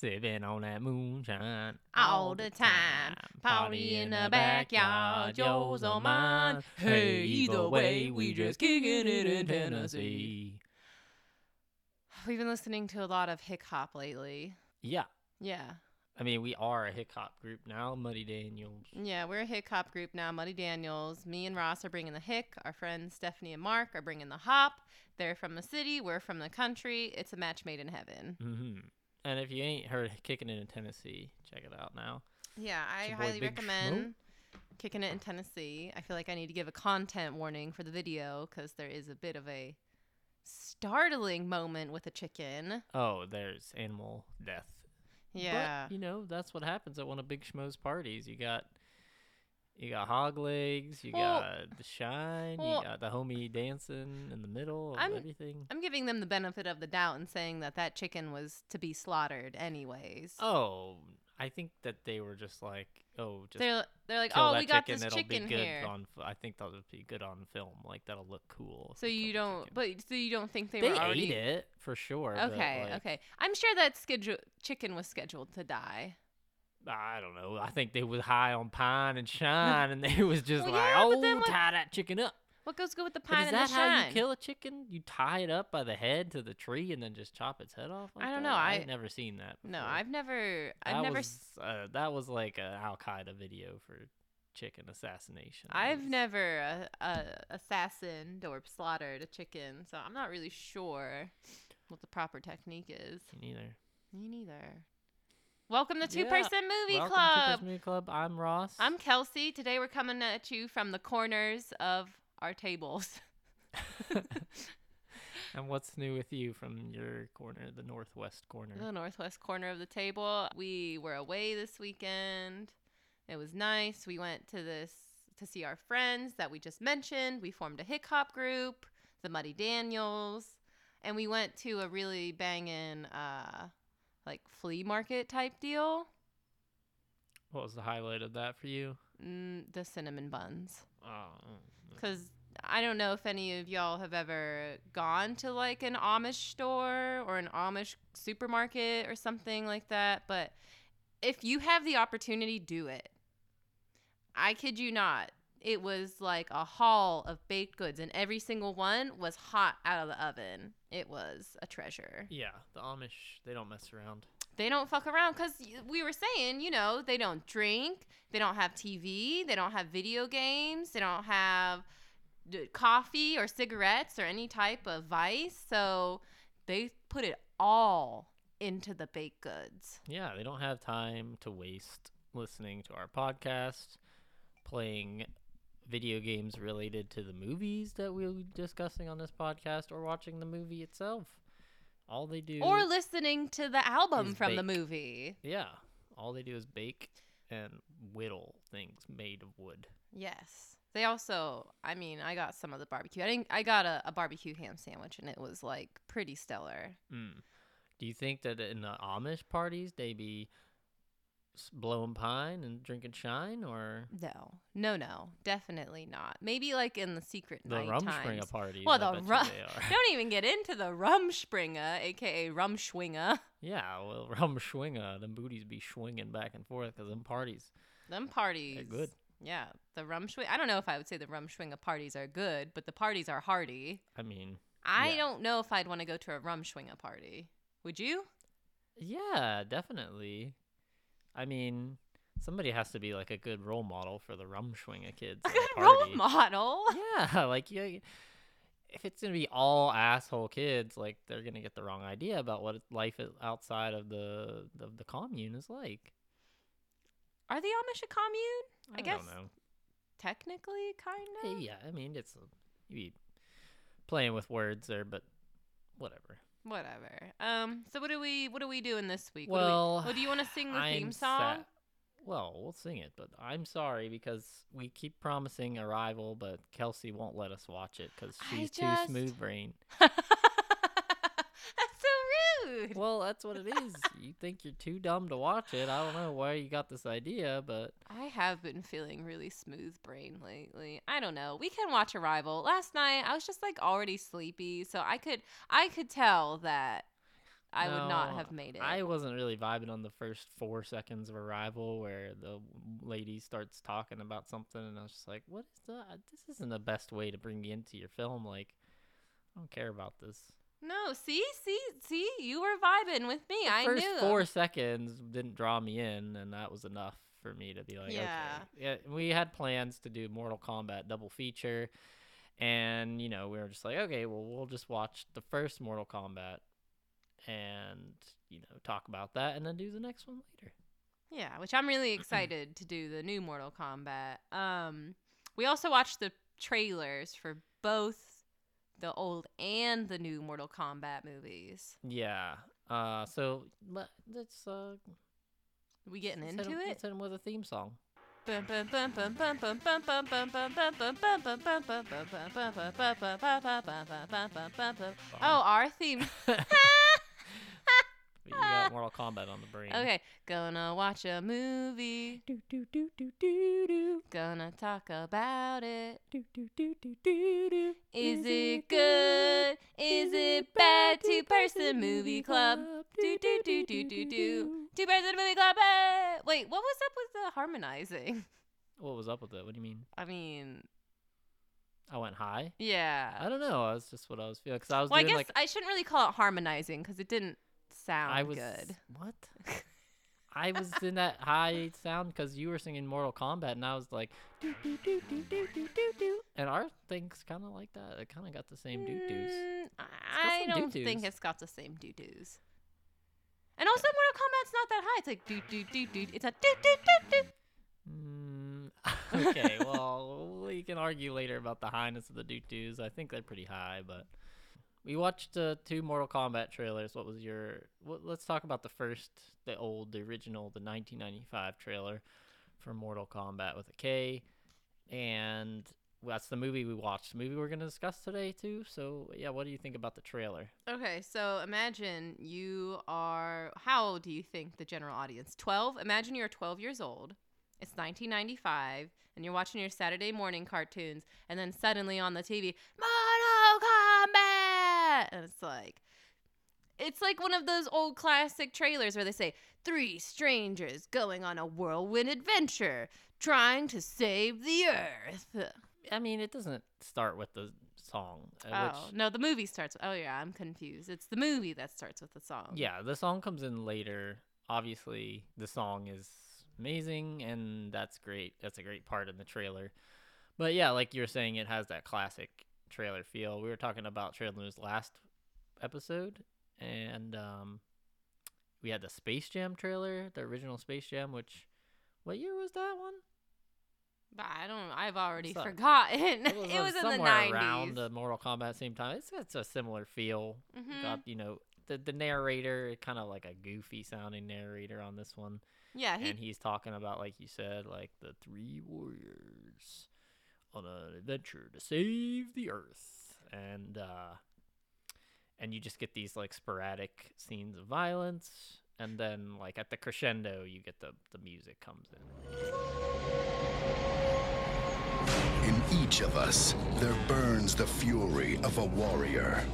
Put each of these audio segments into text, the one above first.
Sipping on that moonshine all the time. Party in the backyard, yours or mine. Hey, either way, we just kicking it in Tennessee. We've been listening to a lot of hip hop lately. Yeah. Yeah. I mean, we are a hip hop group now, Muddy Daniels. Yeah, we're a hick hop group now. Muddy Daniels. Me and Ross are bringing the hick. Our friends Stephanie and Mark are bringing the hop. They're from the city. We're from the country. It's a match made in heaven. hmm And if you ain't heard Kicking It in Tennessee, check it out now. Yeah, I highly Big recommend kicking it in Tennessee. I feel like I need to give a content warning for the video because there is a bit of a startling moment with a chicken. Oh, there's animal death. Yeah. But, you know, that's what happens at one of Big Schmo's parties. You got you got hog legs, you Well- got the shine, well- you got the homie dancing in the middle of I'm- everything. I'm giving them the benefit of the doubt and saying that that chicken was to be slaughtered anyways. Oh, I think that they were just like, oh, just they're they're like, oh, we got chicken. this it'll chicken be good here. on. I think that'll be good on film. Like that'll look cool. So you don't, but so you don't think they, they were already ate it for sure. Okay, like, okay. I'm sure that schedule chicken was scheduled to die. I don't know. I think they was high on pine and shine, and they was just Well, like, yeah, oh, what- tie that chicken up. What goes good with the pine is that how you kill a chicken? You tie it up by the head to the tree and then just chop its head off? like I don't that? know, I've never seen that. no. I've never, I've that never, Was, uh, that was like a Al Qaeda video for chicken assassination. I've never uh, uh, assassined or slaughtered a chicken, so I'm not really sure what the proper technique is. Me neither. Me neither. Welcome to Two Yeah, Person Movie Welcome Club. to Chris Movie Club. I'm Ross. I'm Kelsey. Today we're coming at you from the corners of our tables. and what's new with you from your corner, the northwest corner? the northwest corner of the table. We were away this weekend. It was nice. We went to this to see our friends that we just mentioned. We formed a hip hop group, the Muddy Daniels, and we went to a really banging uh like flea market type deal. What was the highlight of that for you? Mm, the cinnamon buns. Oh, Because I don't know if any of y'all have ever gone to like an Amish store or an Amish supermarket or something like that, but if you have the opportunity, do it. I kid you not. It was like a haul of baked goods, and every single one was hot out of the oven. It was a treasure. yeah. The Amish, they don't mess around. They don't fuck around because we were saying, you know, they don't drink, they don't have TV, they don't have video games, they don't have d- coffee or cigarettes or any type of vice. So they put it all into the baked goods. Yeah, they don't have time to waste listening to our podcast, playing video games related to the movies that we'll be discussing on this podcast, or watching the movie itself. All they do, Or listening to the album from the movie. yeah, all they do is bake and whittle things made of wood. Yes. They also, I mean, I got some of the barbecue. I didn't, I got a, a barbecue ham sandwich and it was like pretty stellar. Mm. Do you think that in the Amish parties they be blowing pine and drinking shine, or No, no, no, definitely not. Maybe like in the secret the night Rumspringa times. parties? Well, I the bet you ru- they are. Don't even get into the Rumspringa, aka Rumschwinga. Yeah, well, rum schwinga, them booties be swinging back and forth because them parties Them parties. are good. Yeah, the Rumschwing. I don't know if I would say the Rumschwinga parties are good, but the parties are hearty. I mean, I Yeah. don't know if I'd want to go to a Rumschwinga party. Would you? yeah, definitely. I mean, somebody has to be like a good role model for the rum schwinga kids. A good role model. Yeah, like yeah, if it's gonna be all asshole kids, like they're gonna get the wrong idea about what life is outside of the of the commune is like. Are the Amish a commune? I I, guess don't know. Technically, kind of. Yeah, I mean it's you be playing with words there, but whatever. Whatever. Um. So what are we? What are we doing this week? What do we- Well, well, do you want to sing the I'm theme sa- song? Well, we'll sing it, but I'm sorry because we keep promising Arrival, but Kelsey won't let us watch it because she's too smooth brain. dude. Well, that's what it is. you think you're too dumb to watch it. I don't know why you got this idea, but I have been feeling really smooth brain lately. I don't know. We can watch Arrival. Last night I was just like already sleepy, so I could I could tell that I would not have made it. I wasn't really vibing on the first four seconds of Arrival where the lady starts talking about something, and I was just like, "What is that? This isn't the best way to bring me into your film. Like, I don't care about this." No, see, see, see, you were vibing with me. The I first knew. four seconds didn't draw me in, and that was enough for me to be like, Yeah. okay. Yeah, we had plans to do Mortal Kombat double feature, and you know we were just like, okay, well we'll just watch the first Mortal Kombat, and you know talk about that, and then do the next one later. Yeah, which I'm really excited to do the new Mortal Kombat. Um, we also watched the trailers for both the old and the new Mortal Kombat movies. Yeah. Uh, so let's uh, we getting into it. Let's with a theme song. Oh, our theme you got Mortal Kombat on the brain. Okay, gonna watch a movie. Do do do do do do Gonna talk about it. do do do do do do. Is it good? Is it bad? Two person movie club. Do do do do do do. Two person movie club. eh. Wait, what was up with the harmonizing? What was up with it? What do you mean? I mean, I went high. yeah. I don't know. That's just what I was feeling because I was Well, I doing guess like I shouldn't really call it harmonizing because it didn't sound I was good. what? I was in that high sound because you were singing Mortal Kombat, and I was like, do do do do do do do do, and our thing's kind of like that. It kind of got the same doo doos. Mm, I don't think doo-doos. it's got the same doo doos. And also, Mortal Kombat's not that high. It's like doo doo doo doo. It's a doo doo doo doo. Mm, okay, well, we can argue later about the highness of the doo doos. I think they're pretty high, but we watched uh, two Mortal Kombat trailers. What was your? Let's talk about the first, the old, the original, the 1995 trailer for Mortal Kombat with a K, and that's the movie we watched. The movie we're gonna discuss today too. So yeah, what do you think about the trailer? Okay, so imagine you are. How old do you think the general audience? 12? Imagine you're 12 years old. It's 1995, and you're watching your Saturday morning cartoons, and then suddenly on the TV, Kombat! And it's like. It's like one of those old classic trailers where they say, Three strangers going on a whirlwind adventure, trying to save the earth. I mean, it doesn't start with the song. uh, Oh, which, no, the movie starts. Oh, yeah, I'm confused. It's the movie that starts with the song. Yeah, the song comes in later. Obviously, the song is amazing, and that's great. That's a great part in the trailer. But yeah, like you're saying, it has that classic trailer feel. We were talking about trailer news last episode, and um, we had the Space Jam trailer, the original Space Jam. Which, what year was that one? But I don't. I've already So- forgotten. It was, uh, in the nineties. around the Mortal Kombat same time. It's it's a similar feel. Mhm. Got you know the the narrator, kind of like a goofy sounding narrator on this one. yeah, he, and he's talking about like you said like the three warriors on an adventure to save the earth and uh and you just get these like sporadic scenes of violence and then like at the crescendo you get the the music comes in In each of us, there burns the fury of a warrior.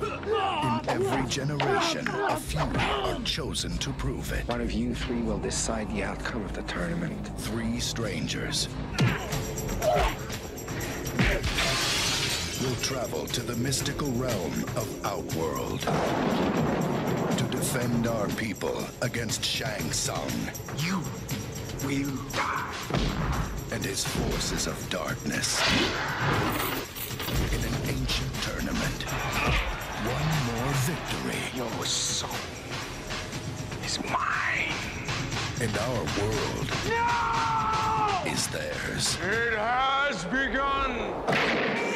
In every generation, a few are chosen to prove it. One of you three will decide the outcome of the tournament. Three strangers will travel to the mystical realm of Outworld to defend our people against Shang Tsung You will die. and his forces of darkness in an ancient tournament. One more victory, Your soul is mine. and our world is theirs. It has begun!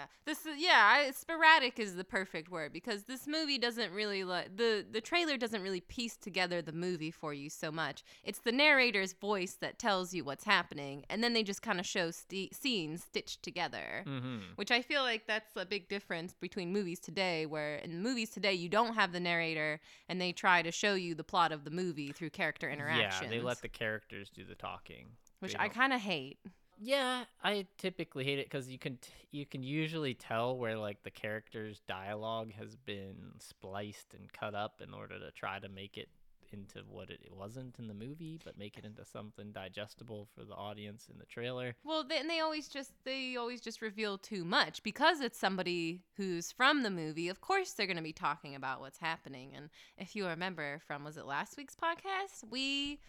Yeah. This is yeah, I, sporadic is the perfect word because this movie doesn't really like the the trailer doesn't really piece together the movie for you so much. It's the narrator's voice that tells you what's happening, and then they just kind of show st- scenes stitched together. Mm-hmm. Which I feel like that's a big difference between movies today, where in movies today you don't have the narrator and they try to show you the plot of the movie through character interactions. Yeah, they let the characters do the talking. which I kind of hate. Yeah, I typically hate it because you can t- you can usually tell where like the character's dialogue has been spliced and cut up in order to try to make it into what it wasn't in the movie, but make it into something digestible for the audience in the trailer. Well, they, and they always just they always just reveal too much because it's somebody who's from the movie. Of course, they're going to be talking about what's happening. And if you remember from was it last week's podcast, we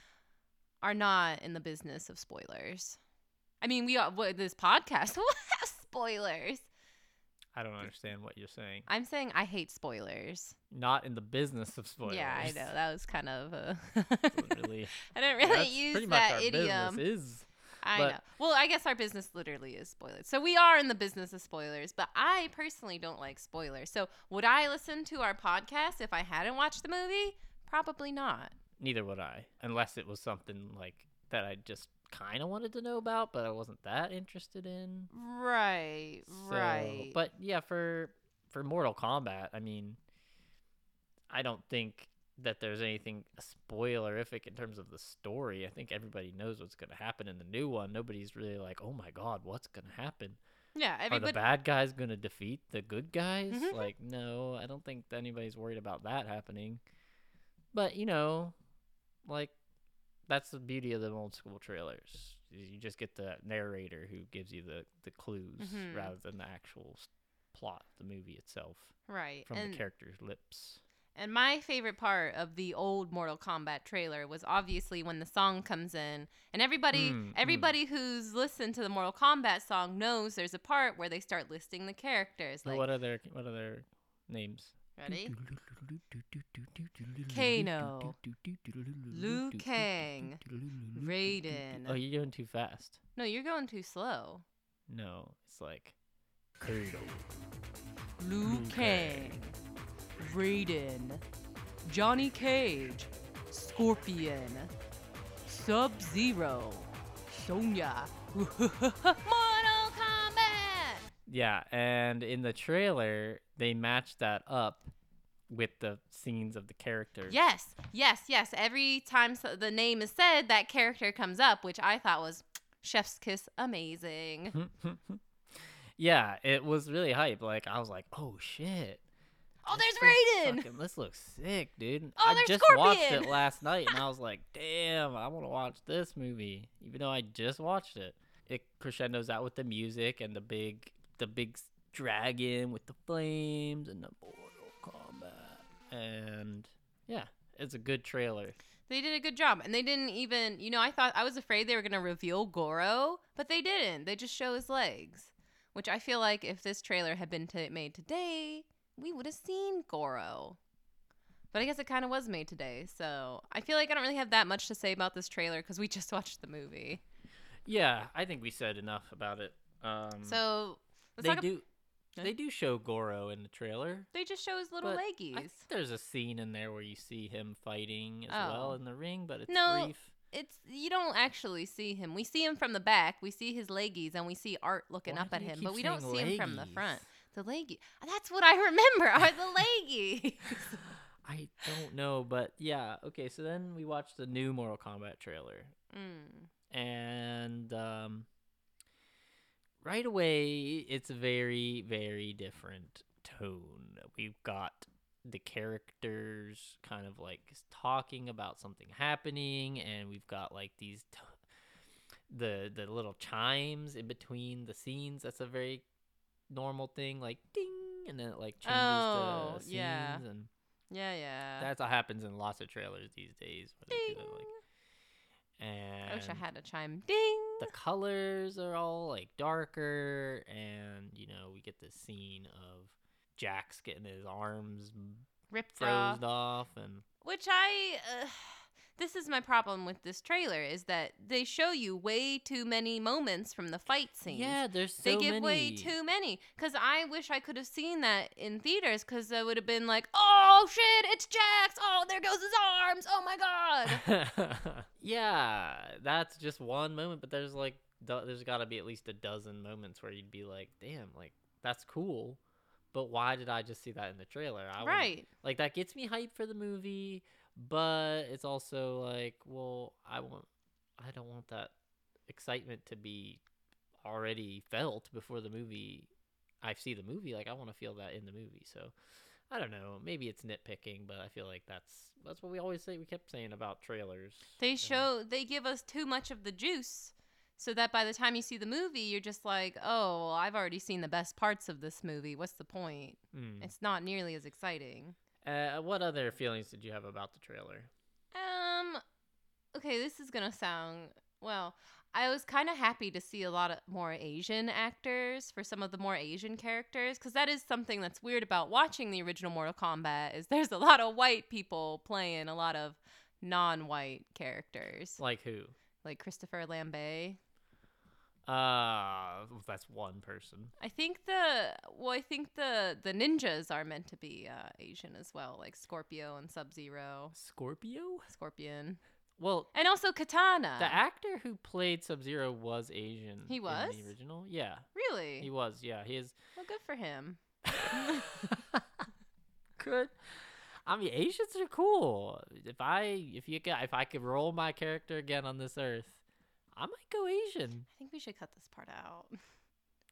are not in the business of spoilers. I mean, we are what, this podcast will have spoilers. I don't understand what you're saying. I'm saying I hate spoilers. Not in the business of spoilers. Yeah, I know that was kind of. Uh, A Doesn't really, I didn't really use that idiom. is. I But- know. Well, I guess our business literally is spoilers. So we are in the business of spoilers, but I personally don't like spoilers. So would I listen to our podcast if I hadn't watched the movie? Probably not. Neither would I, unless it was something like that I just kind of wanted to know about, but I wasn't that interested in. Right. So- right. But yeah, for for Mortal Kombat, I mean, I don't think that there's anything spoilerific in terms of the story. I think everybody knows what's going to happen in the new one. Nobody's really like, "Oh my god, what's going to happen? yeah, Are the bad guys going to defeat the good guys?" Mhm. Like, no, I don't think anybody's worried about that happening. But, you know, like that's the beauty of the old school trailers. You just get the narrator who gives you the the clues Mhm. rather than the actual plot, the movie itself, right. from and the character's lips. and my favorite part of the old Mortal Kombat trailer was obviously when the song comes in and everybody Mm, mm. everybody who's listened to the Mortal Kombat song knows there's a part where they start listing the characters like what are their what are their names? Ready? Kano, Liu Kang, Raiden. Oh, you're going too fast. No, you're going too slow. No, it's like Kano. Liu Liu Kang, Raiden, Johnny Cage, Scorpion, Sub Zero, Sonya. Mortal Kombat! Yeah, and in the trailer, they matched that up with the scenes of the characters. Yes, yes, yes. Every time the name is said, that character comes up, which I thought was Chef's Kiss amazing. yeah, it was really hype. Like I was like, "Oh shit." Oh, there's Raiden! fucking- this looks sick, dude. Oh, I there's just watched it last night and I was like, "Damn, I want to watch this movie." Even though I just watched it. It crescendos out with the music and the big the big dragon with the flames and the Mortal Kombat. And yeah, it's a good trailer. They did a good job. And they didn't even, you know, I thought, I was afraid they were going to reveal Goro, but they didn't. They just show his legs, which I feel like if this trailer had been t- made today, we would have seen Goro. But I guess it kind of was made today. So I feel like I don't really have that much to say about this trailer because we just watched the movie. Yeah, I think we said enough about it. Um, So they do? They do show Goro in the trailer. they just show his little but leggies. I think there's a scene in there where you see him fighting as well Oh. in the ring, but it's No, brief. it's you don't actually see him. We see him from the back. We see his leggies, and we see Art looking Why up at him, but we don't see saying him from the front. The leggy. That's what I remember are the leggies. I don't know, but yeah. Okay, so then we watched the new Mortal Kombat trailer, mm. and um, right away it's a very, very different tone. We've got the characters kind of like talking about something happening, and we've got like these. T- the the little chimes in between the scenes that's a very normal thing like ding and then it like changes Oh, the scenes yeah. and Yeah, yeah. that's what happens in lots of trailers these days. Where they do Ding. that, like, and I wish I had a chime. Ding. The colors are all like darker, and you know we get this scene of Jack's getting his arms Ripped off. off, and Which I. Uh, this is my problem with this trailer is that they show you way too many moments from the fight scenes. Yeah, there's so they give many. way too many. Cause I wish I could have seen that in theaters. Cause I would have been like, "Oh shit, it's Jax! Oh, there goes his arms! Oh my god!" yeah, that's just one moment, but there's like there's got to be at least a dozen moments where you'd be like, "Damn, like that's cool." But why did I just see that in the trailer? I right. like that gets me hyped for the movie, but it's also like, well, I want I don't want that excitement to be already felt before the movie I see the movie. Like I want to feel that in the movie. So I don't know. Maybe it's nitpicking, but I feel like that's that's what we always say. We kept saying about trailers. They show they give us too much of the juice so that by the time you see the movie you're just like, "Oh, I've already seen the best parts of this movie. What's the point?" Mm. It's not nearly as exciting. Uh, what other feelings did you have about the trailer? Um okay, this is going to sound well, I was kind of happy to see a lot of more Asian actors for some of the more Asian characters cuz that is something that's weird about watching the original Mortal Kombat is there's a lot of white people playing a lot of non-white characters Like who? like Christopher Lambert. Uh, that's one person. I think the well, I think the the ninjas are meant to be uh, Asian as well, like Scorpio and Sub Zero, Scorpio? Scorpion, Well, and also Katana. The actor who played Sub Zero was Asian. He in was? the original. Yeah, really? he was. Yeah, he is. well, good for him. Good. I mean, Asians are cool. If I if you if I could roll my character again on this earth, I might go Asian. I think we should cut this part out.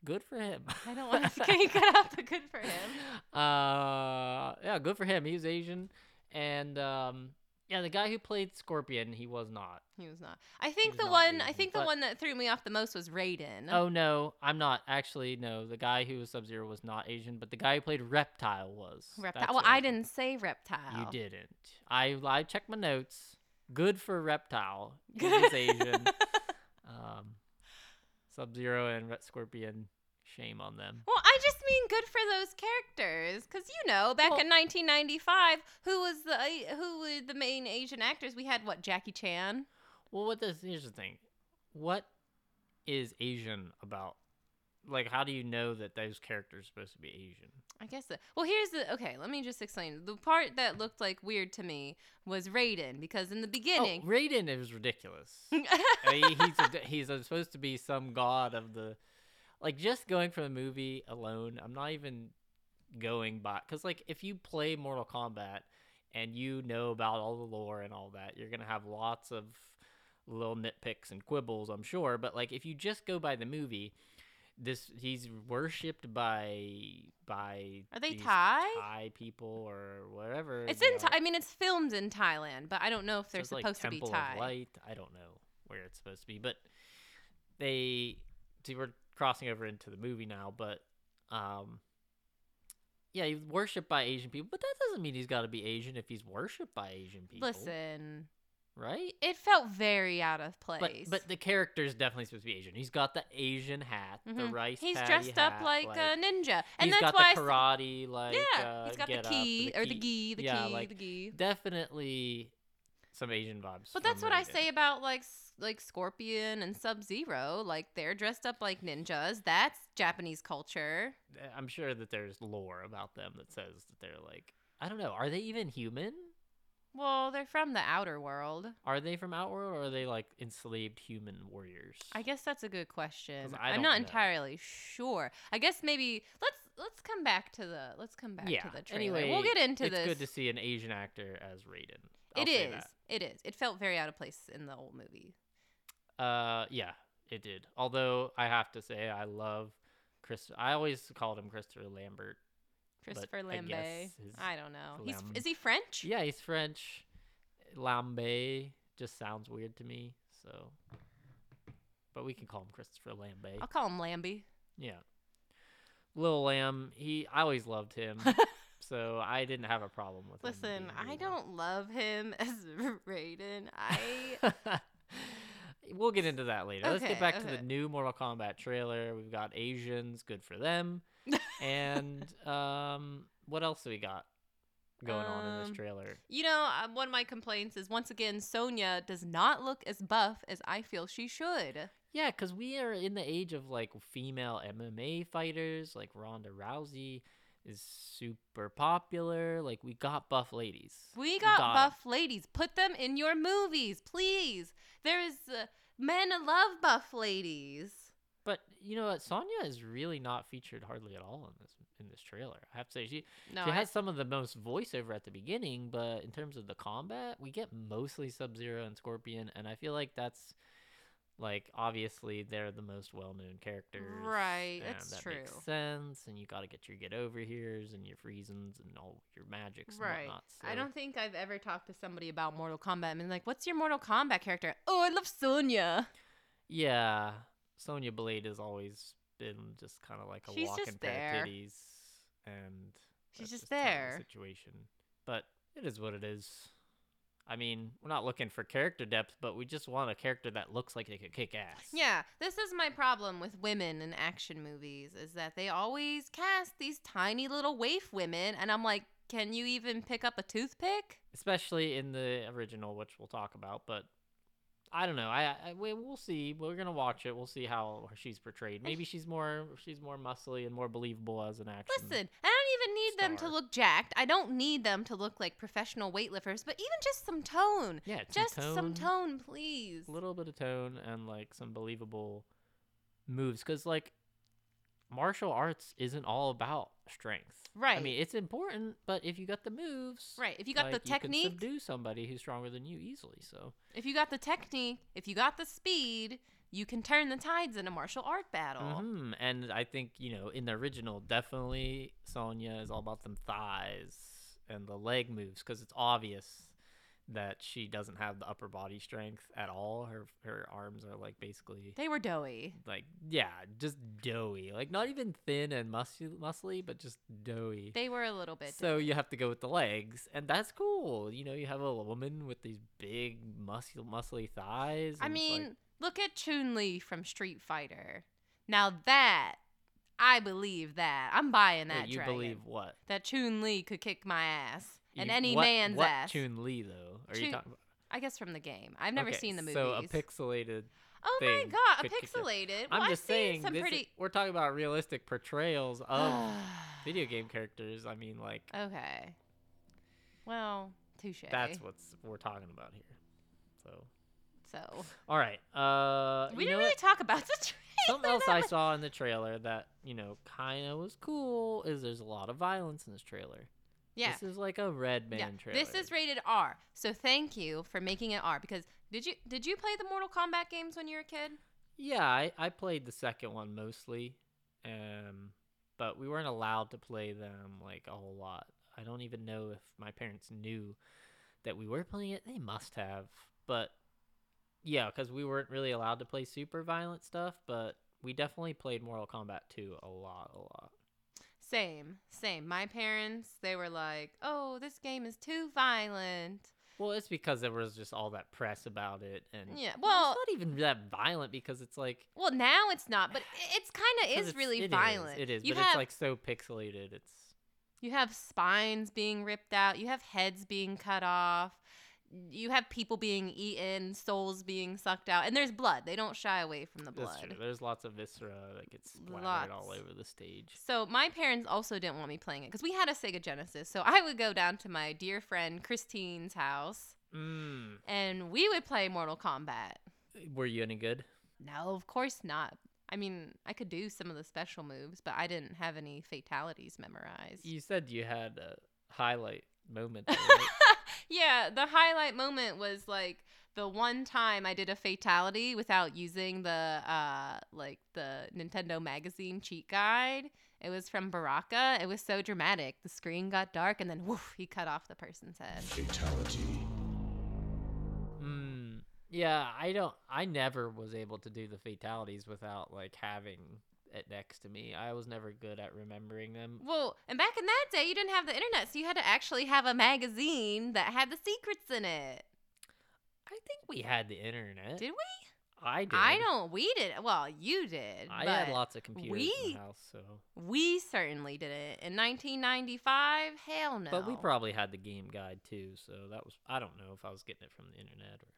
Good for him. I don't want to get cut out, the good for him. Uh, yeah, good for him. He was Asian, and um, yeah, the guy who played Scorpion, he was not. He was not. I think the one. I Asian, think the one that threw me off the most was Raiden. Oh no, I'm not actually. No, the guy who was Sub Zero was not Asian, but the guy who played Reptile was. reptile. That's Well, I didn't say reptile. You didn't. I I checked my notes. Good for Reptile. He was Asian. um, Sub Zero and Ret Scorpion. Shame on them. Well, I just mean good for those characters, because you know, back Well- in 1995, who was the who were the main Asian actors? We had what Jackie Chan. Well, what does here's the thing. What is Asian about? Like, how do you know that those characters are supposed to be Asian? I guess. The, well, here's the okay. Let me just explain. The part that looked like weird to me was Raiden, because in the Oh, beginning, Raiden is ridiculous. I mean, he's a, he's a, supposed to be some god of the like just going for the movie alone i'm not even going by because like if you play mortal kombat and you know about all the lore and all that you're gonna have lots of little nitpicks and quibbles i'm sure but like if you just go by the movie this he's worshipped by by Are they Thai? Thai people or whatever it's in. Thai I mean, it's filmed in Thailand, but I don't know if So they're like supposed Temple to be Thai. Of Light. I don't know where it's supposed to be, but they. See, we're crossing over into the movie now, but um, yeah, he's worshipped by Asian people, but that doesn't mean he's got to be Asian if he's worshipped by Asian people. Listen, right? it felt very out of place. but but the character's definitely supposed to be Asian. He's got the Asian hat, the Mhm. rice. He's dressed up hat, like, a ninja, and he's that's got why the karate like yeah, uh, he's got the get up, key or the gi, the yeah, key, like the gi. definitely some Asian vibes. But that's what I say about like like Scorpion and Sub Zero. Like they're dressed up like ninjas. That's Japanese culture. Uh, I'm sure that there's lore about them that says that they're like I don't know. Are they even human? Well, they're from the outer world. Are they from Outworld or are they like enslaved human warriors? I guess that's a good question. 'Cause I I'm don't not know. entirely sure. I guess maybe let's let's come back to the let's come back to the trailer. Anyway, we'll get into it's this. good to see an Asian actor as Raiden. I'll It say is. that. It is. It felt very out of place in the old movie. Uh, yeah, it did. Although I have to say, I love Chris. I always called him Christopher Lambert. Christopher I guess his I don't know. He's Lam- is he French? Yeah, he's French. Lambe just sounds weird to me. So, but we can call him Christopher Lambert. I'll call him Lambie. Yeah. Lil Lamb, he I always loved him. so I didn't have a problem with him. Listen, I don't love him as Raiden. I we'll get into that later. Let's get back to the new Mortal Kombat trailer. We've got Asians, good for them. And um what else do we got? going on in Um, this trailer. You know, uh, one of my complaints is once again Sonya does not look as buff as I feel she should. Yeah, because we are in the age of like female MMA fighters. Like Ronda Rousey is super popular. Like we got buff ladies. We got buff ladies. Put them in your movies, please. There is uh, men love buff ladies. But you know what? Sonya is really not featured hardly at all in this in this trailer. I have to say she No, she I- has some of the most voiceover at the beginning, but in terms of the combat, we get mostly Sub Zero and Scorpion, and I feel like that's like obviously they're the most well known characters. Right, and that's that true. Makes sense, and you got to get your get over here's and your freezens and all your magics and right. whatnot. I don't think I've ever talked to somebody about Mortal Kombat and been like, "What's your Mortal Kombat character?" Oh, I love Sonya. Yeah, Sonya Blade has always been just kind of like a She's walking pair of titties, and She's just the there. Situation, but it is what it is. I mean, we're not looking for character depth, but we just want a character that looks like they could kick ass. Yeah, this is my problem with women in action movies is that they always cast these tiny little waif women, and I'm like, can you even pick up a toothpick? especially in the original, which we'll talk about. But I don't know. I, I we, we'll see. We're gonna watch it. We'll see how she's portrayed. Maybe she's more she's more muscly and more believable as an action. Listen, I don't even need them to look jacked. I don't need them to look like professional weightlifters, but even just some tone. yeah, Just some tone. tone, please. a little bit of tone and like some believable moves because like martial arts isn't all about strength Right. i mean it's important but if you got the moves Right. If you got like, the you can technique, subdue somebody who's stronger than you easily so if you got the technique, if you got the speed, you can turn the tides in a martial art battle. hmm and i think you know in the original definitely sonya is all about them thighs and the leg moves because it's obvious that she doesn't have the upper body strength at all her her arms are like basically They were doughy. like yeah, just doughy. Like not even thin and muscle muscly, but just doughy. They were a little bit. so you have to go with the legs, and that's cool. You know, you have a woman with these big muscle muscly thighs. I it's like- mean, look at Chun Li from Street Fighter. Now that I believe that I'm buying wait, that. you dragon. believe what? that Chun Li could kick my ass and You- any what- man's what ass? Chun Li though? Are you talking? About? I guess from the game. I've never Okay, seen the movies. So a pixelated. oh my god, a pixelated. I'm well, just I've saying. some this is- we're talking about realistic portrayals of video game characters. I mean, like Okay. Well, touche. that's what's we're talking about here. So, so. all right. Uh, We didn't really what? talk about the trailer. Something else I saw in the trailer that you know kind of was cool is there's a lot of violence in this trailer. Yeah. This is like a Red Band yeah. trailer. This is rated R. So thank you for making it R because did you did you play the Mortal Kombat games when you were a kid? Yeah, I, I played the second one mostly, um, but we weren't allowed to play them like a whole lot. I don't even know if my parents knew that we were playing it. They must have, but yeah, because we weren't really allowed to play super violent stuff. But we definitely played Mortal Kombat 2 a lot, a lot. Same, same. My parents, they were like, "Oh, this game is too violent." Well, it's because there was just all that press about it, and Yeah, well, it's not even that violent because it's like Well, now it's not, but it's kind of is really it is, violent. It is, You but have it's like so pixelated. It's you have spines being ripped out. You have heads being cut off. You have people being eaten, souls being sucked out, and there's blood. They don't shy away from the That's blood. true. There's lots of viscera that gets splattered all over the stage. So my parents also didn't want me playing it because we had a Sega Genesis. So I would go down to my dear friend Christine's house Mm. and we would play Mortal Kombat. Were you any good? No, of course not. I mean, I could do some of the special moves, but I didn't have any fatalities memorized. You said you had a highlight moment. There, right? Yeah, the highlight moment was like the one time I did a fatality without using the uh like the Nintendo magazine cheat guide. It was from Baraka. It was so dramatic. The screen got dark and then woof, he cut off the person's head. Fatality. mm. Yeah, I don't. I never was able to do the fatalities without like having it next to me. I was never good at remembering them. Well, and back in that day, you didn't have the internet, so you had to actually have a magazine that had the secrets in it. I think we had the internet. Did we? I did. I don't. We did. Well, you did. I had lots of computers in we- the house, so. We certainly didn't. In 1995, hell no. But we probably had the game guide too, so that was. I don't know if I was getting it from the internet or.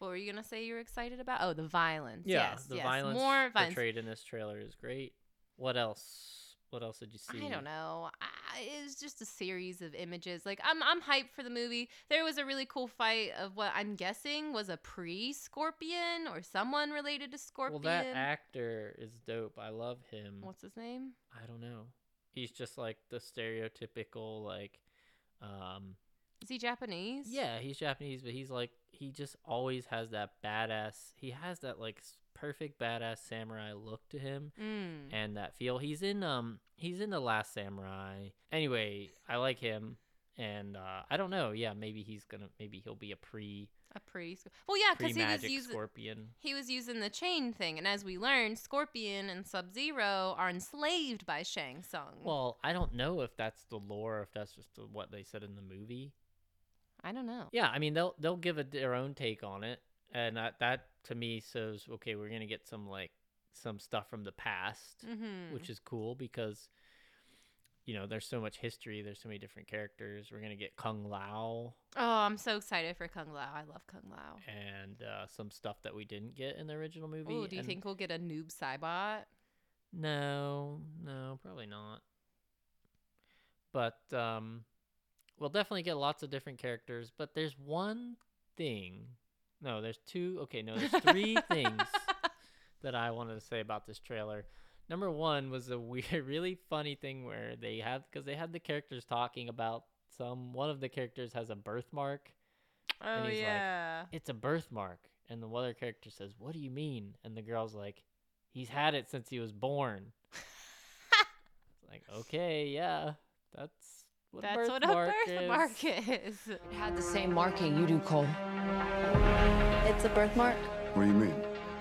What were you gonna say? You were excited about? Oh, the violence. Yeah, yes, the yes. violence More violence. portrayed in this trailer is great. What else? What else did you see? I don't know. I, it's just a series of images. Like I'm, I'm hyped for the movie. There was a really cool fight of what I'm guessing was a pre-Scorpion or someone related to Scorpion. Well, that actor is dope. I love him. What's his name? I don't know. He's just like the stereotypical like um Is he Japanese? yeah, he's Japanese, but he's like he just always has that badass. He has that like perfect badass samurai look to him Mm. and that feel. He's in um he's in the last samurai. Anyway, I like him and uh I don't know. Yeah, maybe he's going to maybe he'll be a pre A pre. Well, yeah, because he was using scorpion. he was using the chain thing, and as we learned, Scorpion and Sub Zero are enslaved by Shang Tsung. Well, I don't know if that's the lore, if that's just what they said in the movie. I don't know. Yeah, I mean they'll they'll give a, their own take on it, and that that to me says okay, we're gonna get some like some stuff from the past, Mm-hmm. which is cool because you know there's so much history, there's so many different characters. We're gonna get Kung Lao Oh, I'm so excited for Kung Lao. I love Kung Lao. and uh, some stuff that we didn't get in the original movie. Oh, do you and- think we'll get a Noob Saibot? No, no, probably not. But um we'll definitely get lots of different characters, but there's one thing. No, there's two. Okay, no, there's three things that I wanted to say about this trailer. Number 1 was a weird really funny thing where they had cuz they had the characters talking about some one of the characters has a birthmark. Oh he's like, yeah. It's a birthmark. And the other character says, "What do you mean?" And the girl's like, "He's had it since he was born." Like, okay, yeah, that's what That's a what a birthmark birthmark is. is. It had the same marking you do, Cole. It's a birthmark. What do you mean?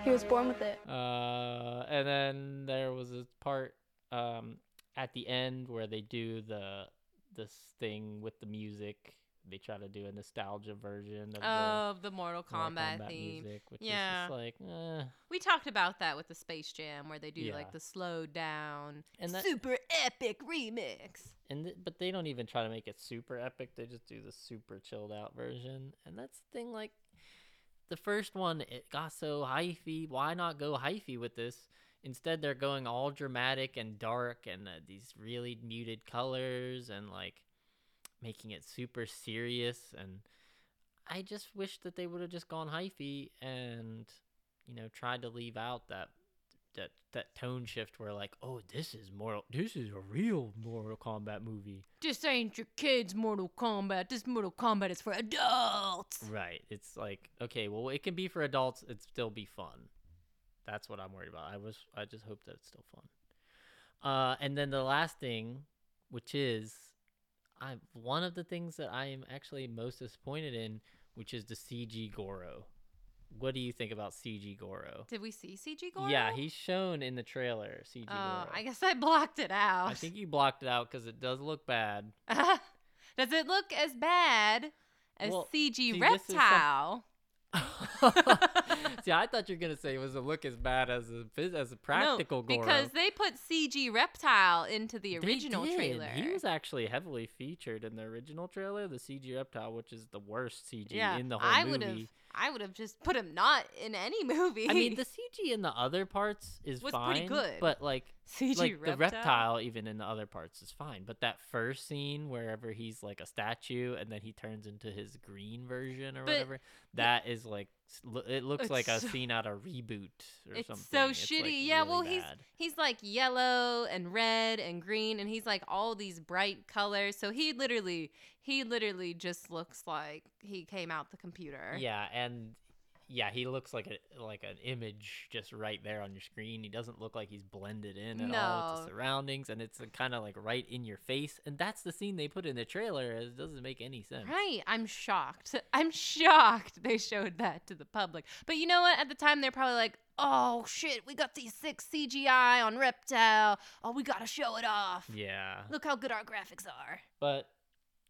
He was born with it. Uh, and then there was a part um at the end where they do the this thing with the music. They try to do a nostalgia version of Of the Mortal the Mortal Kombat, theme. music, which Yeah. is just like, eh. We talked about that with the Space Jam, where they do Yeah. like the slowed down, And that- super epic remix. and th- but they don't even try to make it super epic. They just do the super chilled out version, and that's the thing. Like the first one, it got so hyphy. Why not go hyphy with this? Instead, they're going all dramatic and dark, and uh, these really muted colors, and like making it super serious. And I just wish that they would have just gone hyphy and you know tried to leave out that that that tone shift where like oh this is Mortal this is a real Mortal Kombat movie This ain't your kids' Mortal Kombat. This Mortal Kombat is for adults. right it's like okay well it can be for adults it still be fun that's what I'm worried about I was I just hope that it's still fun uh and then the last thing which is I one of the things that I am actually most disappointed in which is the CG Goro what do you think about CG Goro Did we see CG Goro? yeah he's shown in the trailer CG Oh, uh, Goro I guess I blocked it out. I think you blocked it out because it does look bad. Does it look as bad as Well, CG see, this is some- Reptile? See, I thought you were gonna say it was a look as bad as a as a practical no, Goro. because they put CG Reptile into the original trailer. He was actually heavily featured in the original trailer, the CG reptile, which is the worst CG yeah, in the whole I movie. I would have just put him not in any movie. I mean, the CG in the other parts is Was fine, pretty good. but like CG like reptile. the reptile even in the other parts is fine but that first scene wherever he's like a statue and then he turns into his green version or But whatever that is like it looks like a so- scene out of reboot or It's something so It's, shitty. like, yeah, really well, he's bad. he's like yellow and red and green, and he's like all these bright colors. So he literally, he literally just looks like he came out the computer. yeah and yeah he looks like a like an image just right there on your screen he doesn't look like he's blended in at all with the surroundings and it's kind of like right in your face and that's the scene they put in the trailer it doesn't make any sense Right. I'm shocked. I'm shocked they showed that to the public. But you know what? At the time, they're probably like, oh shit, we got these six CGI on Reptile. Oh, we gotta show it off. yeah Look how good our graphics are. But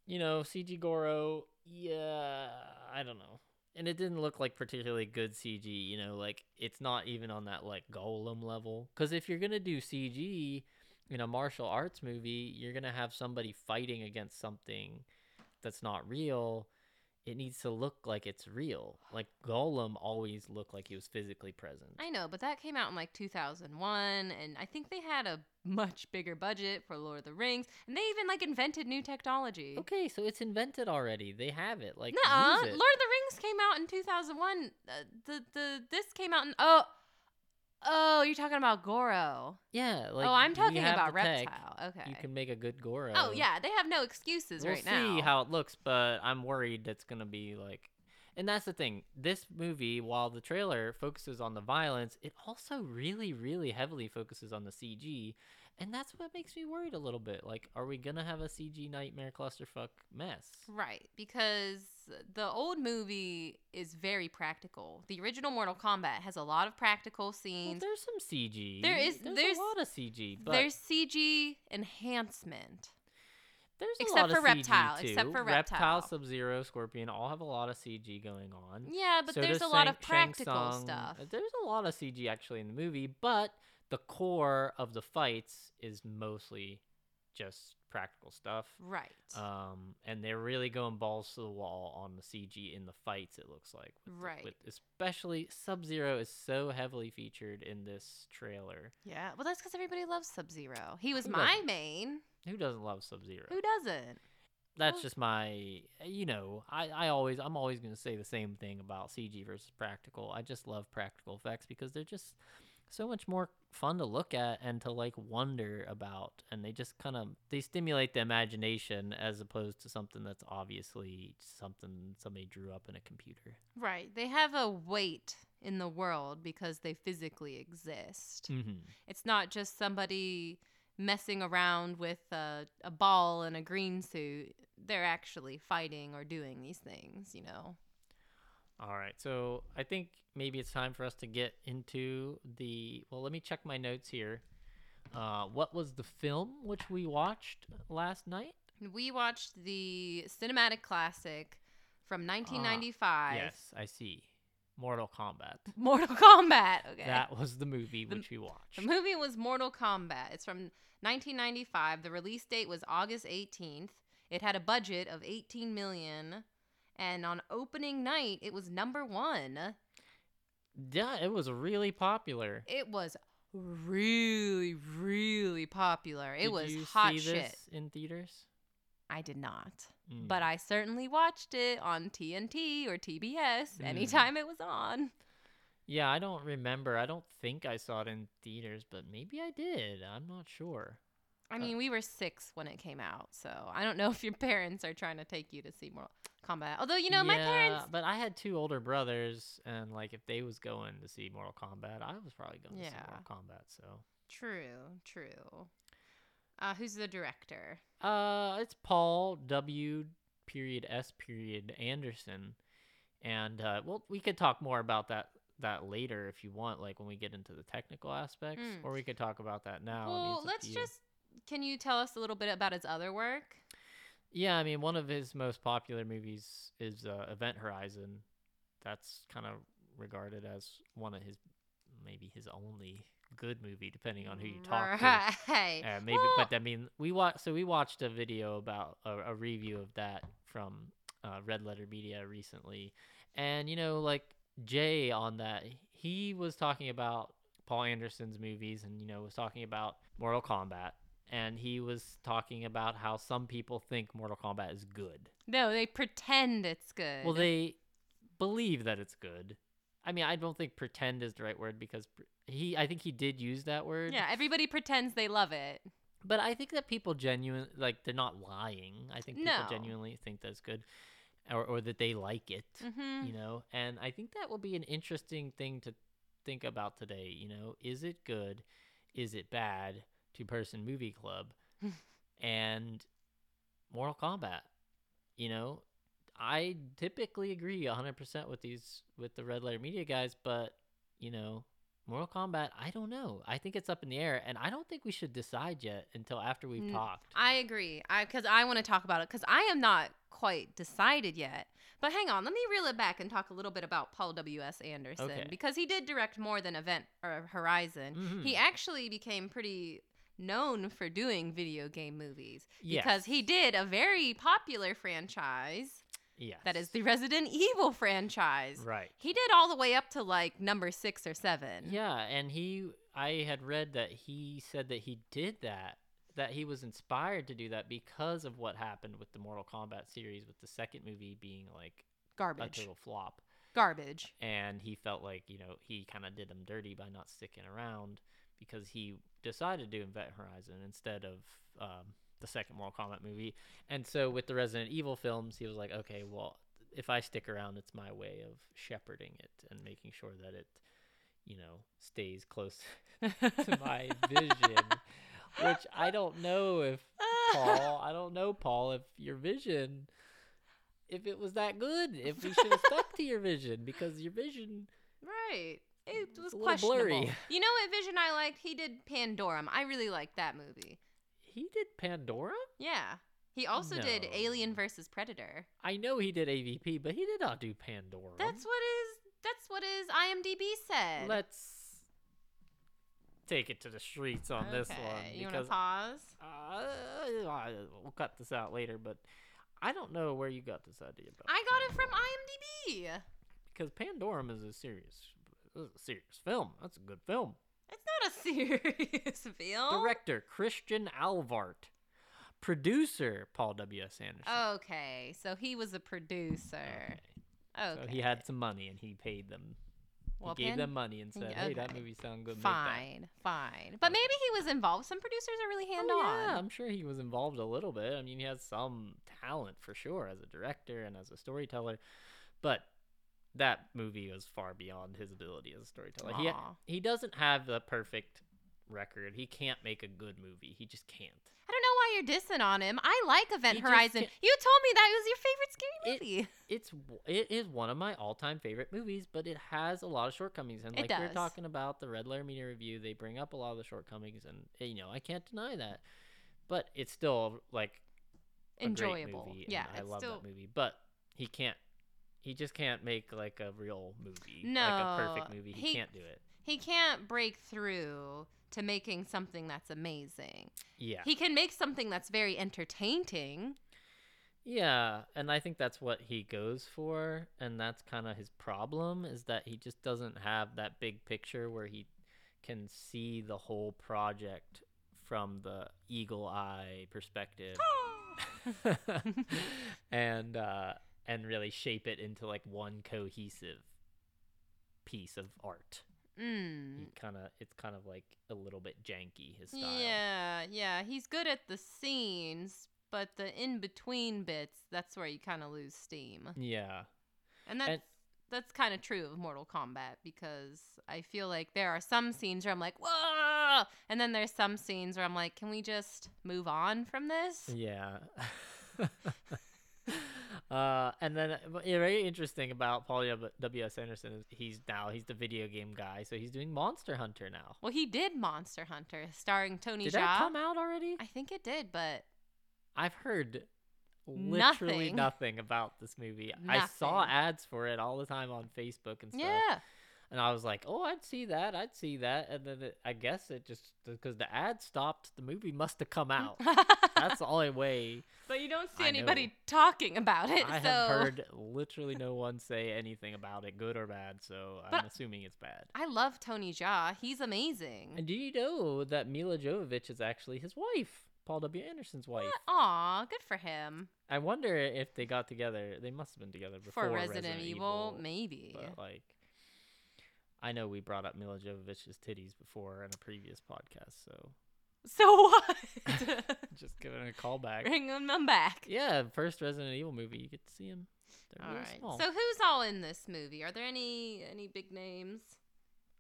you know, CG Goro, yeah, I don't know. and it didn't look like particularly good CG. You know, like it's not even on that like Gollum level. Because if you're gonna do CG in a martial arts movie, you're gonna have somebody fighting against something that's not real. It needs to look like it's real. Like Gollum always looked like he was physically present. I know, but that came out in like 2001, and I think they had a much bigger budget for Lord of the Rings, and they even like invented new technology. Okay, so it's invented already. They have it. Like use Lord of the Rings came out in 2001. Uh, the the this came out in oh oh you're talking about Goro. yeah, oh, like oh, I'm talking about the tech. Reptile. Okay. You can make a good Goro. oh yeah, they have no excuses we'll right see how it looks, but I'm worried it's gonna be like. And that's the thing. This movie, while the trailer focuses on the violence, it also really, really heavily focuses on the CG, and that's what makes me worried a little bit. Like, are we gonna have a CG nightmare clusterfuck mess? Right, because the old movie is very practical. The original Mortal Kombat has a lot of practical Well, scenes. there's some CG. There is- There's, there's- a lot of CG, but There's CG enhancement. There's a Except lot for of CG Reptile, Too. except for Reptile, Reptile. Sub Zero, Scorpion all have a lot of CG going on. Yeah, but So there's a does lot of practical Shang Tsung. stuff. There's a lot of CG actually in the movie, but the core of the fights is mostly just practical stuff. Right. Um, and they're really going balls to the wall on the CG in the fights. It looks like, with Right. with especially Sub Zero is so heavily featured in this trailer. yeah. Well, that's because everybody loves Sub Zero. He was Who my doesn't? main. Who doesn't love Sub Zero? Who doesn't? that's Well- just my you know i i always i'm always going to say the same thing about cg versus practical i just love practical effects because they're just so much more fun to look at and to like wonder about and they just kind of they stimulate the imagination as opposed to something that's obviously something somebody drew up in a computer Right. They have a weight in the world because they physically exist. mm-hmm. It's not just somebody messing around with a, a ball and a green suit. They're actually fighting or doing these things, you know? All right, so I think maybe it's time for us to get into the. Well, let me check my notes here. Uh, what was the film which we watched last night? We watched the cinematic classic from Ah, 1995. Yes, I see. Mortal Kombat. Mortal Kombat. Okay. That was the movie The- which we watched. The movie was Mortal Kombat. It's from 1995. The release date was August 18th. It had a budget of 18 million, and on opening night, it was number one. yeah, it was really popular. It was really, really popular. It Did was you hot see shit. this in theaters? I did not, Mm. but I certainly watched it on TNT or TBS Mm. anytime it was on. Yeah, I don't remember. I don't think I saw it in theaters, but maybe I did. I'm not sure. I Uh, mean, we were six when it came out, so I don't know if your parents are trying to take you to see Mortal Kombat. Although, you know, my Yeah, parents. But I had two older brothers, and like if they was going to see Mortal Kombat, I was probably going to see Mortal Kombat. So, True, true. Uh, who's the director? uh, it's Paul W. Period S. Period Anderson, and uh, well, we could talk more about that that later if you want, like when we get into the technical aspects, Mm. or we could talk about that now. Well, it's up to let's just. Can you tell us a little bit about his other work? Yeah, I mean, one of his most popular movies is uh, Event Horizon. That's kind of regarded as one of his, maybe his only good movie, depending on who you talk to. Right. Uh, maybe, Well, but I mean, we watched. So we watched a video about a, a review of that from uh, Red Letter Media recently, and you know, like Jay on that, he was talking about Paul Anderson's movies, and you know, was talking about Mortal Kombat, and he was talking about how some people think Mortal Kombat is good. no, they pretend it's good. Well, they believe that it's good. I mean, I don't think pretend is the right word because he, I think he did use that word. Yeah, everybody pretends they love it. But I think that people genuine like they're not lying. I think people No. genuinely think that's good, or or that they like it. hmm You know, and I think that will be an interesting thing to think about today. You know, is it good? Is it bad? Two person movie club, and Mortal Kombat. You know, I typically agree 100% with these with the Red Letter Media guys, but you know, Mortal Kombat, I don't know. I think it's up in the air, and I don't think we should decide yet until after we've N- talked. I agree. I because I want to talk about it because I am not quite decided yet. But hang on, let me reel it back and talk a little bit about Paul W. S. Anderson Okay. because he did direct more than Event or Horizon. He Mhm. actually became pretty known for doing video game movies because he did a very popular franchise Yes. that is the Resident Evil franchise. right. He did all the way up to like number six or seven. Yeah, and he, I had read that he said that he did that, that he was inspired to do that because of what happened with the Mortal Kombat series, with the second movie being like garbage. a total flop. Garbage. and he felt like you know he kind of did him dirty by not sticking around because he decided to do Event Horizon instead of um, the second Mortal Kombat movie. And so with the Resident Evil films, he was like, okay, well, if I stick around, it's my way of shepherding it and making sure that it, you know, stays close to my vision. Which I don't know if Paul, I don't know Paul, if your vision, if it was that good, if we should have stuck to your vision because your vision Right. It was questionable. blurry. You know what vision I liked? He did Pandorum. I really liked that movie. He did Pandora? Yeah. He also did Alien No. versus Predator. I know he did AVP, but he did not do Pandora. That's what is that's what his IMDb said. Let's take it to the streets on this Okay, one You want to pause? uh, we'll cut this out later, but I don't know where you got this idea about. I got it from IMDb. because Pandorum is a serious, is a serious film. That's a good film. It's not a serious film. Director Christian Alvart, producer Paul W. S. Anderson. Okay, so he was a producer. Okay. So he had some money and he paid them. Well, he gave them money and said, "Hey, that movie sounds good. make that." Fine, fine. But maybe he was involved. Some producers are really hand Oh, on. yeah, I'm sure he was involved a little bit. I mean, he has some talent for sure as a director and as a storyteller, but that movie was far beyond his ability as a storyteller. He he doesn't have the perfect record. He can't make a good movie. He just can't. I don't know why you're dissing on him. I like Event He Horizon. You told me that was your favorite scary It- movie. It's it is one of my all-time favorite movies, but it has a lot of shortcomings. And It like we are talking about the Red Letter Media review, they bring up a lot of the shortcomings, and eh, you know I can't deny that. But it's still like Enjoyable. movie, Yeah, I love still that movie. But he can't. He just can't make like a real movie, No, like a perfect movie. He, he- can't do it. he can't break through to making something that's amazing. Yeah, He can make something that's very entertaining. yeah, and I think that's what he goes for, and that's kind of his problem is that he just doesn't have that big picture where he can see the whole project from the eagle eye perspective. and uh and really shape it into like one cohesive piece of art. Mm. Kind of it's kind of like a little bit janky his style. Yeah, yeah. He's good at the scenes, but the in between bits, that's where you kind of lose steam. Yeah. And that's that's kind of true of Mortal Kombat because I feel like there are some scenes where I'm like, whoa, and then there's some scenes where I'm like, can we just move on from this? Yeah. uh, and then uh, yeah, very interesting about Paul W S Anderson is he's now he's the video game guy, so he's doing Monster Hunter now. Well, he did Monster Hunter, starring Tony Did Jaa. that come out already? I think it did, but I've heard literally Nothing. nothing about this movie. I saw ads for it all the time on Facebook and stuff. yeah, And I was like, "Oh, I'd see that. I'd see that." And then it, I guess it just because the ad stopped, the movie must have come out. That's the only way. but you don't see I anybody know. talking about it. I so have heard literally no one say anything about it, good or bad. So I'm assuming it's bad. I love Tony Jaa. He's amazing. And do you know that Milla Jovovich is actually his wife, Paul W. Anderson's wife? Aw, good for him. I wonder if they got together. They must have been together before For Resident, Evil, maybe. But like, I know we brought up Milla Jovovich's titties before in a previous podcast, so So what? just giving a callback. Bring them back. yeah, first Resident Evil movie, you get to see him. They're All really right. small. So who's all in this movie? Are there any any big names?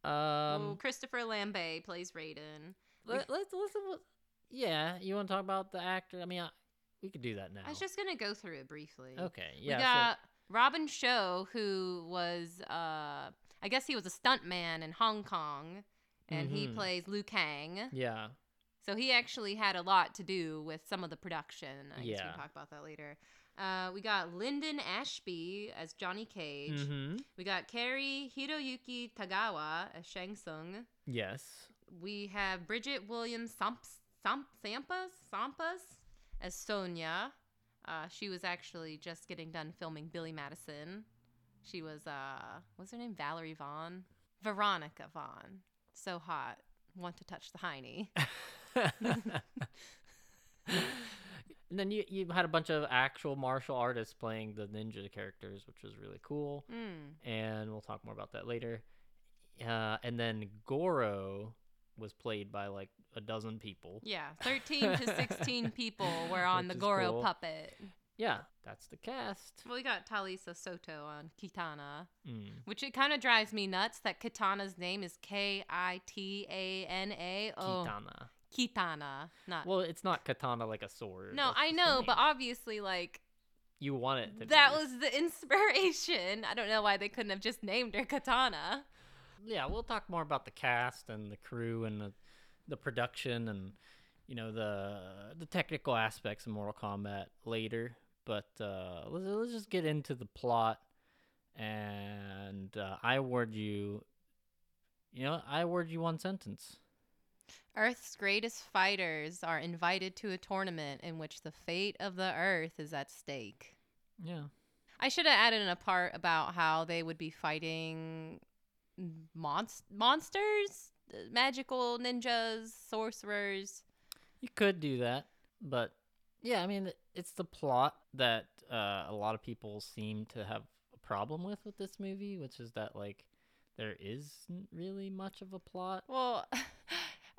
um, oh, Christopher Lambert plays Raiden. let, let's listen. Yeah, you want to talk about the actor? I mean, I, we could do that now. I was just gonna go through it briefly. okay. Yeah. we got Robin Shou, who was uh, I guess he was a stuntman in Hong Kong, and he Mhm. plays Liu Kang. Yeah. So he actually had a lot to do with some of the production. I guess we Yeah. can talk about that later. Uh, we got Linden Ashby as Johnny Cage. Mm-hmm. We got Cary Hiroyuki Tagawa as Shang Tsung. Yes. We have Bridget Williams Samps, Samp, Sampas Sampas as Sonya. Uh, she was actually just getting done filming Billy Madison. She was uh, what's her name? Valerie Vaughn. Veronica Vaughn. So hot. Want to touch the hiney. and then you you had a bunch of actual martial artists playing the ninja characters, which was really cool. Mm. And we'll talk more about that later. Uh, and then Goro was played by like a dozen people. Yeah, 13 to 16 people were on Which the Goro cool. puppet. Yeah, that's the cast. Well, we got Talisa Soto on Kitana, Mm. which it kind of drives me nuts that Kitana's name is K I T A N A. Oh, Kitana. Kitana, not. Well, it's not katana like a sword. no, I know, but obviously, like you want it to that be. was the inspiration. I don't know why they couldn't have just named her Katana. yeah, we'll talk more about the cast and the crew and the the production and you know the the technical aspects of Mortal Kombat later. But uh, let's let's just get into the plot. And uh, I award you, you know, I award you one sentence. Earth's greatest fighters are invited to a tournament in which the fate of the Earth is at stake. Yeah. I should have added in a part about how they would be fighting monst- monsters, uh, magical ninjas, sorcerers. You could do that, but yeah, I mean, it's the plot that uh, a lot of people seem to have a problem with with this movie, which is that like there isn't really much of a plot. Well,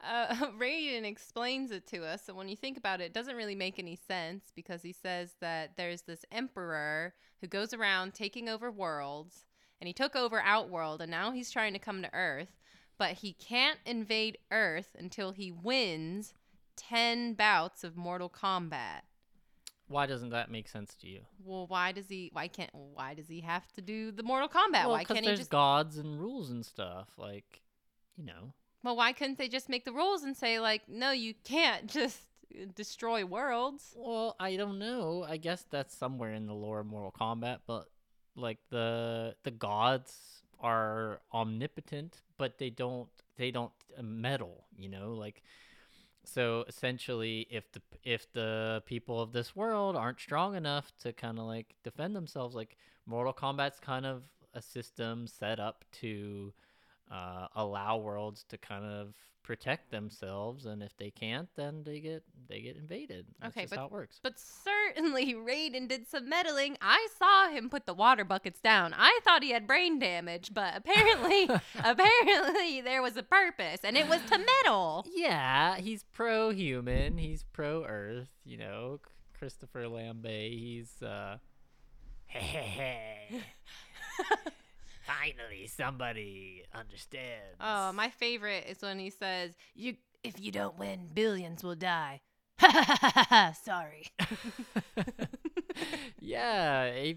uh, Raiden explains it to us, and when you think about it, it doesn't really make any sense because he says that there's this emperor who goes around taking over worlds, and he took over Outworld, and now he's trying to come to Earth, but he can't invade Earth until he wins 10 bouts of Mortal Kombat. Why doesn't that make sense to you? Well, why does he? Why can't? Why does he have to do the Mortal Kombat? well, why because can't he there's just? gods and rules and stuff. Like, you know, Well, why couldn't they just make the rules and say like, no, you can't just destroy worlds? well, I don't know. I guess that's somewhere in the lore of Mortal Kombat, but like the the gods are omnipotent, but they don't they don't meddle. You know, like so essentially, if the if the people of this world aren't strong enough to kind of like defend themselves, like Mortal Kombat's kind of a system set up to uh, allow worlds to kind of protect themselves, and if they can't, then they get they get invaded. That's Okay, but- how it works. But certainly Raiden did some meddling. I saw him put the water buckets down. I thought he had brain damage, but apparently, apparently there was a purpose, and it was to meddle. Yeah, he's pro human. He's pro Earth. You know, Christopher Lambert He's uh. Finally, somebody understands. Oh, my favorite is when he says, "You, if you don't win, billions will die." Sorry. yeah, he,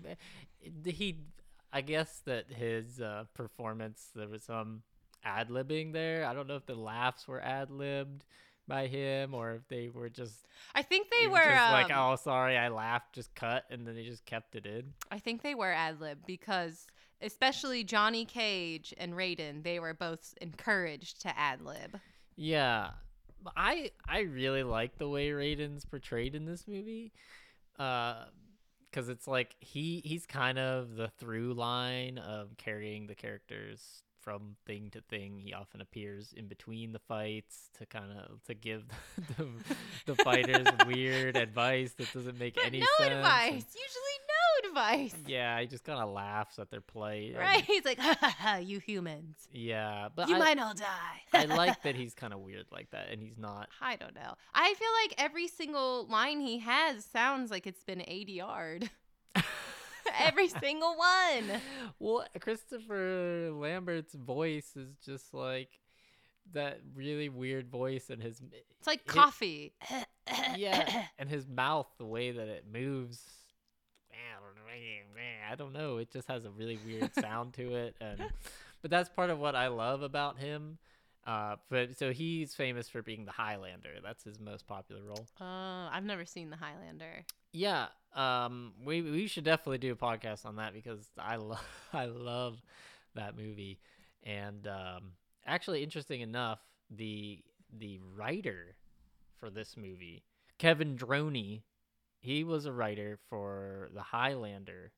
he. I guess that his uh, performance there was some ad libbing there. I don't know if the laughs were ad libbed by him or if they were just I think they were just like, um, oh, sorry, I laughed, just cut, and then they just kept it in. I think they were ad lib because especially Johnny Cage and Raiden, they were both encouraged to ad lib. Yeah, I I really like the way Raiden's portrayed in this movie, uh, because it's like he he's kind of the through line of carrying the characters from thing to thing. He often appears in between the fights to kind of to give the, the fighters weird advice that doesn't make But any no sense. No advice. and- Usually advice. yeah, he just kind of laughs at their play. and- Right? He's like, ha ha ha, you humans. Yeah, but you I, might all die. I like that he's kind of weird like that, and he's not. I don't know. I feel like every single line he has sounds like it's been ADR'd. every single one. Well, Christopher Lambert's voice is just like that really weird voice, and his It's like It- coffee. yeah, and his mouth, the way that it moves. I don't know. It just has a really weird sound to it, and but that's part of what I love about him. Uh, but so he's famous for being the Highlander. That's his most popular role. Uh, I've never seen The Highlander. Yeah, um, we we should definitely do a podcast on that because I love I love that movie. And um, actually, interesting enough, the the writer for this movie, Kevin Droney, he was a writer for the Highlander.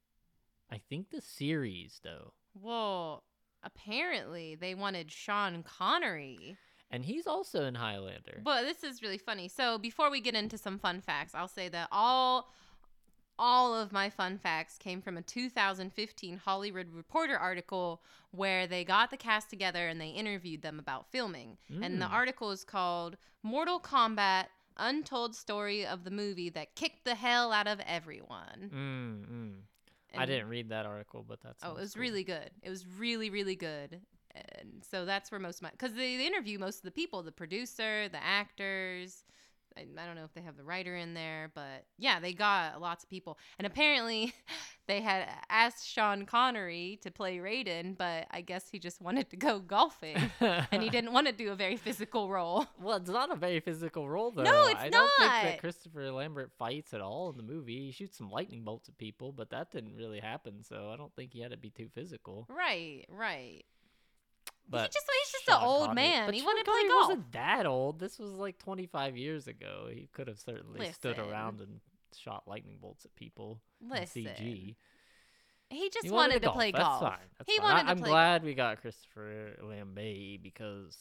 I think the series though, Well, apparently they wanted Sean Connery. and he's also in Highlander. But this is really funny. So before we get into some fun facts, I'll say that all all of my fun facts came from a 2015 Hollywood Reporter article where they got the cast together and they interviewed them about filming. And the Mm. article is called Mortal Kombat Untold Story of the Movie That Kicked the Hell Out of Everyone. Mm, mm. I didn't read that article, but that's Oh, it was really good. It was really, really good. And so that's where most of my because they, they interview most of the people, the producer, the actors. I, I don't know if they have the writer in there, but yeah, they got lots of people. And apparently, they had asked Sean Connery to play Raiden, but I guess he just wanted to go golfing, and he didn't want to do a very physical role. Well, it's not a very physical role, though. No, it's I don't think that Christopher Lambert fights at all in the movie. He shoots some lightning bolts at people, but that didn't really happen, so I don't think he had to be too physical. Right, right. But just- he's just an old Connery- man. But He Sean wanted to play Connery golf. wasn't that old. This was like 25 years ago. He could have certainly stood Listen. around and shot lightning bolts at people in Listen, CG. he just He wanted, to golf. play That's golf. Fine. That's he fine. wanted I, to I'm play glad we got Christopher Lambert because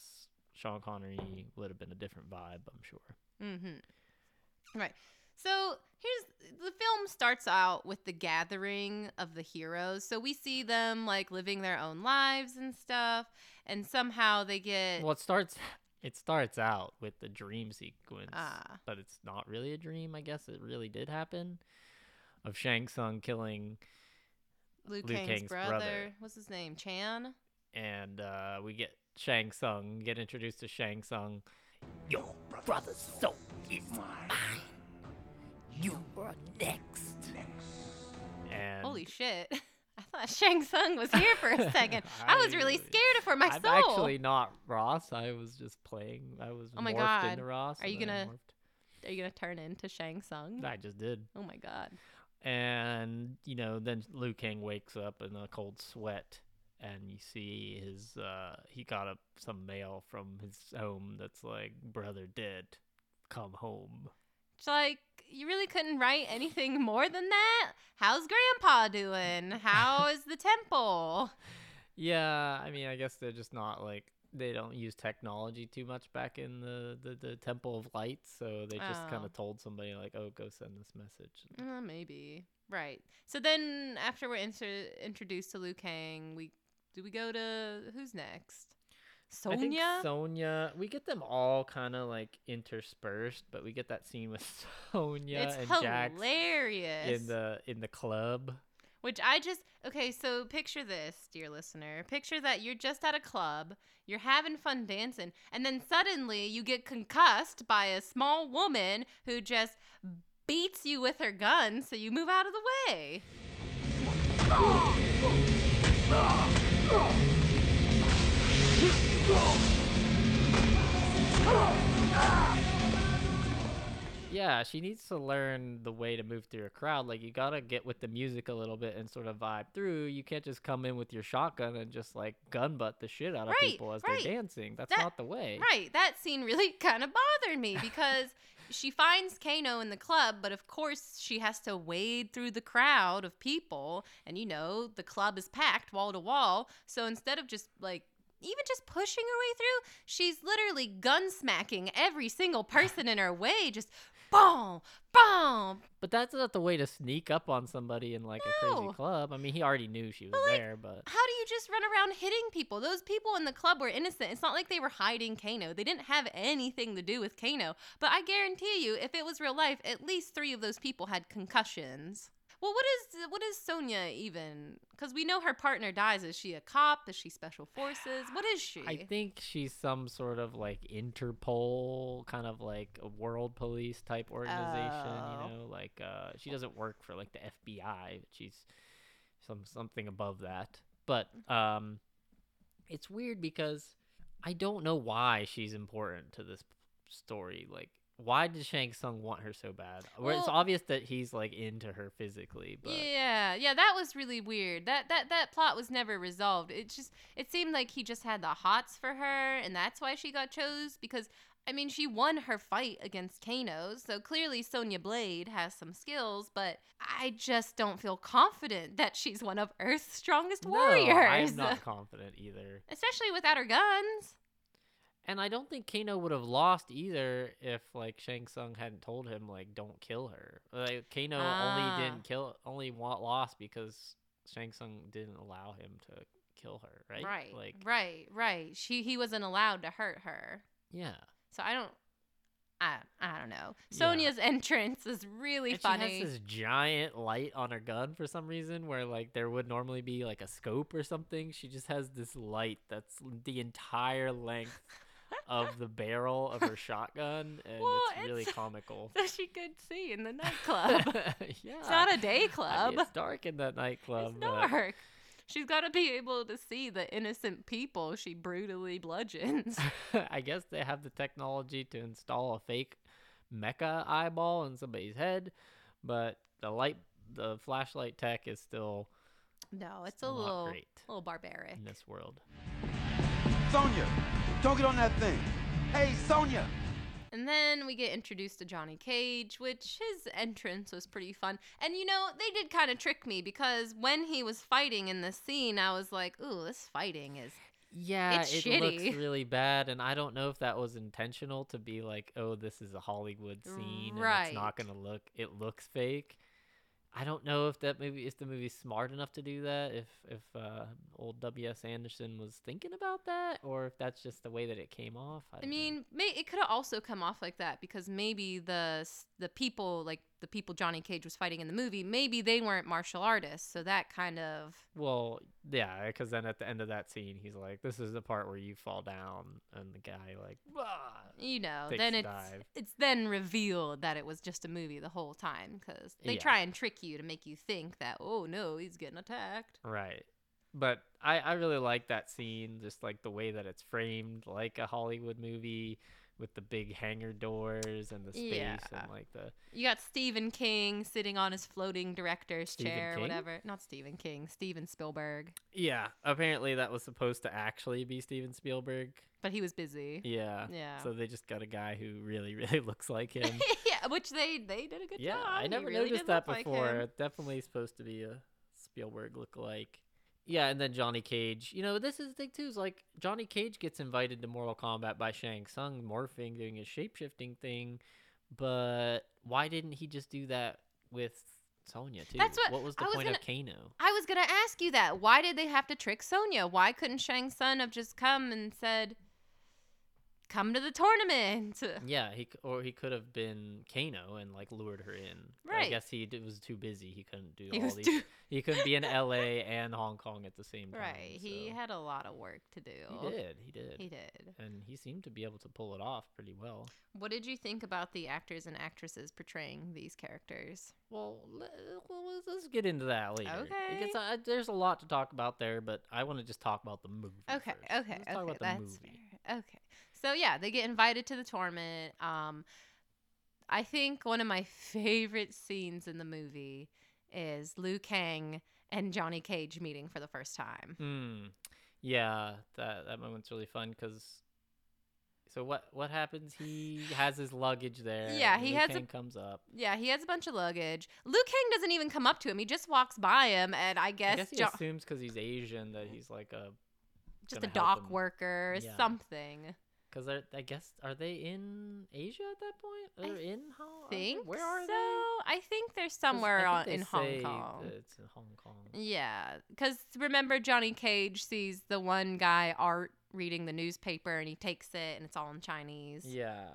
Sean Connery would have been a different vibe, I'm sure. Mm-hmm. Right. So here's the film starts out with the gathering of the heroes. So we see them like living their own lives and stuff, and somehow they get Well, it starts. It starts out with the dream sequence, Ah. but it's not really a dream. I guess it really did happen, of Shang Tsung killing, Liu Liu Kang's, Kang's brother. brother. What's his name? Chan. and uh, we get Shang Tsung get introduced to Shang Tsung. Your brother's soul is mine. You are next. And Holy shit! I thought Shang Tsung was here for a second. I was really scared for my I'm soul. actually not Ross. I was just playing. I was Oh my morphed God. into Ross. Are you I gonna- Are you gonna turn into Shang Tsung? I just did. Oh my god. and you know then Liu Kang wakes up in a cold sweat and you see his uh he got up some mail from his home that's like brother dead come home It's like you really couldn't write anything more than that. How's Grandpa doing? How is the temple? yeah i mean i guess they're just not like they don't use technology too much back in the the, the temple of light, so they just kind Oh. of told somebody like oh go send this message Uh, maybe. Right. So then, after we're inter- introduced to Liu Kang, we do we go to who's next? I think Sonya. Sonya, we get them all kind of like interspersed, but we get that scene with Sonya it's and Jax hilarious. in the in the club. Which I just okay. So picture this, dear listener. Picture that you're just at a club, you're having fun dancing, and then suddenly you get concussed by a small woman who just beats you with her gun, so you move out of the way. Yeah, she needs to learn the way to move through a crowd. Like you gotta get with the music a little bit and sort of vibe through. You can't just come in with your shotgun and just like gun butt the shit out of Right, people as right. they're dancing. That's That- not the way. Right. That scene really kind of bothered me because she finds Kano in the club, but of course she has to wade through the crowd of people. And you know, the club is packed wall to wall. So instead of just like, even just pushing her way through, she's literally gun smacking every single person in her way. Just boom, boom. But that's not the way to sneak up on somebody in like a crazy club. I mean, he already knew she was But, like, there, but How do you just run around hitting people? Those people in the club were innocent. It's not like they were hiding Kano. They didn't have anything to do with Kano. But I guarantee you, if it was real life, at least three of those people had concussions. Well, what is what is Sonya even? Because we know her partner dies. Is she a cop? Is she special forces? What is she? I think she's some sort of like Interpol, kind of like a world police type organization. Oh. You know, like uh, she doesn't work for like the FBI. But she's some something above that. But um, it's weird because I don't know why she's important to this story. Like, why did Shang Tsung want her so bad? Where it's obvious that he's like into her physically, but Yeah, yeah, that was really weird. That that that plot was never resolved. It just it seemed like he just had the hots for her, and that's why she got chose. Because I mean, she won her fight against Kano, so clearly Sonya Blade has some skills. But I just don't feel confident that she's one of Earth's strongest no, warriors, I'm not confident either. especially without her guns. And I don't think Kano would have lost either if like Shang Tsung hadn't told him like don't kill her. Like Kano Ah. only didn't kill only wa- lost because Shang Tsung didn't allow him to kill her, right? Right, Like right, right. She he wasn't allowed to hurt her. yeah. So I don't. I, I don't know. Yeah. Sonya's entrance is really And funny. she has this giant light on her gun for some reason where like there would normally be like a scope or something. She just has this light that's the entire length of the barrel of her shotgun and Well, it's really it's- comical. so she could see in the nightclub. yeah. it's not a day I club. mean, it's dark in that nightclub. it's but- dark. She's got to be able to see the innocent people she brutally bludgeons. I guess they have the technology to install a fake mecha eyeball in somebody's head, but the light, the flashlight tech is still no, it's a Still not little, great. little barbaric. in this world. Sonya, don't get on that thing. Hey, Sonya. And then we get introduced to Johnny Cage, which his entrance was pretty fun. And you know, they did kind of trick me because when he was fighting in the scene, I was like, "Ooh, this fighting is Yeah, It's it looks really bad, and I don't know if that was intentional to be like, oh, this is a Hollywood scene, and it's not gonna look. It looks fake. I don't know if that movie, if the movie's smart enough to do that. If if uh, old W. S. Anderson was thinking about that, or if that's just the way that it came off. I, I mean, may, it could have also come off like that because maybe the the people like the people Johnny Cage was fighting in the movie, maybe they weren't martial artists, so that kind of Well, yeah, because then at the end of that scene, he's like, "This is the part where you fall down," and the guy like, "Ah." you know, then it's dive. it's then revealed that it was just a movie the whole time because they Yeah. try and trick you to make you think that oh no, he's getting attacked. Right. But I, I really like that scene, just like the way that it's framed like a Hollywood movie with the big hangar doors and the space Yeah. and like the You got Stephen King sitting on his floating director's Stephen chair, or King? whatever. Not Stephen King, Steven Spielberg, Yeah, apparently that was supposed to actually be Steven Spielberg. but he was busy. Yeah. Yeah. So they just got a guy who really really looks like him. yeah, which they they did a good yeah, job. I never really noticed that look like before. Definitely supposed to be a Spielberg look-alike. Yeah, and then Johnny Cage. You know, this is the thing too. Is like Johnny Cage gets invited to Mortal Kombat by Shang Tsung, morphing, doing his shape-shifting thing. But why didn't he just do that with Sonya too? That's what- What was the I was point gonna- of Kano? I was gonna ask you that. Why did they have to trick Sonya? Why couldn't Shang Tsung have just come and said, "Come to the tournament"? Yeah, he or he could have been Kano and like lured her in. But I guess he d- was too busy. He couldn't do He all these. too- He couldn't be in L.A. and Hong Kong at the same time. right. He had a lot of work to do. He did. He did. He did. and he seemed to be able to pull it off pretty well. What did you think about the actors and actresses portraying these characters? Well, let's- get into that later. Okay. Because I, there's a lot to talk about there, but I want to just talk about the movie. Okay, first. okay, Let's talk about the That's movie. fair. Okay. So yeah, they get invited to the tournament. Um I think one of my favorite scenes in the movie is Liu Kang and Johnny Cage meeting for the first time. Hmm. Yeah, that that moment's really fun because. So what what happens? He has his luggage there. Yeah, he Liu has a- comes up. Yeah, he has a bunch of luggage. Liu Kang doesn't even come up to him. He just walks by him and I guess, I guess he Jo- assumes because he's Asian that he's like a just a dock him. worker or Yeah. something. Because I guess are they in Asia at that point? I They're in Hong. Think Where are they? so? they? I think they're somewhere I on, think in they Hong Kong. It's in Hong Kong. Yeah, because remember Johnny Cage sees the one guy Art reading the newspaper and he takes it and it's all in Chinese. Yeah.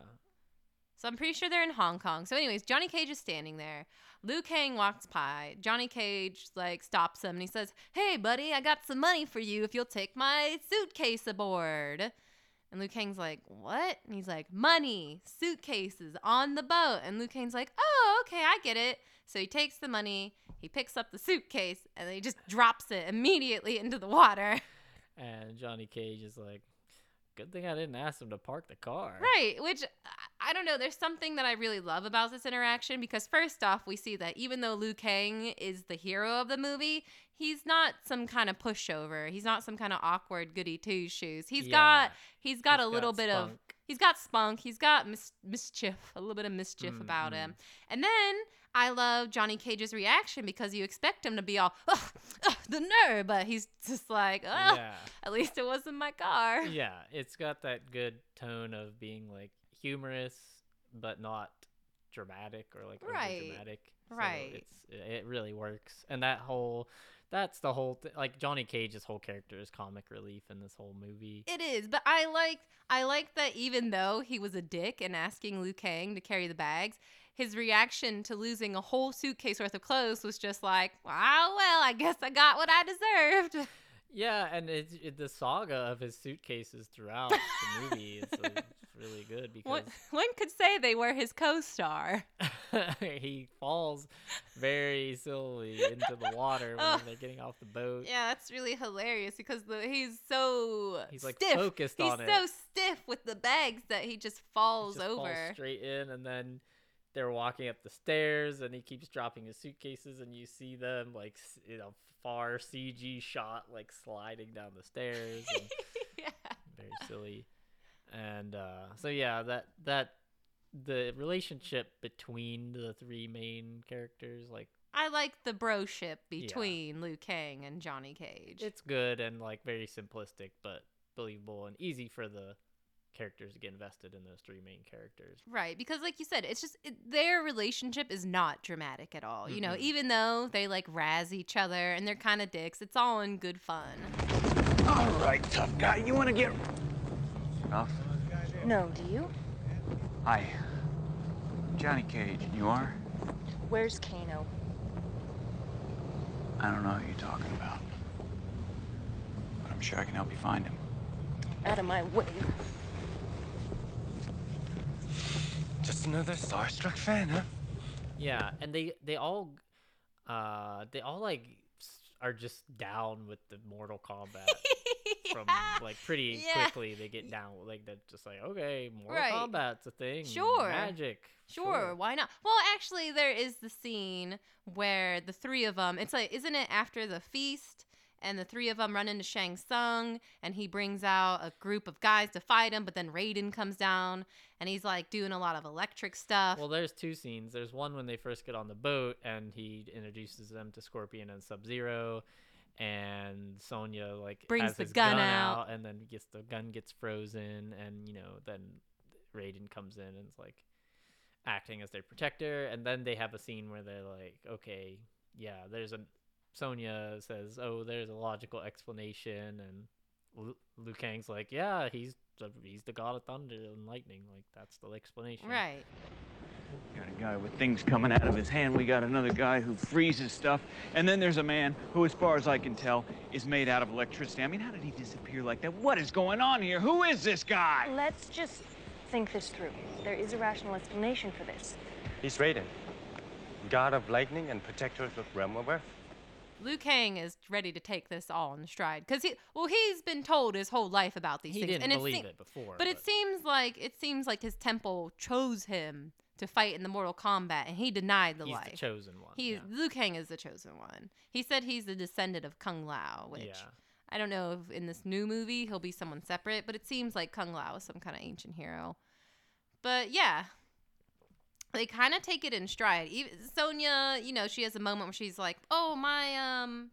So I'm pretty sure they're in Hong Kong. So anyways, Johnny Cage is standing there. Liu Kang walks by. Johnny Cage like stops him and he says, "Hey, buddy, I got some money for you if you'll take my suitcase aboard." And Liu Kang's like, "What?" And he's like, "Money, suitcases on the boat." And Liu Kang's like, "Oh, okay, I get it." So he takes the money, he picks up the suitcase, and then he just drops it immediately into the water. and Johnny Cage is like, "Good thing I didn't ask him to park the car." Right, which uh, I- don't know. There's something that I really love about this interaction because first off, we see that even though Liu Kang is the hero of the movie, he's not some kind of pushover. He's not some kind of awkward goody two shoes. He's Yeah. got he's got He's a little got bit of he's got spunk. He's got mis- mischief, a little bit of mischief Mm, about mm. him. And then I love Johnny Cage's reaction because you expect him to be all "Ugh, ugh, the nerve, but he's just like, oh, Yeah. at least it wasn't my car. yeah, it's got that good tone of being like humorous but not dramatic or like Right, dramatic. right. it's it really works, and that whole that's the whole th- like Johnny Cage's whole character is comic relief in this whole movie. It is, but I like I like that even though he was a dick and asking Liu Kang to carry the bags, his reaction to losing a whole suitcase worth of clothes was just like, "Wow, well, I guess I got what I deserved." Yeah, and it's it, the saga of his suitcases throughout the movie is really good because One, one could say they were his co-star. he falls very silly into the water when they're getting off the boat. Yeah, that's really hilarious because the, he's so He's, like, stiff. focused he's on so it. stiff with the bags that he just He falls just over. falls straight in, and then they're walking up the stairs, and he keeps dropping his suitcases, and you see them like in a far CG shot, like sliding down the stairs. And yeah. very silly. And uh, so yeah, that that the relationship between the three main characters, like I like the broship between Liu Kang and Johnny Cage. it's good and like very simplistic, but believable and easy for the characters to get invested in those three main characters. Right, because like you said, it's just it, their relationship is not dramatic at all. You know, even though they like razz each other and they're kind of dicks, it's all in good fun. All right, tough guy. You want to get rough? No, do you? Hi. Johnny Cage. You are? Where's Kano? I don't know who you're talking about. But I'm sure I can help you find him. Out of my way. Just another starstruck fan, huh? Yeah, and they they all uh they all like are just down with the Mortal Kombat from like pretty Yeah. quickly. They get down like they're just like okay, more Right. Kombat's a thing. Sure. magic. Sure, why not? Well, actually, there is the scene where the three of them. It's like, isn't it after the feast? And the three of them run into Shang Tsung, and he brings out a group of guys to fight him. But then Raiden comes down, and he's like doing a lot of electric stuff. Well, there's two scenes. There's one when they first get on the boat and he introduces them to Scorpion and Sub Zero, and Sonya like Brings the his gun out. and then gets the gun gets frozen, and you know then Raiden comes in and is like acting as their protector, and then they have a scene where they're like, okay, yeah, there's a Sonya says, oh, there's a logical explanation, and Lu- Liu Kang's like, yeah, he's the, he's the god of thunder and lightning, like that's the explanation. right. Got a guy with things coming out of his hand. We got another guy who freezes stuff. And then there's a man who, as far as I can tell, is made out of electricity. I mean, how did he disappear like that? What is going on here? Who is this guy? Let's just think this through. There is a rational explanation for this. He's Raiden, god of lightning and protector of the realm of Earth. Liu Kang is ready to take this all in stride because he, well, he's been told his whole life about these He things, didn't and believe seem- it before, But, it seems like it seems like his temple chose him to fight in the Mortal Kombat, and he denied the He's life. the chosen one. He yeah. Liu Kang is the chosen one. He said he's the descendant of Kung Lao, which Yeah. I don't know if in this new movie he'll be someone separate, but it seems like Kung Lao is some kind of ancient hero. But yeah, they kind of take it in stride. Even Sonya, you know, she has a moment where she's like, "Oh my um."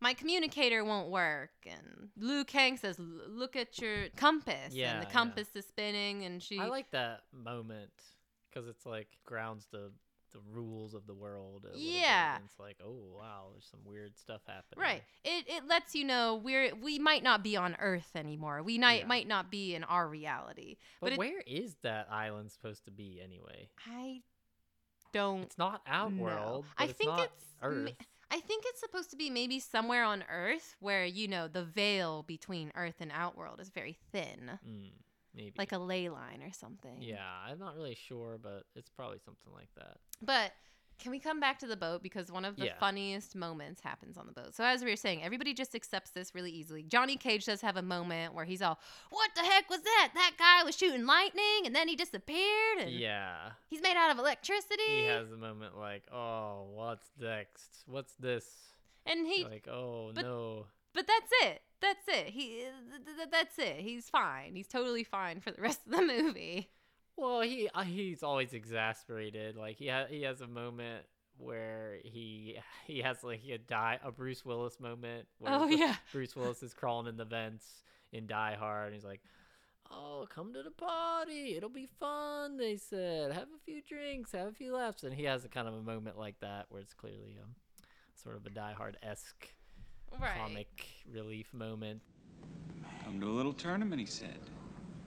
My communicator won't work, and Liu Kang says, "Look at your compass." Yeah, and the yeah. compass is spinning, and she. I like that moment because it's like grounds the the rules of the world. Bit, Yeah. and it's like, oh wow, there's some weird stuff happening. Right. It it lets you know we're we might not be on Earth anymore. We might Yeah. might not be in our reality. But, it, where is that island supposed to be anyway? I don't. It's not Outworld. I but think not it's Earth. I think it's supposed to be maybe somewhere on Earth where you know the veil between Earth and Outworld is very thin, Mm, maybe. like a ley line or something. Yeah, I'm not really sure, but it's probably something like that. But Can we come back to the boat because one of the Yeah. funniest moments happens on the boat. So as we were saying, everybody just accepts this really easily. Johnny Cage does have a moment where he's all, "What the heck was that? That guy was shooting lightning and then he disappeared and Yeah. he's made out of electricity." He has a moment like, oh, what's next? What's this? and he like, oh but- no. But that's it. That's it. He th- th- th- that's it. He's fine. He's totally fine for the rest of the movie. Well, he uh, he's always exasperated. Like he ha- he has a moment where he he has like a die a Bruce Willis moment. Where Oh, yeah. Bruce Willis is crawling in the vents in Die Hard, and he's like, "Oh, come to the party. It'll be fun." They said, "Have a few drinks, have a few laughs," and he has a kind of a moment like that where it's clearly um sort of a Die Hard esque Right. comic relief moment. Come to a little tournament, he said.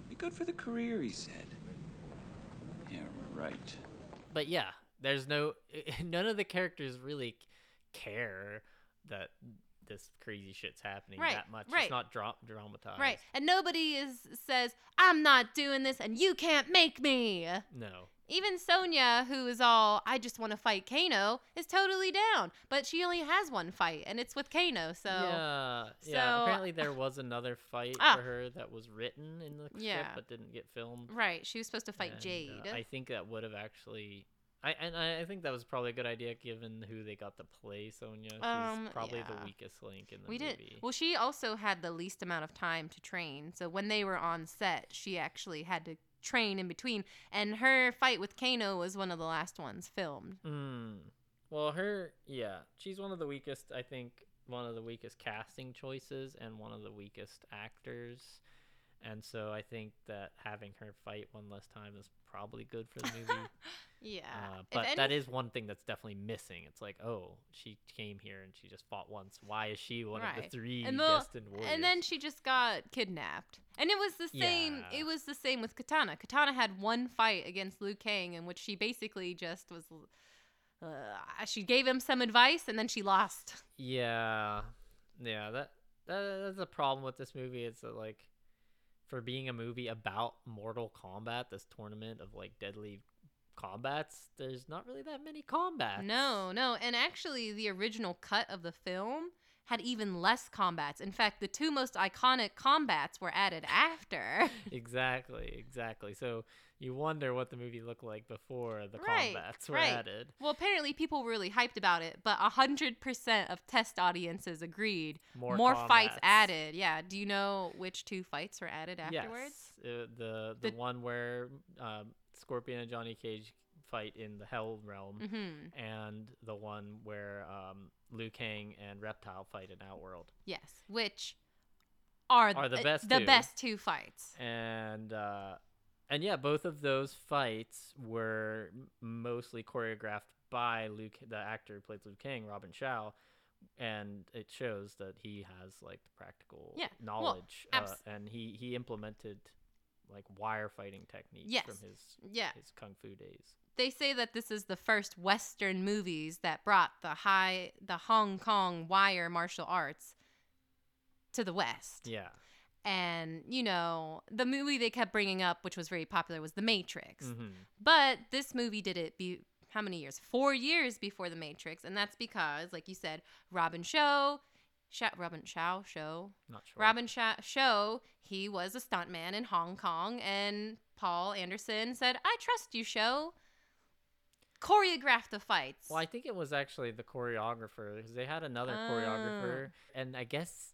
Be good for the career, he said. Yeah, we're right. but yeah, there's no none of the characters really care that this crazy shit's happening Right, that much. right. It's not dra- dramatized. Right. And nobody is says, "I'm not doing this and you can't make me." No. Even Sonya, who is all, I just want to fight Kano, is totally down. But she only has one fight, and it's with Kano, so. yeah. so- yeah. Apparently there was another fight Ah. for her that was written in the script Yeah. but didn't get filmed. Right, she was supposed to fight And, uh, Jade. I think that would have actually. I and I I think that was probably a good idea given who they got to play Sonya. She's Um, probably yeah. the weakest link in the we movie. did. Well, she also had the least amount of time to train. So when they were on set, she actually had to train in between. And her fight with Kano was one of the last ones filmed. Mm. Well, her, yeah, she's one of the weakest. I think one of the weakest casting choices and one of the weakest actors. And so I think that having her fight one less time is probably good for the movie. Yeah. uh, but any- that is one thing that's definitely missing. It's like, oh, she came here and she just fought once. Why is she one of the three and the- destined warriors? And then she just got kidnapped. And it was the same Yeah. it was the same with Katana. Katana had one fight against Liu Kang in which she basically just was uh, she gave him some advice and then she lost. Yeah, yeah. That, that that's a problem with this movie. It's that like, for being a movie about Mortal Kombat, this tournament of like deadly combats, there's not really that many combats. No, no. And actually the original cut of the film had even less combats. In fact, the two most iconic combats were added after. exactly, exactly. So you wonder what the movie looked like before the Right, combats were right. added. Well, apparently people were really hyped about it, but 100% of test audiences agreed. More fights added. Yeah. Do you know which two fights were added afterwards? Yes, uh, the, the The- one where um, Scorpion and Johnny Cage fight in the Hell realm, Mhm. and the one where um, Liu Kang and Reptile fight in Outworld. Yes. Which are, Are the uh, best the two. best two fights. and uh, and yeah, both of those fights were mostly choreographed by Luke, the actor who plays Liu Kang, Robin Shaw, and it shows that he has like the practical Yeah, well, knowledge, abs- uh, and he he implemented like wire fighting techniques Yes, from his yeah. his kung fu days. They say that this is the first Western movies that brought the high, the Hong Kong wire martial arts to the West. Yeah, And, you know, the movie they kept bringing up, which was very popular, was The Matrix. Mhm. But this movie did it be how many years? Four years before The Matrix. And that's because, like you said, Robin Shou, Sha- Robin Chow Show, not sure. Robin Sha- Show, he was a stuntman in Hong Kong. And Paul Anderson said, I trust you, Shou. Choreograph the fights. Well, I think it was actually the choreographer because they had another choreographer, oh. and I guess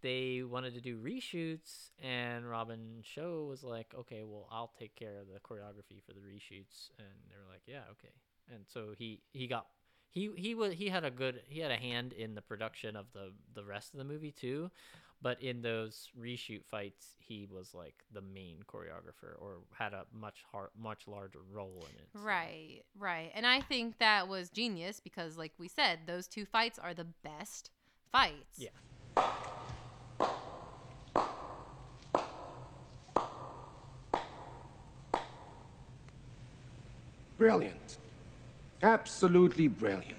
they wanted to do reshoots, and Robin Shou was like, "Okay, well, I'll take care of the choreography for the reshoots," and they were like, "Yeah, okay." And so he he got he he was he had a good he had a hand in the production of the the rest of the movie too, but in those reshoot fights, he was like the main choreographer or had a much hard much larger role in it. so- Right, right. And I think that was genius because, like we said, those two fights are the best fights. Yeah. Brilliant. Absolutely brilliant.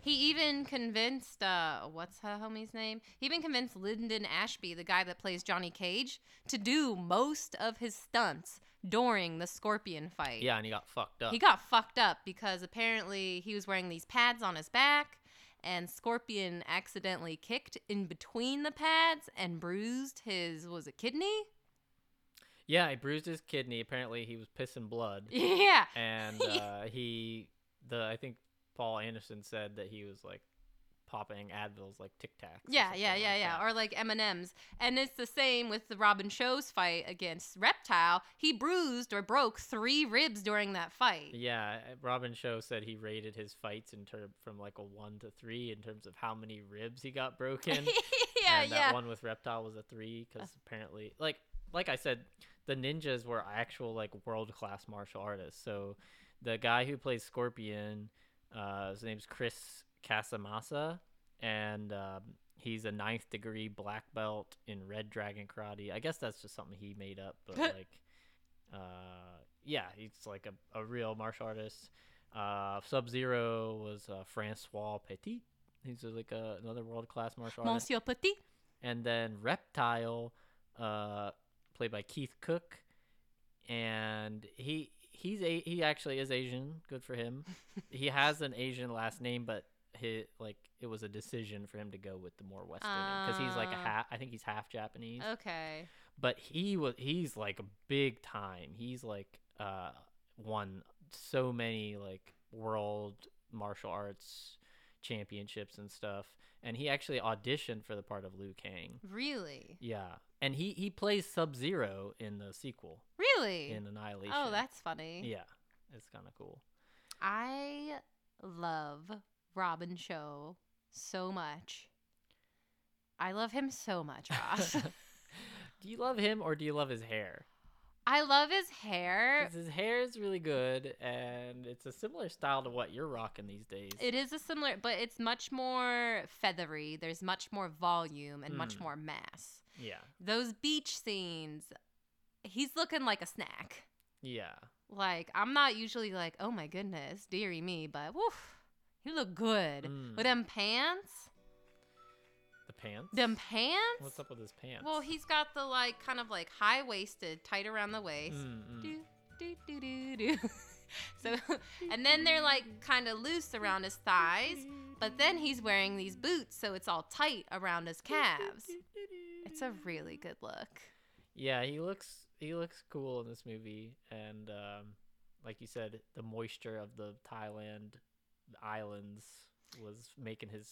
He even convinced, uh, what's her homie's name? He even convinced Linden Ashby, the guy that plays Johnny Cage, to do most of his stunts during the Scorpion fight. Yeah, and he got fucked up. He got fucked up because apparently he was wearing these pads on his back, and Scorpion accidentally kicked in between the pads and bruised his was it kidney? Yeah, he bruised his kidney. Apparently, he was pissing blood. Yeah. And uh, he, the I think Paul Anderson said that he was like popping Advils like Tic Tacs. or Yeah, yeah, like yeah, yeah. that. Or like M and M's, and it's the same with the Robin Shou's fight against Reptile. He bruised or broke three ribs during that fight. Yeah, uh, Robin Shou said he rated his fights in term from like a one to three in terms of how many ribs he got broken. yeah, and yeah. that one with Reptile was a three because apparently, like, like I said, the ninjas were actual like world class martial artists. So the guy who plays Scorpion, uh, his name's Chris Casamassa, and um, he's a ninth degree black belt in Red Dragon Karate. I guess that's just something he made up, but like, uh, yeah, he's like a, a real martial artist. Uh, Sub Zero was uh, Francois Petit. He's uh, like a, another world class martial artist Monsieur Petit. and then Reptile, uh, played by Keith Cook, and he he's a he actually is Asian. Good for him. he has an Asian last name, but he like it was a decision for him to go with the more Western because he's like a Ah. half. I think he's half Japanese. Okay. But he was he's like a big time. He's like uh won so many like world martial arts championships and stuff. And he actually auditioned for the part of Liu Kang. Really? Yeah. And he he plays Sub Zero in the sequel Really? in Annihilation. Oh, that's funny. Yeah. It's kind of cool. I love Robin Shou so much. I love him so much, Ross. do you love him or do you love his hair? I love his hair. his hair is really good and it's a similar style to what you're rocking these days. It is a similar, but it's much more feathery. There's much more volume and much Mm. more mass. yeah. Those beach scenes, he's looking like a snack. Yeah. Like I'm not usually like, oh my goodness, dearie me, but woof, he look good Mm. with them pants. Pants? Them pants. What's up with his pants? Well, he's got the like kind of like high waisted, tight around the waist. Mm, mm. Do do do do do. so, and then they're like kind of loose around his thighs, but then he's wearing these boots, so it's all tight around his calves. It's a really good look. Yeah, he looks he looks cool in this movie, and um, like you said, the moisture of the Thailand islands was making his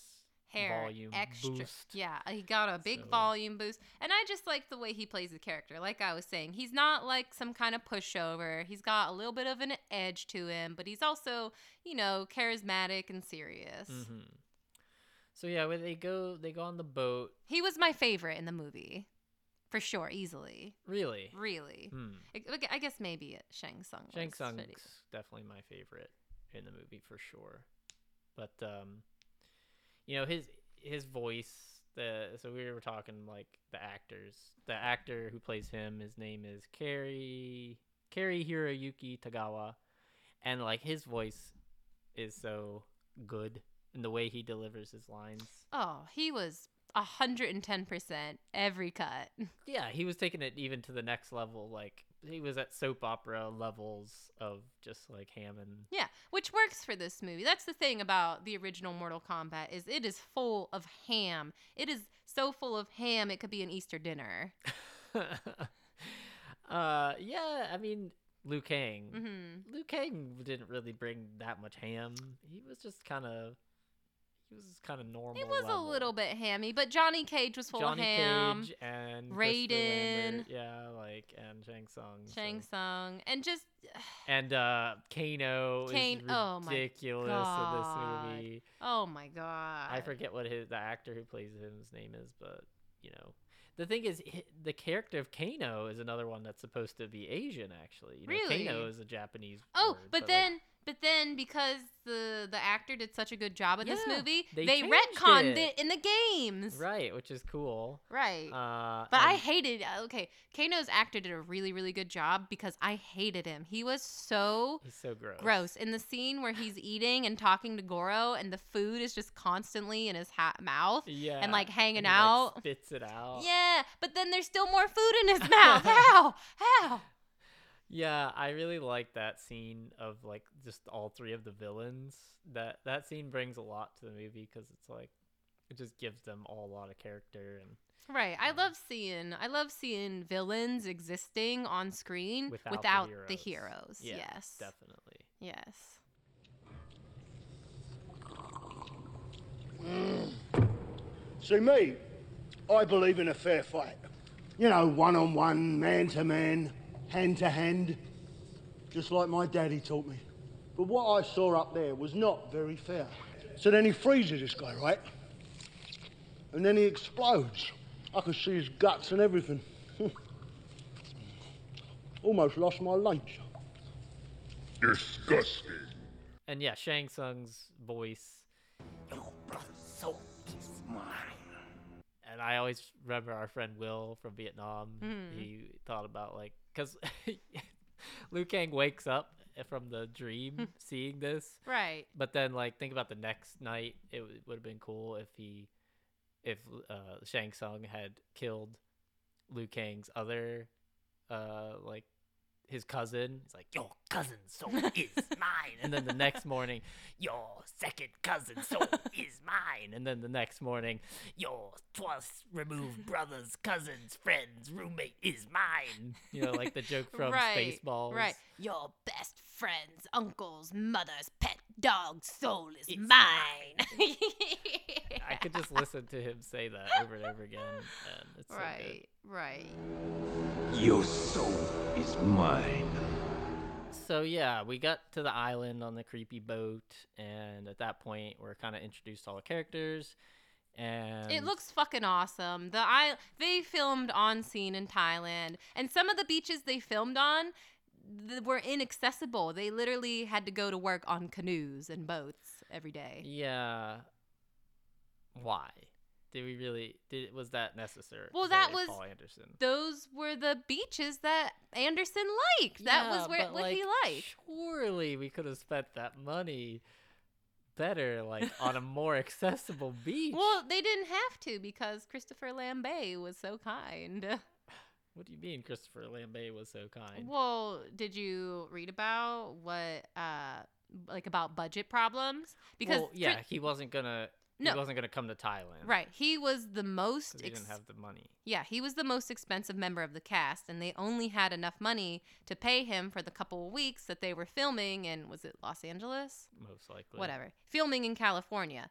Hair volume extra. boost. Yeah, he got a big So- volume boost, and I just like the way he plays the character. Like I was saying, he's not like some kind of pushover. He's got a little bit of an edge to him, but he's also, you know, charismatic and serious. hmm So yeah, when they go, they go on the boat. He was my favorite in the movie, for sure, easily, Really, really. Hmm. I, I guess maybe Shang Tsung. Shang Tsung's definitely my favorite in the movie for sure. But um, you know his his voice. The so we were talking like the actors. The actor who plays him, his name is Cary Cary Hiroyuki Tagawa, and like his voice is so good in the way he delivers his lines. Oh, he was hundred and ten percent every cut. Yeah, he was taking it even to the next level. Like he was at soap opera levels of just like Hammond. Yeah, which works for this movie. That's the thing about the original Mortal Kombat is it is full of ham. It is so full of ham it could be an Easter dinner. uh, yeah, I mean, Liu Kang. hmm Liu Kang didn't really bring that much ham. He was just kind of, he was kind of normal. It was a little bit hammy, but Johnny Cage was full Johnny of ham. Cage and Raiden. Lambert, yeah, like and Shang Tsung. Shang so- Tsung, and just And uh, Kano Kane- is oh ridiculous God. in this movie. oh my god, I forget what his the actor who plays him's name is, but you know, the thing is, the character of Kano is another one that's supposed to be Asian. Actually, you know, Really? Kano is a Japanese. Oh, word, but like- then, but then, because the the actor did such a good job in this movie, they they, retconned it. it. in the games. right, which is cool. Right. Uh, But I hated. uh, Okay, Kano's actor did a really, really good job because I hated him. He was so he's so gross. gross in the scene where he's eating and talking to Goro, and the food is just constantly in his ha- mouth. Yeah, and like hanging he, like, out. spits it out. Yeah, but then there's still more food in his mouth. How? How? Yeah, I really like that scene of like just all three of the villains. That that scene brings a lot to the movie because it's like it just gives them all a lot of character and Right. I love seeing I love seeing villains existing on screen without, without, the the heroes. heroes. Yeah, yes. definitely. Yes. Mm. See, me, I believe in a fair fight. You know, one on one, man to man, hand to hand. Just like my daddy taught me. But what I saw up there was not very fair. So then he freezes this guy, right? And then he explodes. I could see his guts and everything. Almost lost my lunch. Disgusting. And yeah, Shang Tsung's voice. So is mine. And I always remember our friend Will from Vietnam. Mhm. He thought about like because Liu Kang wakes up from the dream seeing this, Right. But then like think about the next night. It w- would have been cool if he, if uh, Shang Tsung had killed Liu Kang's other, uh, like his cousin. He's like, your cousin's soul is mine. And then the next morning, your second cousin's soul is mine. And then the next morning, your twice removed brother's cousin's friend's roommate is mine. You know, like the joke from right. Spaceballs. Right. Your best friend's uncle's mother's pet dog's soul is mine. I could just listen to him say that over and over again, and it's so right. Right. Your soul is mine. So yeah, we got to the island on the creepy boat, and at that point, we're kind of introduced to all the characters, and It looks fucking awesome. The I they filmed on scene in Thailand, and some of the beaches they filmed on th- were inaccessible. They literally had to go to work on canoes and boats every day. yeah. Why did we really? Did was that necessary? Well, that was Paul Anderson. Those were the beaches that Anderson liked. that was Yeah, where what he liked. Surely we could have spent that money better, like on a more accessible beach. Well, they didn't have to because Christopher Lambert was so kind. What do you mean, Christopher Lambert was so kind? Well, did you read about what uh like about budget problems? Because well, yeah, he wasn't gonna. No. he wasn't gonna come to Thailand. right, he was the most he ex- didn't have the money. Yeah, he was the most expensive member of the cast, and they only had enough money to pay him for the couple of weeks that they were filming in was it Los Angeles? Most likely. Whatever. Filming in California.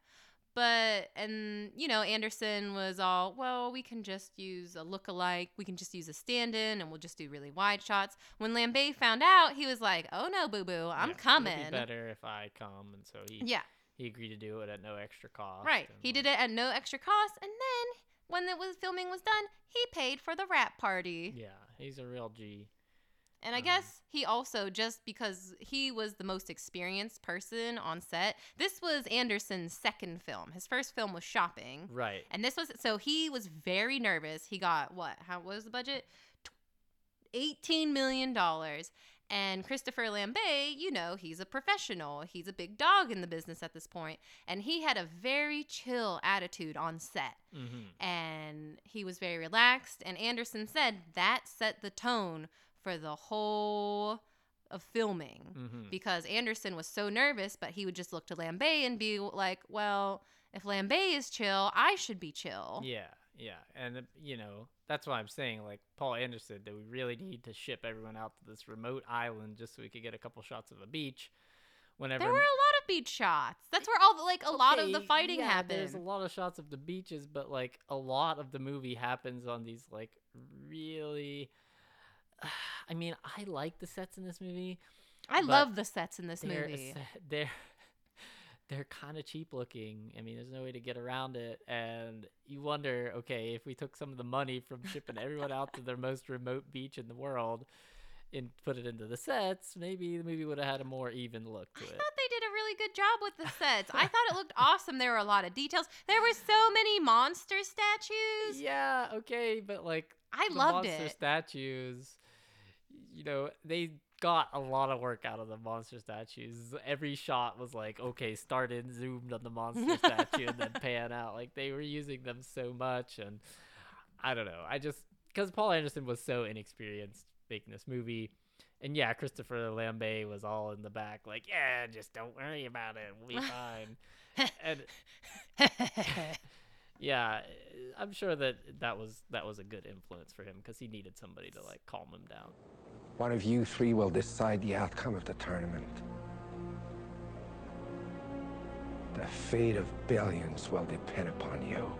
But and you know, Anderson was all, well, we can just use a look-alike, we can just use a stand-in and we'll just do really wide shots. When Lambert found out, he was like, Oh no, boo boo, I'm Yeah, coming. It'd be better if I come, and so he Yeah. he agreed to do it at no extra cost. Right. He did it at no extra cost, and then when the was filming was done, he paid for the wrap party. Yeah, he's a real G. And I guess he also just because he was the most experienced person on set. This was Anderson's second film. His first film was Shopping. Right. And this was so he was very nervous. He got what? How what was the budget? Eighteen million dollars. And Christopher Lambert, you know, he's a professional. He's a big dog in the business at this point, and he had a very chill attitude on set. Mm-hmm. And he was very relaxed. And Anderson said that set the tone for the whole of filming Mhm. because Anderson was so nervous, but he would just look to Lambert and be like, "Well, if Lambert is chill, I should be chill." Yeah, yeah, and uh, you know that's why I'm saying like Paul Anderson. that we really need to ship everyone out to this remote island just so we could get a couple shots of a beach? Whenever There were a lot of beach shots. That's where all the, like a lot of the fighting yeah, happened. There's a lot of shots of the beaches, but like a lot of the movie happens on these like really. I mean, I like the sets in this movie. I love the sets in this they're movie. They're they're kind of cheap looking. I mean, there's no way to get around it, and you wonder, okay, if we took some of the money from shipping everyone out to their most remote beach in the world and put it into the sets, maybe the movie would have had a more even look to I it. I thought they did a really good job with the sets. I thought it looked awesome. There were a lot of details. There were so many monster statues. Yeah, okay, but like I the loved monster it. statues, you know, they got a lot of work out of the monster statues. Every shot was like, okay, start in, zoomed on the monster statue, and then pan out. Like they were using them so much, and I don't know. I just because Paul Anderson was so inexperienced making this movie, And yeah, Christopher Lambert was all in the back, like, yeah, just don't worry about it, we'll be fine. and yeah, I'm sure that that was that was a good influence for him because he needed somebody to like calm him down. One of you three will decide the outcome of the tournament. The fate of billions will depend upon you.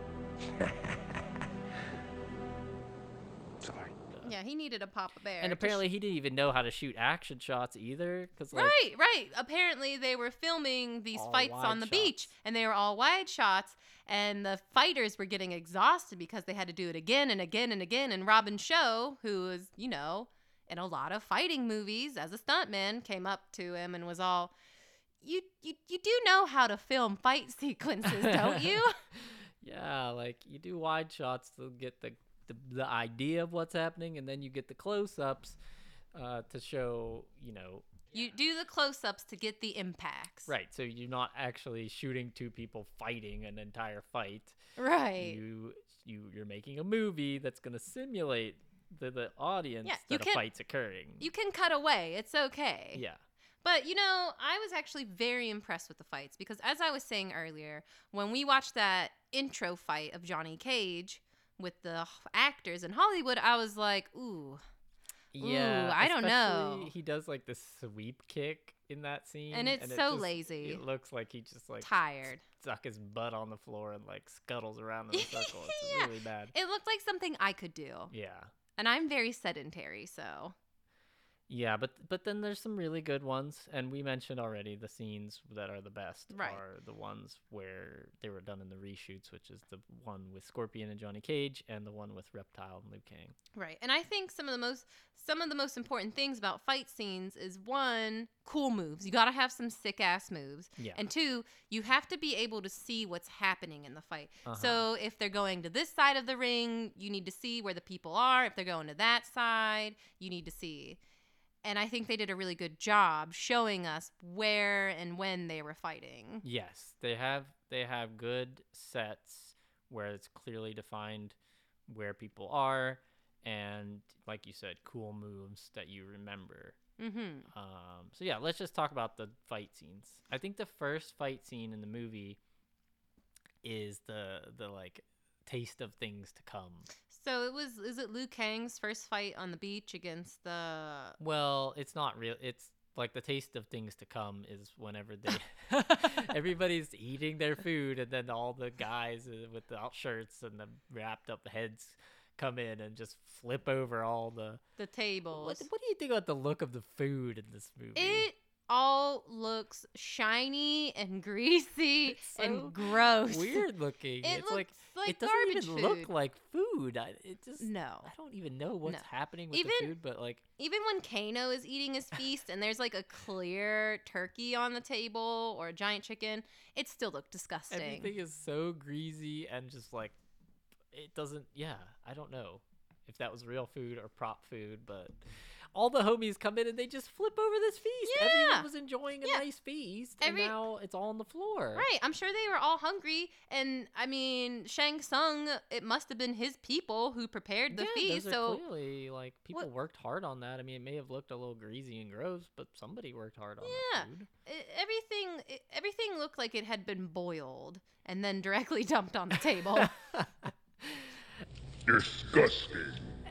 Sorry. Yeah, he needed a Papa Bear. And to apparently, he didn't even know how to shoot action shots either. Cause like, right, right. Apparently, they were filming these fights on the beach, and they were all wide shots. And the fighters were getting exhausted because they had to do it again and again and again. And Robin Shou, who is, you know, in a lot of fighting movies as a stuntman, came up to him and was all, "You, you, you do know how to film fight sequences, don't you?" yeah, like you do wide shots to get the the, the idea of what's happening, and then you get the close ups uh, to show, you know, You do the close-ups to get the impacts. right. So you're not actually shooting two people fighting an entire fight. Right. You you you're making a movie that's gonna simulate the the audience Yeah, that can- a fight's occurring. You can cut away. It's okay. yeah. But you know, I was actually very impressed with the fights because, as I was saying earlier, when we watched that intro fight of Johnny Cage with the actors in Hollywood, I was like, ooh, Yeah, I don't know. He does like this sweep kick in that scene, And it's it so just- lazy. It looks like he just like tired. stuck his butt on the floor and like scuttles around in a circle. It's Yeah. really bad. It looked like something I could do. Yeah, And I'm very sedentary, so. Yeah, but but then there's some really good ones, and we mentioned already the scenes that are the best Right. are the ones where they were done in the reshoots, which is the one with Scorpion and Johnny Cage, and the one with Reptile and Liu Kang. Right. And I think some of the most some of the most important things about fight scenes is one, cool moves. You got to have some sick ass moves. Yeah. And two, you have to be able to see what's happening in the fight. Uh-huh. So if they're going to this side of the ring, you need to see where the people are. If they're going to that side, you need to see. And I think they did a really good job showing us where and when they were fighting. Yes, they have they have good sets where it's clearly defined where people are and like you said cool moves that you remember. Mhm. Um so yeah, let's just talk about the fight scenes. I think the first fight scene in the movie is the the like taste of things to come. So it was is it Liu Kang's first fight on the beach against the Well, it's not real. It's like the taste of things to come is whenever they everybody's eating their food and then all the guys uh, with the shirts and the wrapped up heads come in and just flip over all the the tables. What, what do you think about the look of the food in this movie? It all looks shiny and greasy so and gross. Weird looking. It it's like, looks like it doesn't even look like food. I, it just No. I don't even know what's No. happening with Even- the food, but like Even when Kano is eating his feast and there's like a clear turkey on the table or a giant chicken, it still looked disgusting. Everything is so greasy and just like it doesn't. Yeah, I don't know if that was real food or prop food, but all the homies come in and they just flip over this feast. Yeah. Everyone was enjoying a Yeah. nice feast, Every- and now it's all on the floor. Right, I'm sure they were all hungry, and I mean, Shang Tsung. It must have been his people who prepared the yeah, feast. those are So clearly like people What- worked hard on that. I mean, it may have looked a little greasy and gross, but somebody worked hard on Yeah. the food. everything, i- everything looked like it had been boiled and then directly dumped on the table. Disgusting.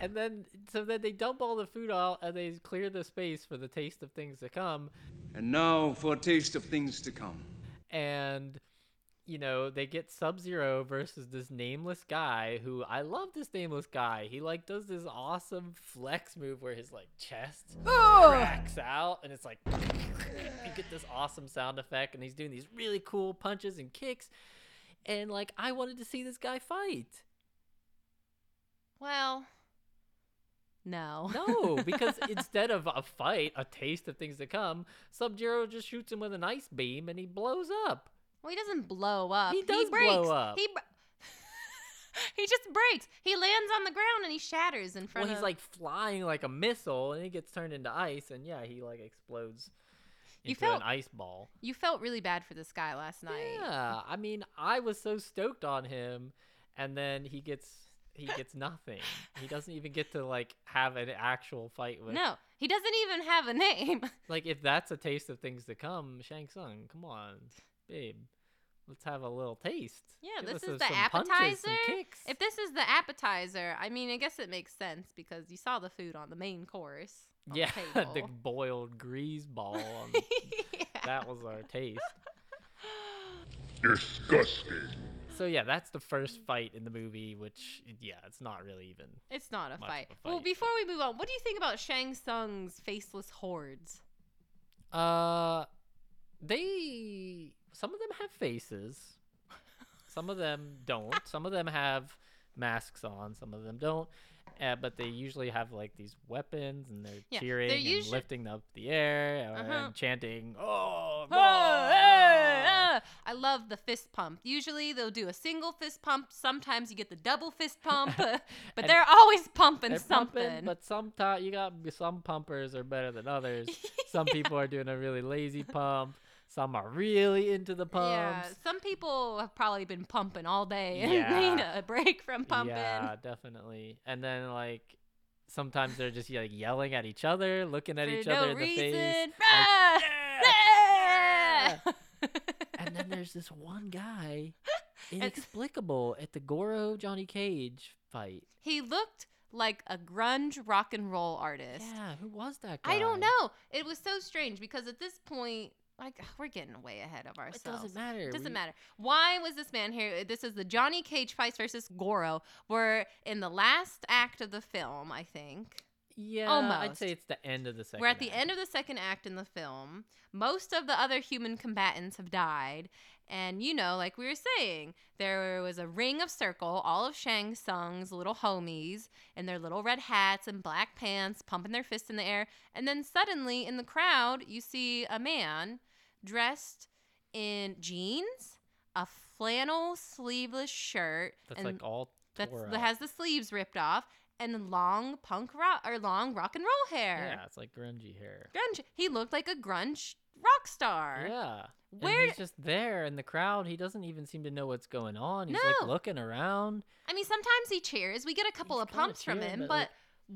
And then, so then they dump all the food out and they clear the space for the taste of things to come. And now for a taste of things to come. and you know they get sub zero versus this nameless guy who i love this nameless guy he like does this awesome flex move where his like chest oh! cracks out and it's like you get this awesome sound effect and he's doing these really cool punches and kicks and like i wanted to see this guy fight well, no. no because instead of a fight a taste of things to come sub zero just shoots him with an ice beam and he blows up Well, he doesn't blow up. He does breaks. blow up. He br- he just breaks. He lands on the ground and he shatters in front of me. well, he's like flying like a missile, and he gets turned into ice, and yeah, he like explodes You into felt- an ice ball. you felt really bad for this guy last night. Yeah, I mean, I was so stoked on him, and then he gets he gets nothing. he doesn't even get to like have an actual fight with. No, He doesn't even have a name. Like if that's a taste of things to come, Shang Tsung, come on, babe. Let's have a little taste. Yeah, Give this is a- the some punches, appetizer. If this is the appetizer, I mean, I guess it makes sense because you saw the food on the main course. on the yeah, the table. boiled grease ball. on the- That was our taste. Disgusting. So yeah, that's the first fight in the movie, which yeah, it's not really even. It's not a much of fight. Well, before we move on, what do you think about Shang Tsung's faceless hordes? Uh, they some of them have faces, some of them don't. Some of them have masks on, some of them don't. Uh, but they usually have like these weapons, and they're Yeah, they're cheering and lifting up the air uh, Uh-huh. and chanting, "Oh, Oh, God!" eh, ah. I love the fist pump. Usually they'll do a single fist pump. Sometimes you get the double fist pump, but they're always pumping They're something. pumping, but sometimes you got some pumpers are better than others. Some people are doing a really lazy pump. Some are really into the pumps. yeah, some people have probably been pumping all day and Yeah. need a break from pumping. Yeah, definitely. And then like sometimes they're just like yelling at each other, looking at For each no other in the face. reason. like, Ah! "Yeah!" Ah! and then there's this one guy, inexplicable, at the Goro Johnny Cage fight. he looked like a grunge rock and roll artist. Yeah, who was that guy? I don't know. It was so strange because at this point, like we're getting way ahead of ourselves. It doesn't matter. It doesn't We- matter. Why was this man here? This is the Johnny Cage fight versus Goro. We're in the last act of the film, I think. Yeah, Almost. I'd say it's the end of the 2nd We're at the end of the second act in the film. Most of the other human combatants have died. And, you know, like we were saying, there was a ring of circle, all of Shang Tsung's little homies in their little red hats and black pants, pumping their fists in the air. And then suddenly in the crowd, you see a man dressed in jeans, a flannel sleeveless shirt. That's like all that's, that has the sleeves ripped off. And long punk rock or long rock and roll hair Yeah, it's like grungy hair. grunge. He looked like a grunge rock star. Yeah. Where- and he's just there in the crowd. He doesn't even seem to know what's going on. He's No. like looking around. I mean, sometimes he cheers. We get a couple He's of pumps from him, but, but like-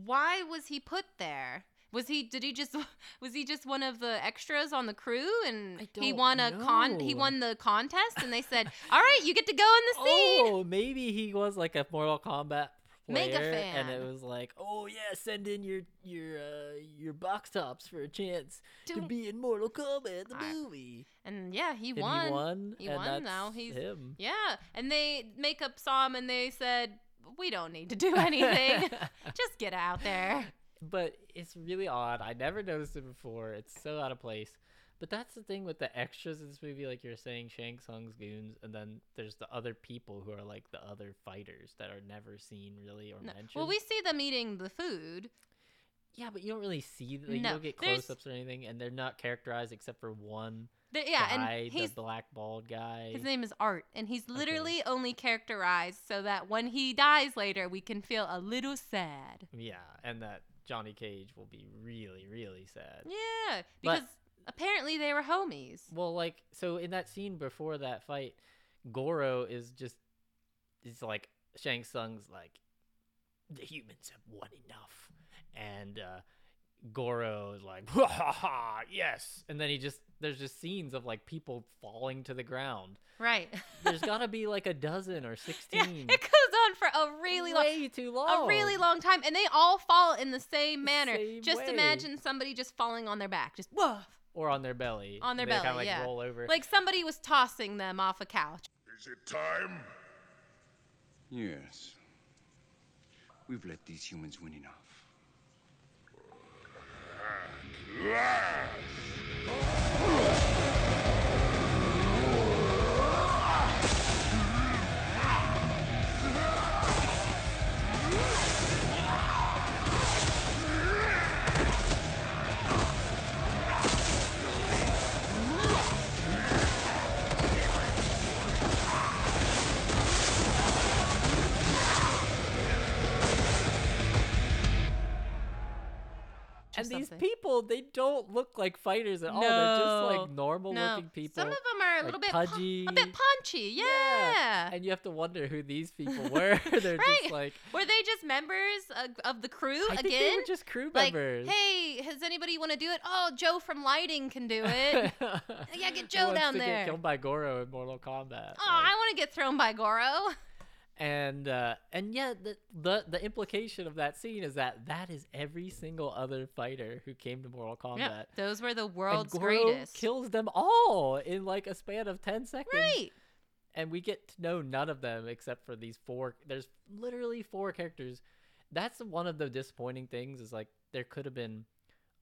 why was he put there? Was he? Did he just? Was he just one of the extras on the crew, and he won a con? He won the contest, and they said, "All right, you get to go in the scene." Oh, maybe he was like a Mortal Kombat player, Mega fan. and it was like, oh yeah, send in your your uh, your box tops for a chance to Don't- be in Mortal Kombat the I- movie. And yeah, he And he won. won, He and won. Now he's him. yeah. And they makeup saw him, and they said, "We don't need to do anything. just get out there." but it's really odd. I never noticed it before. It's so out of place. But that's the thing with the extras in this movie, like you're saying, Shang Tsung's goons, and then there's the other people who are like the other fighters that are never seen really or No. mentioned. Well, we see them eating the food. yeah, but you don't really see. Like, No, you don't get close-ups or anything, and they're not characterized except for one. The- yeah, guy, and he's the black bald guy. His name is Art, and he's literally only characterized so that when he dies later, we can feel a little sad. Yeah, and that Johnny Cage will be really, really sad. Yeah, But- because apparently they were homies. Well, like so in that scene before that fight, Goro is just is like Shang Tsung's like the humans have won enough, and uh, Goro is like ha ha ha yes, and then he just there's just scenes of like people falling to the ground. Right. There's got to be like a dozen or sixteen. It goes on for a really long, Way too long. a really long. long time, and they all fall in the same manner. same just way. imagine somebody just falling on their back, just woof or on their belly. on their they belly. Kind of like yeah, roll over. like somebody was tossing them off a couch. Is it time? Yes. We've let these humans win enough. And these people, they don't look like fighters at all. They're just like normal No. looking people. Some of them are a like, little bit pu- pudgy. a bit punchy. Yeah. And you have to wonder who these people were. They're right. just like were they just members of, of the crew I again? think they were just crew like, members. hey, has anybody want to do it? Oh, Joe from lighting can do it. yeah, get Joe down to there. Get killed by Goro in Mortal Kombat. Oh, I want to get thrown by Goro. And uh, and yeah, the, the the implication of that scene is that that is every single other fighter who came to Mortal Kombat. Yeah, those were the And world's Goro greatest. kills them all in like a span of ten seconds. Right. And we get to know none of them except for these four. There's literally four characters. That's one of the disappointing things. Is like there could have been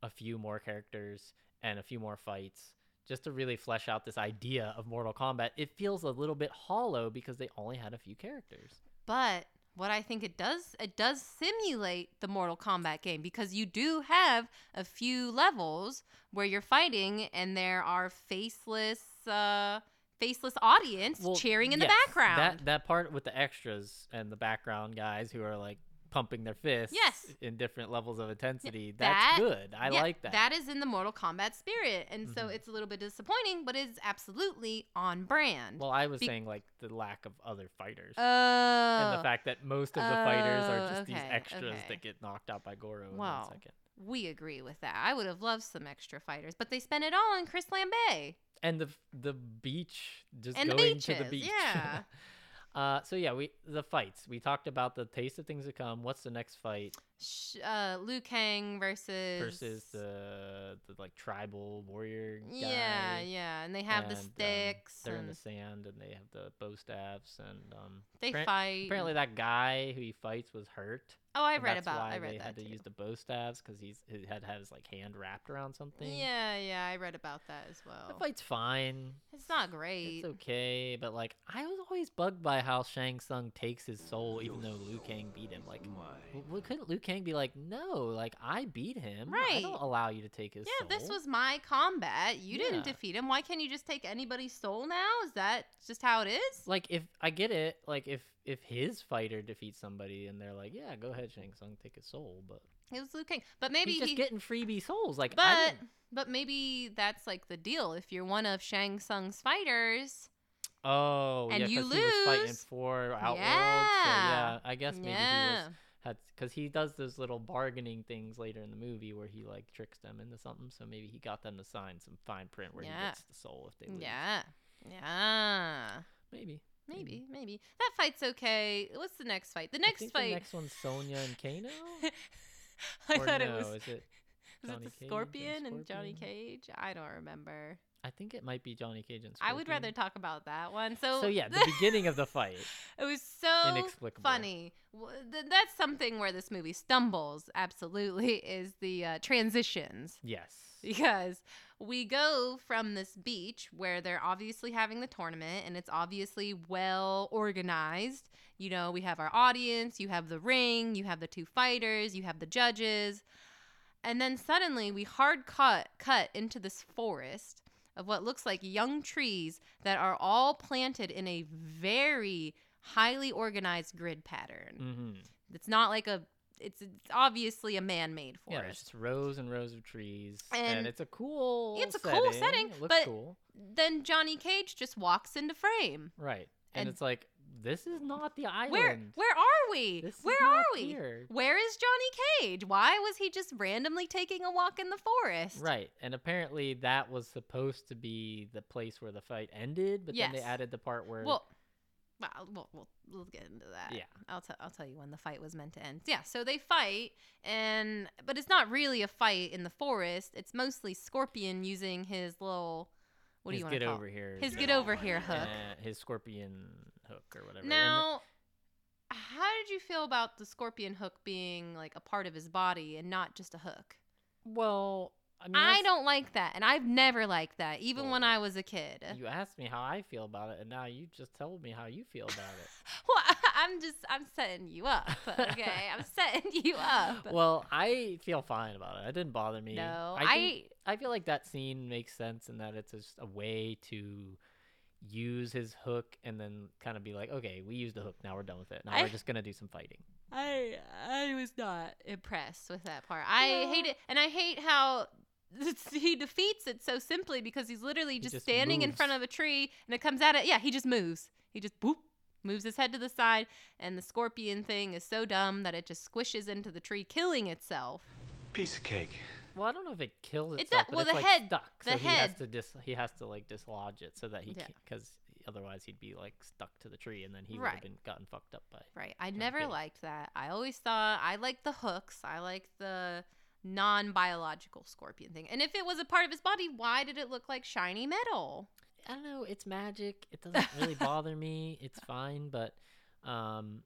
a few more characters and a few more fights just to really flesh out this idea of Mortal Kombat. It feels a little bit hollow because they only had a few characters. But what I think it does, it does simulate the Mortal Kombat game because you do have a few levels where you're fighting and there are faceless, uh, faceless audience Well, cheering in yes, the background. That that part with the extras and the background guys who are like pumping their fists Yes. in different levels of intensity. That- that's good. I yeah, like that. That is in the Mortal Kombat spirit, and so Mhm. it's a little bit disappointing, but it's absolutely on brand. well, I was Be- saying like the lack of other fighters. Oh, and the fact that most of the fighters are Oh, just these extras okay. that get knocked out by Goro in Well, one second. we agree with that. I would have loved some extra fighters, but they spent it all on Chris Lambert. And the the beach just And the going to the beach. yeah. uh so yeah, we the fights. We talked about the taste of things to come. What's the next fight uh, Liu Kang versus versus the the like tribal warrior guy? yeah, yeah, and they have the and, um, sticks. they're in the sand and they have the bow staffs and um They appar- fight Apparently that guy who he fights was hurt. Oh, I read that's about- why I read they that had to too. use the bow staves because he's he had had his like hand wrapped around something. Yeah, yeah, I read about that as well. The fight's fine. It's not great. It's okay, but like I was always bugged by how Shang Tsung takes his soul, even though Liu Kang beat him. Like, w- w- couldn't Liu Kang be like, no, like I beat him. Right. I don't allow you to take his yeah, soul. this was my combat. You Yeah. didn't defeat him. Why can't you just take anybody's soul now? Is that just how it is? like if I get it, like if if his fighter defeats somebody and they're like, yeah, go ahead, Shang Tsung, take his soul, but It was Liu Kang, but maybe he's just he, getting freebie souls. Like, but but maybe that's like the deal. If you're one of Shang Tsung's fighters, oh, and yeah, you 'cause he was fighting for Outworld. Yeah, So Yeah. I guess maybe he Yeah. was had because he does those little bargaining things later in the movie where he like tricks them into something. So maybe he got them to sign some fine print where he gets the soul if they lose. yeah, yeah, Maybe. maybe, maybe that fight's okay. What's the next fight? The next fight. The next one's Sonya and Kano. I Or thought no, it was. is it was it Cage the and Scorpion and Johnny Cage? I don't remember. I think it might be Johnny Cage and I would rather talk about that one. So, So yeah, the beginning of the fight. It was so Inexplicable. funny. That's something where this movie stumbles. Absolutely, is the uh, transitions Yes. because we go from this beach where they're obviously having the tournament and it's obviously well organized. You know, we have our audience, you have the ring, you have the two fighters, you have the judges. And then suddenly we hard cut cut into this forest of what looks like young trees that are all planted in a very highly organized grid pattern. Mm-hmm. It's not like a it's, it's obviously a man-made forest. Yeah, there's just rows and rows of trees, And and, it's a cool. it's a cool setting, It looks but cool, then Johnny Cage just walks into frame. right? And, and- it's like this is not the island. Where where are we? This is where are we? here. Where is Johnny Cage? Why was he just randomly taking a walk in the forest? Right, and apparently that was supposed to be the place where the fight ended, but then they added the part where Well, well, we'll, we'll, we'll get into that. Yeah. I'll tell I'll tell you when the fight was meant to end. Yeah, so they fight, and but it's not really a fight in the forest. It's mostly Scorpion using his little what do you want to get call over here, his is get over here hook. uh, his scorpion hook or whatever. and- Now, how did you feel about the Scorpion hook being like a part of his body and not just a hook? well, I mean, I don't like that, and I've never liked that, even when I was a kid. You asked me how I feel about it, and now you just told me how you feel about it. Well, I'm just I'm setting you up. Okay, I'm setting you up. well, I feel fine about it. It didn't bother me. No, I think- I feel like that scene makes sense in that it's just a way to use his hook and then kind of be like, okay, we used the hook. Now we're done with it. Now I- we're just gonna do some fighting. I I was not impressed with that part. I No. hate it, and I hate how he defeats it so simply because he's literally just, just standing in front of a tree and it comes at it. Yeah, he just moves. He just boop moves his head to the side and the scorpion thing is so dumb that it just squishes into the tree killing itself. Piece of cake. Well, I don't know if it kills It itself, does- but well, it's the like head- stuck. the so he head- has to dis- he has to like dislodge it so that he Yeah. can't because otherwise he'd be like stuck to the tree and then he would have been gotten fucked up by. Right. I never liked that. I always thought I liked the hooks. I liked the non-biological scorpion thing. And if it was a part of his body, why did it look like shiny metal? I don't know. It's magic. It doesn't really bother me. It's fine, but um,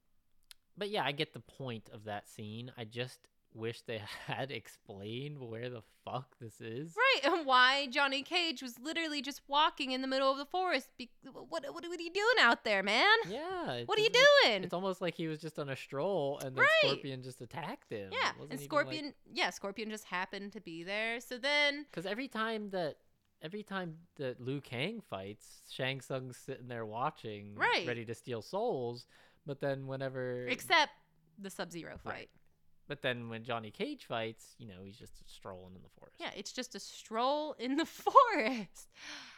but yeah, I get the point of that scene. I just wish they had explained where the fuck this is. Right, and why Johnny Cage was literally just walking in the middle of the forest. Be- what, what, what are you doing out there, man? Yeah. What are you doing? It's almost like he was just on a stroll and then Right. Scorpion just attacked him. yeah, and Scorpion, like- yeah, Scorpion just happened to be there. So then, Because every time that every time that Liu Kang fights, Shang Tsung's sitting there watching, Right. ready to steal souls. But then whenever, except the Sub Zero fight. Right. But then when Johnny Cage fights, you know, he's just strolling in the forest. Yeah, it's just a stroll in the forest.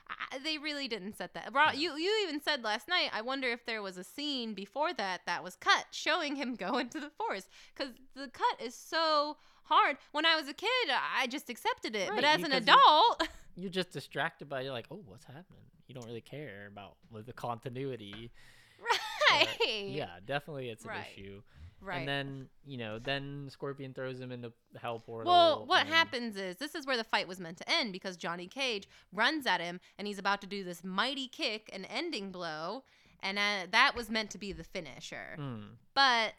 I, they really didn't set that. You you even said last night. I wonder if there was a scene before that that was cut showing him go into the forest because the cut is so hard. When I was a kid, I just accepted it, but as an adult, You're just distracted by you're like, oh, what's happening? You don't really care about the continuity. right? But yeah, definitely it's an Right. issue. Right. And then you know, then Scorpion throws him into the hell portal. Well, what and- happens is this is where the fight was meant to end because Johnny Cage runs at him and he's about to do this mighty kick, an ending blow, and uh, that was meant to be the finisher. Mm. But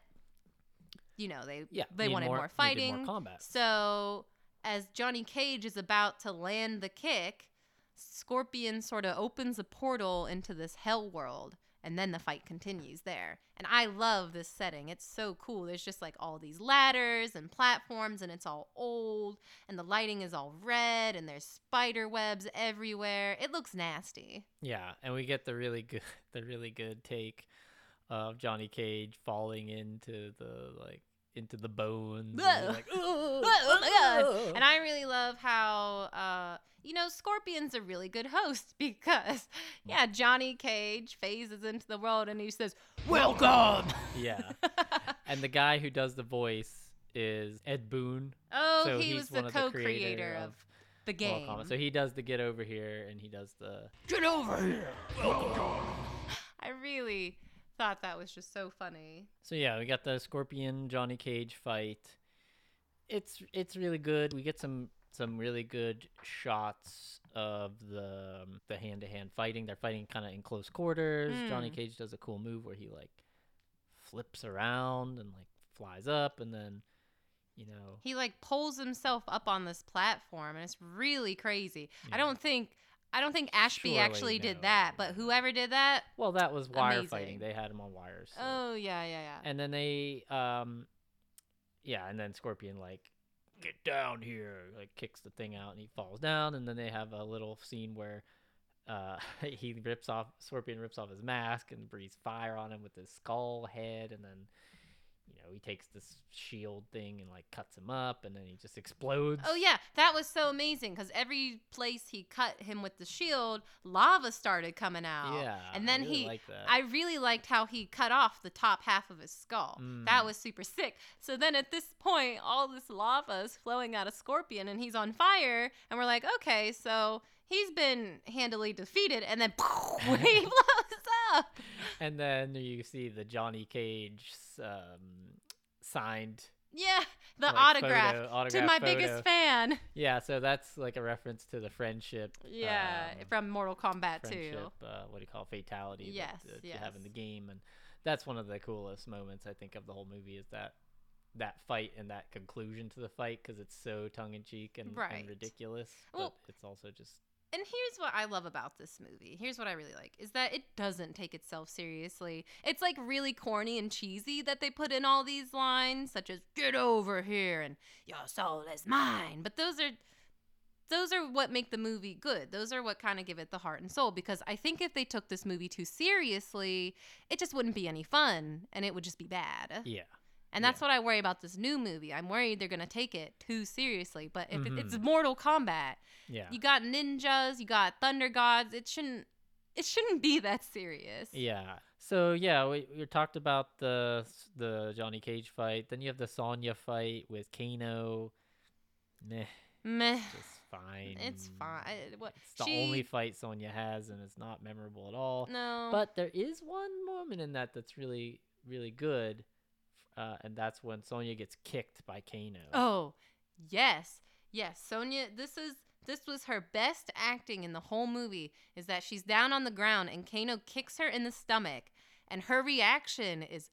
you know they Yeah, they wanted more- more, needed more fighting. combat. So as Johnny Cage is about to land the kick, Scorpion sort of opens a portal into this hell world. And then the fight continues there. And I love this setting. It's so cool. There's just like all these ladders and platforms, and it's all old, and the lighting is all red, and there's spider webs everywhere. It looks nasty. Yeah, and we get the really good, the really good take of Johnny Cage falling into the like into the bones. and he's Ugh. like, oh my god! And I really love how uh, you know Scorpion's a really good host because yeah, Johnny Cage phases into the world and he says, "Welcome." yeah, and the guy who does the voice is Ed Boon. Oh, so he was the co-creator creator of the game. Kombat. So he does the get over here, and he does the Get over here. Welcome. I really thought that was just so funny. So yeah, we got the Scorpion Johnny Cage fight. It's it's really good. We get some some really good shots of the um, the hand to hand fighting. They're fighting kind of in close quarters. Johnny Mm. Cage does a cool move where he like flips around and like flies up, and then you know He like pulls himself up on this platform and it's really crazy. I don't think I don't think Ashby Surely actually did that, but whoever did that, well that was wire Amazing. fighting. They had him on wires. so- oh yeah, yeah, yeah. and then they um yeah and then scorpion like get down here like kicks the thing out and he falls down and then they have a little scene where uh he rips off scorpion rips off his mask and breathes fire on him with his skull head and then you know he takes this shield thing and like cuts him up and then he just explodes Oh yeah, that was so amazing because every place he cut him with the shield, lava started coming out. Yeah, and I then really he, that. I really liked how he cut off the top half of his skull. That Mm. was super sick. So then at this point, all this lava is flowing out of Scorpion, and he's on fire, and we're like, okay, so he's been handily defeated, and then he blows. and then you see the johnny cage um signed Yeah, the like, autograph, photo- to my photo. biggest fan. Yeah, so that's like a reference to the friendship. Yeah, um, from Mortal Kombat 2. friendship, uh, what do you call it, fatality? that- Yes, that, you have in the game, and that's one of the coolest moments I think of the whole movie is that that fight and that conclusion to the fight because it's so tongue in cheek and, Right. and ridiculous, Well- but it's also just And here's what I love about this movie. Here's what I really like is that it doesn't take itself seriously. It's like really corny and cheesy that they put in all these lines such as "Get over here" and "Your soul is mine." But those are those are what make the movie good. Those are what kind of give it the heart and soul because I think if they took this movie too seriously, it just wouldn't be any fun and it would just be bad. yeah. And that's what I worry about this new movie. I'm worried they're gonna take it too seriously. But if it, it's. Mm-hmm. Mortal Kombat, Yeah. you got ninjas, you got thunder gods. It shouldn't. It shouldn't be that serious. Yeah. So yeah, we, we talked about the the Johnny Cage fight. Then you have the Sonya fight with Kano. Meh, Meh. just fine. It's fine. What? It's the she, only fight Sonya has, and it's not memorable at all. No. But there is one moment in that that's really really good, uh, and that's when Sonya gets kicked by Kano. Oh, yes. Yes, Sonya, this is this was her best acting in the whole movie is that she's down on the ground and Kano kicks her in the stomach and her reaction is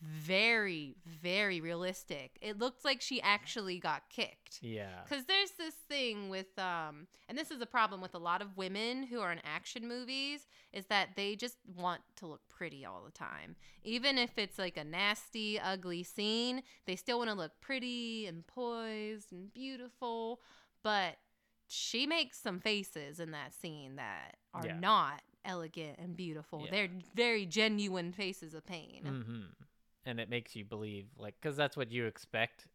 very very realistic. It looks like she actually got kicked. Yeah. Cuz there's this thing with um and this is a problem with a lot of women who are in action movies is that they just want to look pretty all the time. Even if it's like a nasty ugly scene, they still want to look pretty and poised and beautiful, but she makes some faces in that scene that are Yeah. not elegant and beautiful. Yeah. They're very genuine faces of pain. hmm And it makes you believe, like, because that's what you expect,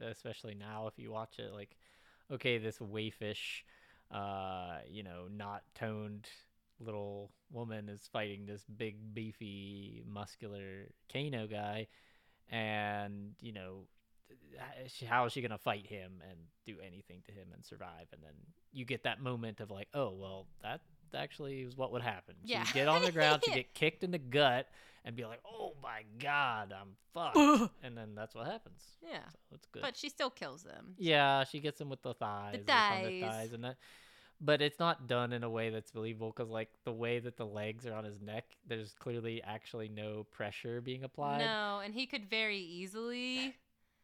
especially now if you watch it. Like, okay, this waifish, uh, you know, not toned little woman is fighting this big, beefy, muscular Kano guy, and you know, how is she gonna fight him and do anything to him and survive? And then you get that moment of like, oh well, that actually is what would happen. Yeah. She'd get on the ground, she'd get kicked in the gut, and be like, oh my god, I'm fucked. and then that's what happens. Yeah. So it's good. But she still kills them. Yeah, she gets him with the thighs. the thighs. thighs and that. But it's not done in a way that's believable because, like, the way that the legs are on his neck, there's clearly actually no pressure being applied. No, and he could very easily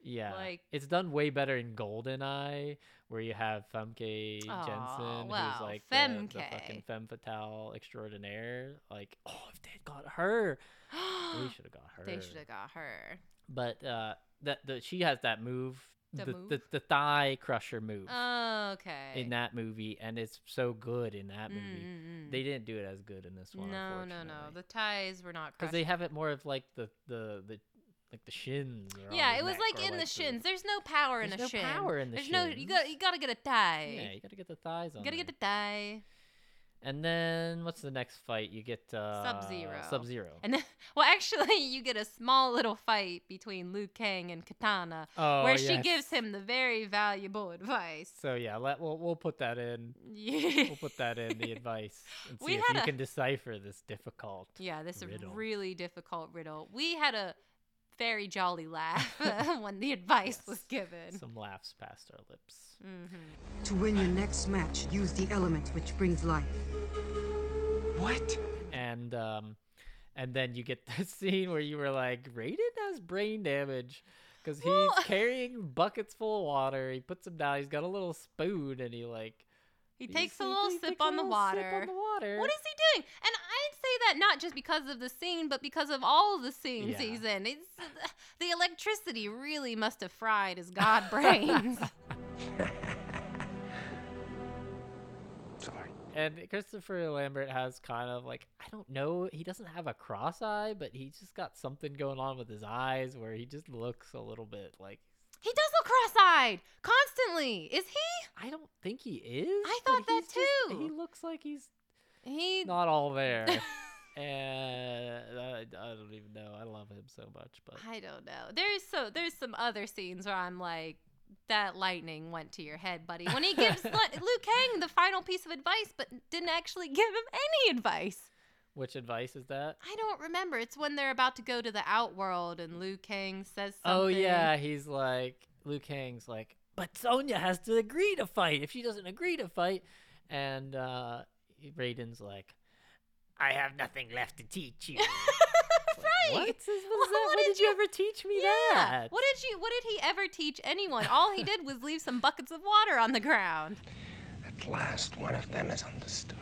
Yeah. like- it's done way better in GoldenEye, where you have Famke Janssen, wow, who's like the, the fucking femme fatale extraordinaire. Like, oh, if they got her, they should have got her. They should have got her. But uh, that the she has that move, The the, the the thigh crusher move Oh, Okay. in that movie, and it's so good in that movie. Mm, mm, They didn't do it as good in this one. No, no, no. The ties were not because they have it more of like the the the like the shins. Yeah, it was like in the shins. There's no power in a shin. There's no power in the There's no. You got. You got to get a tie. Yeah, you gotta get the thighs on. You gotta get the tie. And then what's the next fight? You get uh, Sub Zero. Sub Zero. And then, well, actually, you get a small little fight between Liu Kang and Kitana, Oh, where she gives him the very valuable advice. So yeah, let we'll we'll put that in. Yeah. We'll put that in the advice and see We if you a- can decipher this difficult. Yeah, this riddle. really difficult riddle. We had a very jolly laugh when the advice was given. Some laughs passed our lips. Mm-hmm. To win your next match, use the element which brings life. What? And um, and then you get the scene where you were like, Raiden has brain damage because he's carrying buckets full of water. He puts them down. He's got a little spoon, and he like He he takes a little sip on the water. on the water. What is he doing? And I'd say that not just because of the scene, but because of all of the scenes Yeah. he's in. It's the electricity really must have fried his god brains. Sorry. And Christopher Lambert has kind of like I don't know. He doesn't have a cross eye, but he's just got something going on with his eyes where he just looks a little bit like he does look cross-eyed constantly. Is he? I don't think he is. I thought that he's just- too. he looks like he's He not all there. and uh, I, I don't even know. I love him so much, but I don't know. There's so there's some other scenes where I'm like, that lightning went to your head, buddy. When he gives Lu- Liu Kang the final piece of advice, but didn't actually give him any advice. Which advice is that? I don't remember. It's when they're about to go to the outworld and Liu Kang says something. Oh yeah, he's like Liu Kang's like, but Sonya has to agree to fight. If she doesn't agree to fight, and uh Raiden's like, I have nothing left to teach you. right. what? Is- what is Well, that? what did did you you- ever teach me Yeah. that? What did you? What did he ever teach anyone? All he did was leave some buckets of water on the ground. At last, one of them is understood.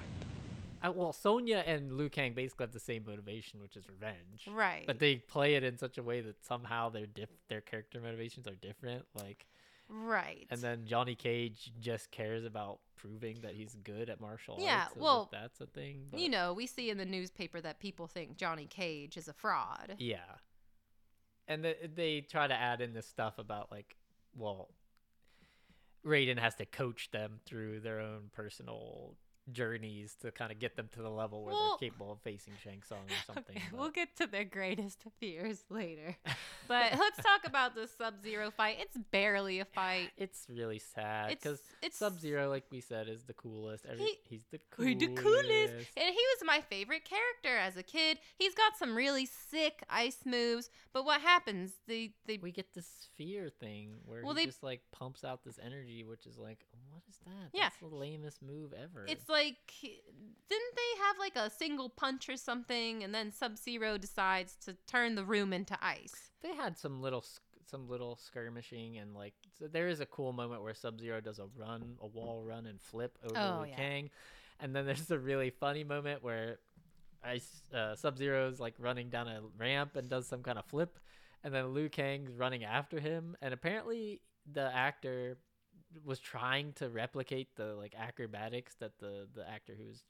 Uh, well, Sonya and Liu Kang basically have the same motivation, which is revenge. Right. But they play it in such a way that somehow their diff- their character motivations are different. Like, Right. and then Johnny Cage just cares about proving that he's good at martial Yeah, arts. if well, that's a thing. But you know, we see in the newspaper that people think Johnny Cage is a fraud. Yeah. and the, they try to add in this stuff about like, well, Raiden has to coach them through their own personal journeys to kind of get them to the level where Well- they're capable of facing Shang Tsung or something. Okay, we'll get to their greatest fears later. But let's talk about the Sub Zero fight. It's barely a fight. It's really sad because it's- Sub Zero, like we said, is the coolest. Every, He- he's the coolest. the coolest. And he was my favorite character as a kid. He's got some really sick ice moves. But what happens? They they we get this sphere thing where Well, he they- just like pumps out this energy, which is like, what is that? Yeah. That's the lamest move ever. It's like didn't they have like a single punch or something and then Sub-Zero decides to turn the room into ice. they had some little some little skirmishing and like so there is a cool moment where Sub Zero does a run, a wall run and flip over Oh, Liu yeah. Kang, and then there's a really funny moment where Ice uh, Sub Zero's like running down a ramp and does some kind of flip, and then Liu Kang's running after him, and apparently the actor was trying to replicate the like acrobatics that the the actor who was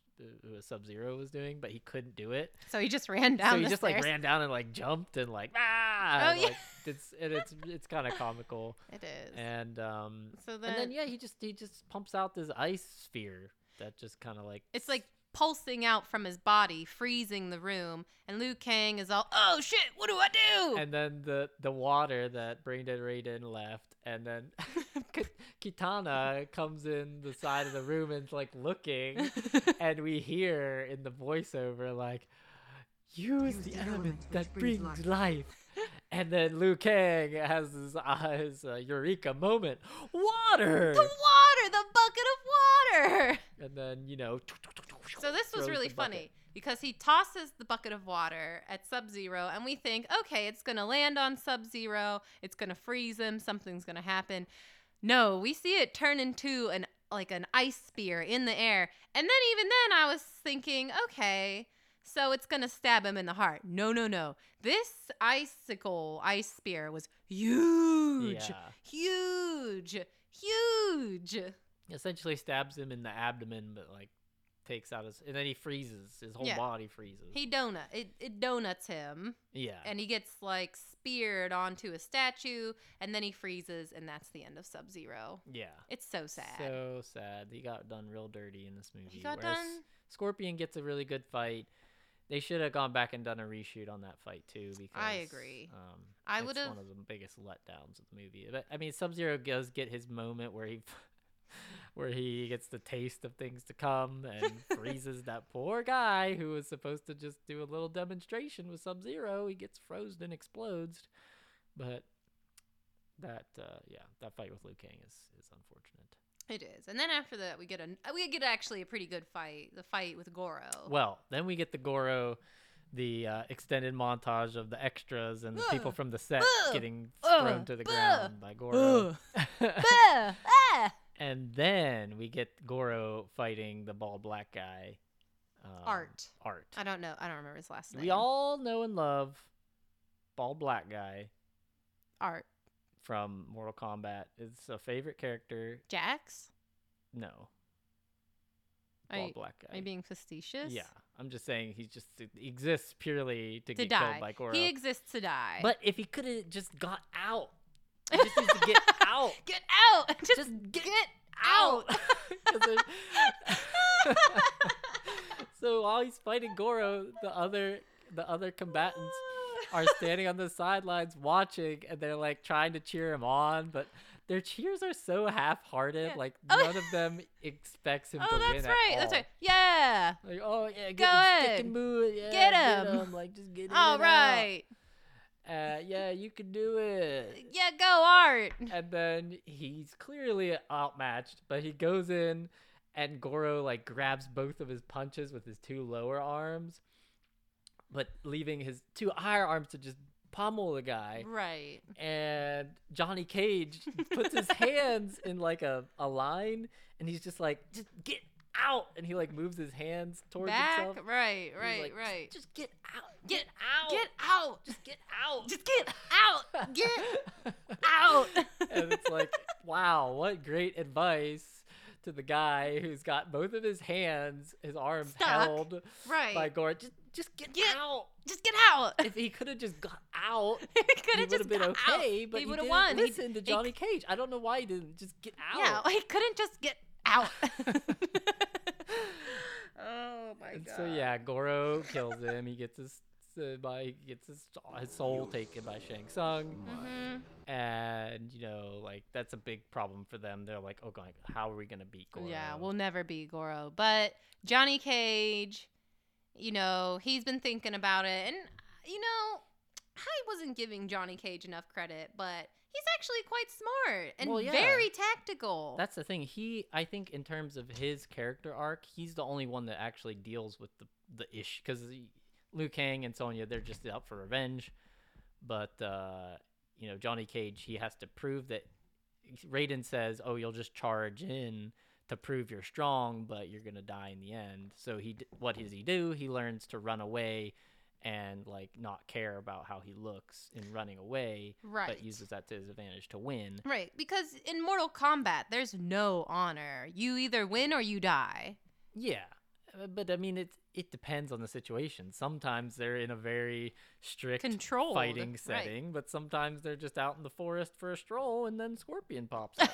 who was Sub Zero was doing, but he couldn't do it. So he just ran down So he just like ran down and like jumped and like ah, Oh, and, yeah. like, it's and it's it's kind of comical. It is. And um, So then, and then- yeah, he just he just pumps out this ice sphere that just kind of like It's like pulsing out from his body, freezing the room, and Liu Kang is all, "Oh shit, what do I do?" and then the the water that Braindead Raiden left, and then Kitana comes in the side of the room and like looking, and we hear in the voiceover like, "Use the element that brings life." And then Liu Kang has his, uh, his uh, eureka moment. Water. the water, the bucket of water. And then you know. So this was really funny because he tosses the bucket of water at Sub Zero, and we think, okay, it's gonna land on Sub Zero, it's gonna freeze him, something's gonna happen. No, we see it turn into an like an ice spear in the air, and then even then, I was thinking, okay, so it's gonna stab him in the heart. No, no, no. This icicle ice spear was huge, Yeah. huge, huge. Essentially stabs him in the abdomen, but like takes out his, and then he freezes. His whole Yeah. body freezes. He donut it, it donuts him. Yeah. And he gets like speared onto a statue and then he freezes and that's the end of Sub Zero. Yeah. It's so sad. So sad. He got done real dirty in this movie. he got whereas done- Scorpion gets a really good fight. They should have gone back and done a reshoot on that fight too. Because I agree. Um, I it's would've- one of the biggest letdowns of the movie. But I mean, Sub Zero does get his moment where he. Where he gets the taste of things to come and freezes that poor guy who was supposed to just do a little demonstration with Sub Zero. He gets frozen and explodes. But that, uh, yeah, that fight with Liu Kang is, is unfortunate. It is. And then after that we get a we get actually a pretty good fight. The fight with Goro. Well, then we get the Goro, the uh, extended montage of the extras and the people from the set Ugh. getting thrown to the ground by Goro. Ah! And then we get Goro fighting the bald black guy. Um, Art. Art. I don't know. I don't remember his last name. We all know and love bald black guy Art. from Mortal Kombat. It's a favorite character. Jax? No. Are Bald you, black guy. Are you being facetious? Yeah, I'm just saying he just exists purely to, To get die. killed by Goro. He exists to die. But if he could have just got out, he just needs to get out. Get out! Just, get, out! 'Cause there's- so while he's fighting Goro, the other the other combatants are standing on the sidelines watching, and they're like trying to cheer him on, but their cheers are so half-hearted. Like none of them expects him oh, to oh, win that's at right. That's all. right. Yeah. Like, oh yeah, get Go him, stick ahead. and move, yeah, Get him. him, Like just get in All and out. Uh, yeah, you can do it. Yeah, go Art. And then he's clearly outmatched, but he goes in and Goro like grabs both of his punches with his two lower arms, but leaving his two higher arms to just pummel the guy. Right. And Johnny Cage puts his hands in like a, a line and he's just like, just get out. And he like moves his hands towards Back. himself. Right. Right. like, right. Just, get out. Get out. Get out. Just get out. Just get out. Get out. and it's like, wow, what great advice to the guy who's got both of his hands, his arms Stuck. held Right. by Goro. Just, just get, Get- out. Just get out. If he could have just got out, he could have would just have been got out. okay. But he he, would have didn't won. He- listen to he- Johnny Cage. I don't know why he didn't just get out. Yeah, he couldn't just get out. oh my And god. so yeah, Goro kills him. He gets his uh, by he gets his his soul taken by Shang Tsung, Mhm. and you know like that's a big problem for them. They're like, oh god, how are we gonna beat Goro? Yeah, we'll never beat Goro. But Johnny Cage, you know, he's been thinking about it. And, you know, I wasn't giving Johnny Cage enough credit, but he's actually quite smart and Well, yeah. very tactical. That's the thing. He, I think, in terms of his character arc, he's the only one that actually deals with the the issue because Liu Kang and Sonya, they're just out for revenge. But uh, you know, Johnny Cage, he has to prove that. Raiden says, "Oh, you'll just charge in to prove you're strong, but you're gonna die in the end." So he, what does he do? He learns to run away and like not care about how he looks in running away, Right. But uses that to his advantage to win. right, because in Mortal Kombat, there's no honor. You either win or you die. Yeah, uh, but I mean, it it depends on the situation. Sometimes they're in a very strict Controlled, fighting right. setting, but sometimes they're just out in the forest for a stroll, and then Scorpion pops up.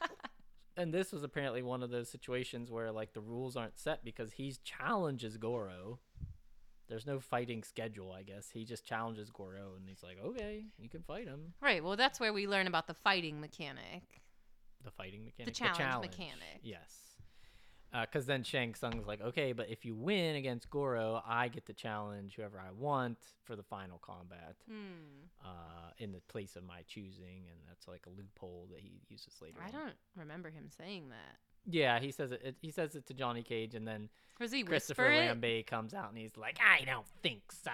and this was apparently one of those situations where like the rules aren't set because he challenges Goro. There's no fighting schedule, I guess. He just challenges Goro, and he's like, "Okay, you can fight him." Right, well, that's where we learn about the fighting mechanic. The fighting mechanic. The challenge mechanic. Yes. Because then Shang Tsung's like, okay, but if you win against Goro, I get to challenge whoever I want for the final combat Hmm. uh, in the place of my choosing. And that's like a loophole that he uses later I on. don't remember him saying that. Yeah, he says it, it. He says it to Johnny Cage, and then he Christopher? Lambert comes out and he's like, "I don't think so."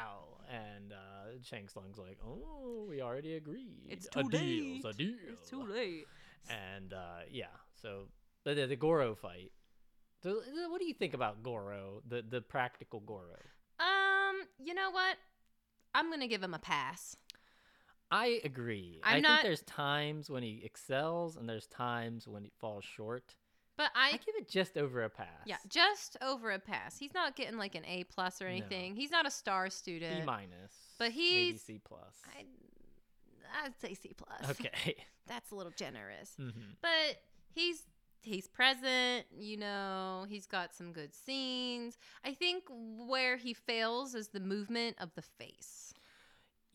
And uh, Shang Tsung's like, "Oh, we already agreed. It's a too deal's a deal." It's too late. And uh, yeah, so the, the the Goro fight. So, what do you think about Goro, the the practical Goro? Um, you know what? I'm gonna give him a pass. I agree. I'm I not- think there's times when he excels and there's times when he falls short. But I, I give it just over a pass. yeah, just over a pass. He's not getting like an A plus or No. anything. He's not a star student. B minus. But maybe he's C plus. I, I'd say C plus. Okay. That's a little generous. Mhm. But he's he's present, you know, he's got some good scenes. I think where he fails is the movement of the face.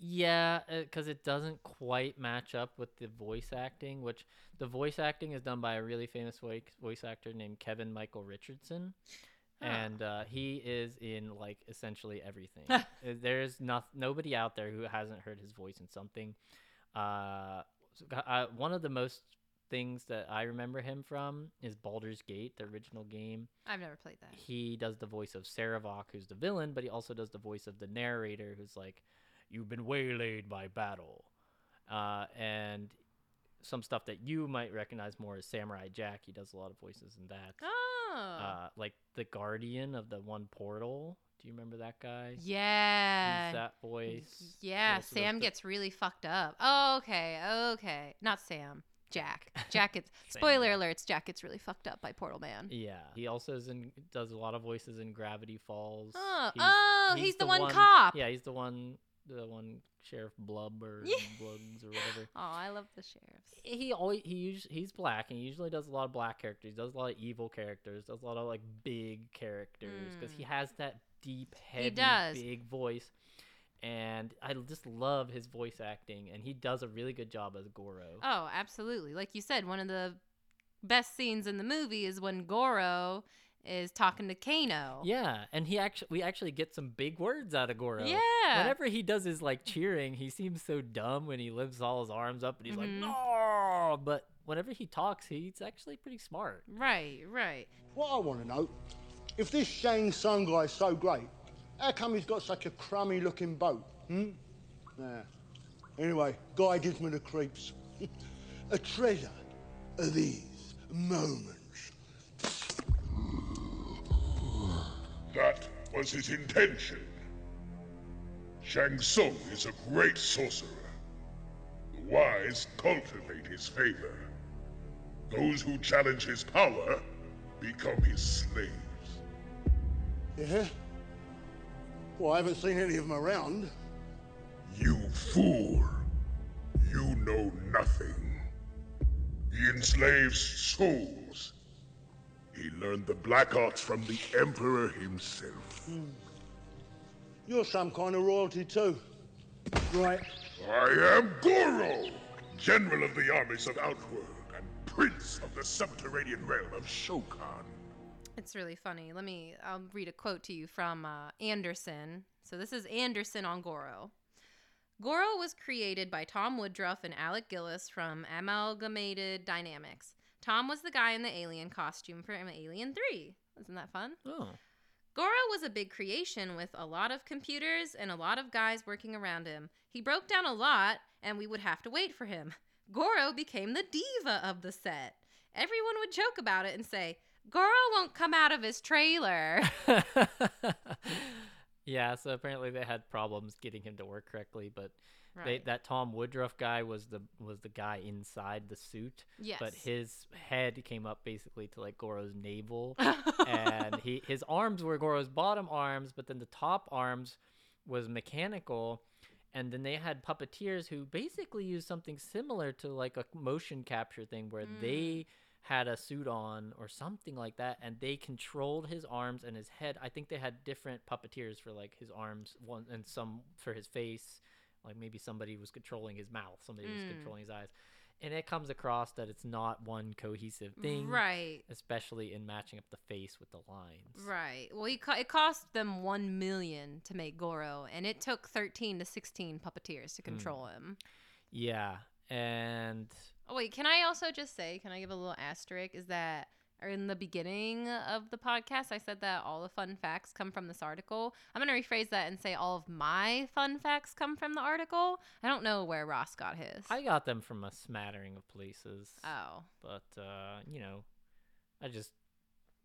Yeah, because it doesn't quite match up with the voice acting, which the voice acting is done by a really famous voice voice actor named Kevin Michael Richardson, Huh. and uh, he is in like essentially everything. Uh, There's not nobody out there who hasn't heard his voice in something. Uh, so, uh, one of the most things that I remember him from is Baldur's Gate, the original game. I've never played that. He does the voice of Sarevok, who's the villain, but he also does the voice of the narrator, who's like, "You've been waylaid by battle," uh, and some stuff that you might recognize more is Samurai Jack. He does a lot of voices in that. Oh. Uh, like the Guardian of the One Portal. Do you remember that guy? yeah. He's that voice. Yeah, Sam the- gets really fucked up. Oh, okay, okay. Not Sam. Jack. Jack gets spoiler alerts, Jack gets really fucked up by Portal Man. Yeah, he also is in, does a lot of voices in Gravity Falls. Oh, oh, he's the one cop. Yeah, he's the one, the one Sheriff Blub or. Blugs or whatever. Oh, I love the sheriffs. He always he usually he's black and he usually does a lot of black characters. He does a lot of evil characters. Does a lot of like big characters because he mm. has that deep, heavy, does. big voice. And I just love his voice acting, and he does a really good job as Goro. Oh, absolutely. Like you said, one of the best scenes in the movie is when Goro is talking to Kano. Yeah, and he actually we actually get some big words out of Goro. Yeah. Whenever he does his like cheering, he seems so dumb when he lifts all his arms up and he's Mhm. like no. But whenever he talks, he's actually pretty smart. Right, right. What I want to know, if this Shang Tsung is so great, how come he's got such a crummy looking boat? Hmm? Nah. Anyway, guy gives me the creeps. a treasure of these moments. That was his intention. Shang Tsung is a great sorcerer. The wise cultivate his favor. Those who challenge his power become his slaves. Yeah? Well, I haven't seen any of them around. You fool! You know nothing. He enslaves souls. He learned the black arts from the Emperor himself. Hmm. You're some kind of royalty too. Right. I am Goro, General of the armies of Outworld and Prince of the subterranean realm of Shokan. It's really funny. Let me I'll read a quote to you from uh, Anderson. So this is Anderson on Goro. Goro was created by Tom Woodruff and Alec Gillis from Amalgamated Dynamics. Tom was the guy in the alien costume for Alien 3. Isn't that fun? Oh. Goro was a big creation with a lot of computers and a lot of guys working around him. He broke down a lot, and we would have to wait for him. Goro became the diva of the set. Everyone would joke about it and say, Goro won't come out of his trailer. yeah, so apparently they had problems getting him to work correctly, but Right. they, that Tom Woodruff guy was the was the guy inside the suit. Yes. But his head came up basically to like Goro's navel, and he his arms were Goro's bottom arms, but then the top arms was mechanical. And then they had puppeteers who basically used something similar to like a motion capture thing where Mm. they had a suit on or something like that and they controlled his arms and his head i think they had different puppeteers for like his arms one and some for his face like maybe somebody was controlling his mouth somebody was Mm. controlling his eyes and it comes across that it's not one cohesive thing Right. especially in matching up the face with the lines Right. Well, he co- it cost them one million to make Goro, and it took thirteen to sixteen puppeteers to Mm. control him. yeah and Oh wait, can I also just say, can I give a little asterisk? Is that in the beginning of the podcast, I said that all the fun facts come from this article. I'm gonna rephrase that and say all of my fun facts come from the article. I don't know where Ross got his. i got them from a smattering of places oh, but uh, you know, I just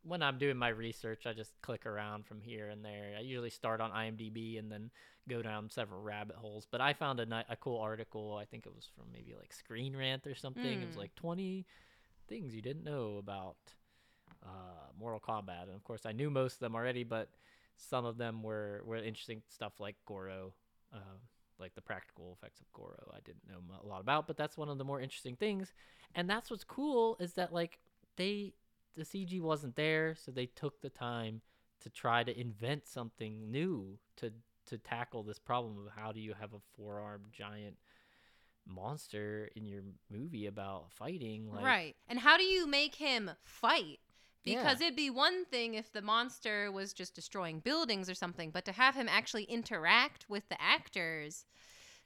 when I'm doing my research, I just click around from here and there. I usually start on IMDb and then go down several rabbit holes. But I found a, a cool article. I think it was from maybe like Screen Rant or something. It was Mm. like 20 things you didn't know about uh, Mortal Kombat, and of course I knew most of them already, but some of them were were interesting stuff like Goro. Uh, like the practical effects of Goro, I didn't know a lot about, but that's one of the more interesting things. And that's what's cool is that like they the CG wasn't there, so they took the time to try to invent something new to to tackle this problem of how do you have a four-armed giant monster in your movie about fighting like right. And how do you make him fight? Yeah. Because it'd be one thing if the monster was just destroying buildings or something, but to have him actually interact with the actors,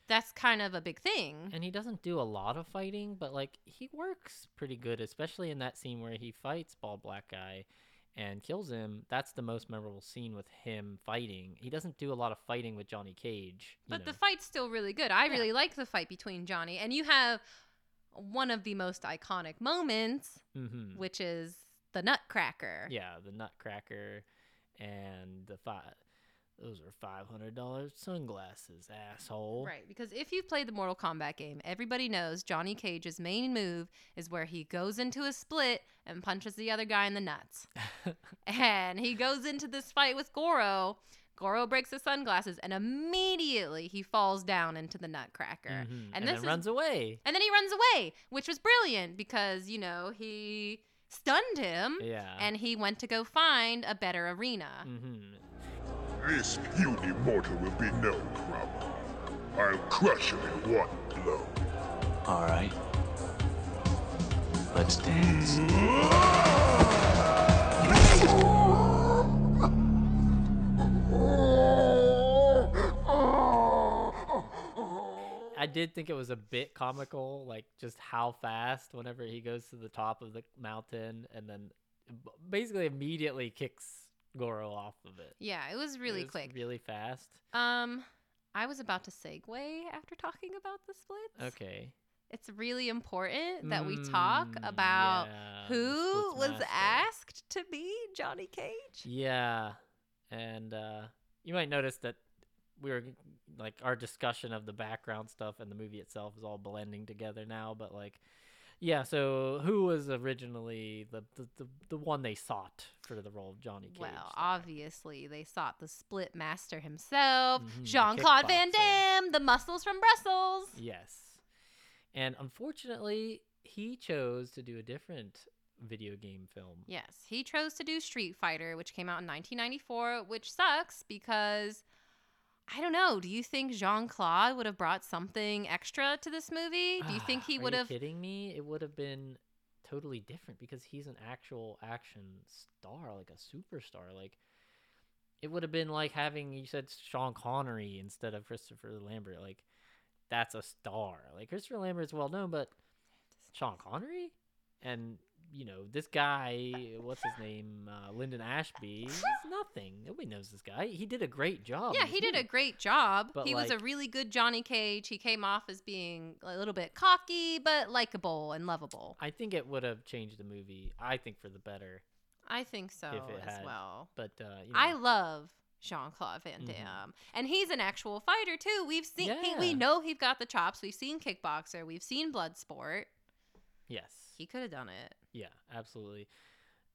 that's kind of a big thing. and he doesn't do a lot of fighting, but like he works pretty good, especially in that scene where he fights bald black guy and kills him. That's the most memorable scene with him fighting. He doesn't do a lot of fighting with Johnny Cage. you But the fight's still really good. I really like the fight between Johnny, and you have one of the most iconic moments, Mhm. which is the Nutcracker. Yeah, the Nutcracker and the five. Those are five hundred dollars sunglasses, asshole. Right, because if you've played the Mortal Kombat game, everybody knows Johnny Cage's main move is where he goes into a split and punches the other guy in the nuts. and he goes into this fight with Goro. Goro breaks his sunglasses, and immediately he falls down into the Nutcracker. Mhm, And, and this then is- runs away. And then he runs away, which was brilliant because you know he stunned him. Yeah. And he went to go find a better arena. Mm-hmm. This puny mortal will be no problem. I'll crush him in one blow. All right. Let's dance. I did think it was a bit comical, like just how fast whenever he goes to the top of the mountain and then basically immediately kicks Goro off of it. Yeah, it was really It was quick. really fast. Um, I was about to segue after talking about the splits. Okay. It's really important that we talk Mm, about yeah, who was master. asked to be Johnny Cage. Yeah, and uh, you might notice that we were like our discussion of the background stuff and the movie itself is all blending together now. But like, Yeah, so who was originally the the, the, the one they sought for the role of Johnny Cage? Well, obviously, they sought the split master himself, Mhm, Jean Claude Van. Damme, the muscles from Brussels. Yes. And unfortunately, he chose to do a different video game film. Yes, he chose to do Street Fighter, which came out in 1994, which sucks because I don't know. Do you think Jean Claude would have brought something extra to this movie? Do you think he would have? kidding me? It would have been totally different because he's an actual action star, like a superstar. Like it would have been like having you said Sean Connery instead of Christopher Lambert. Like that's a star. Like Christopher Lambert's well known, but Sean Connery and you know this guy, what's his name, uh, Linden Ashby, is nothing. Nobody knows this guy. He did a great job. Yeah, he did a great job. But, he was a really good Johnny Cage. He came off as being a little bit cocky, but likable and lovable. I think it would have changed the movie. I think for the better. I think so as had. well. But uh, you know, I love Jean Claude Van Mhm. Damme, and he's an actual fighter too. We've seen, he, Yeah. we know he's got the chops. We've seen kickboxer. We've seen Bloodsport. yes, He could have done it. yeah, absolutely.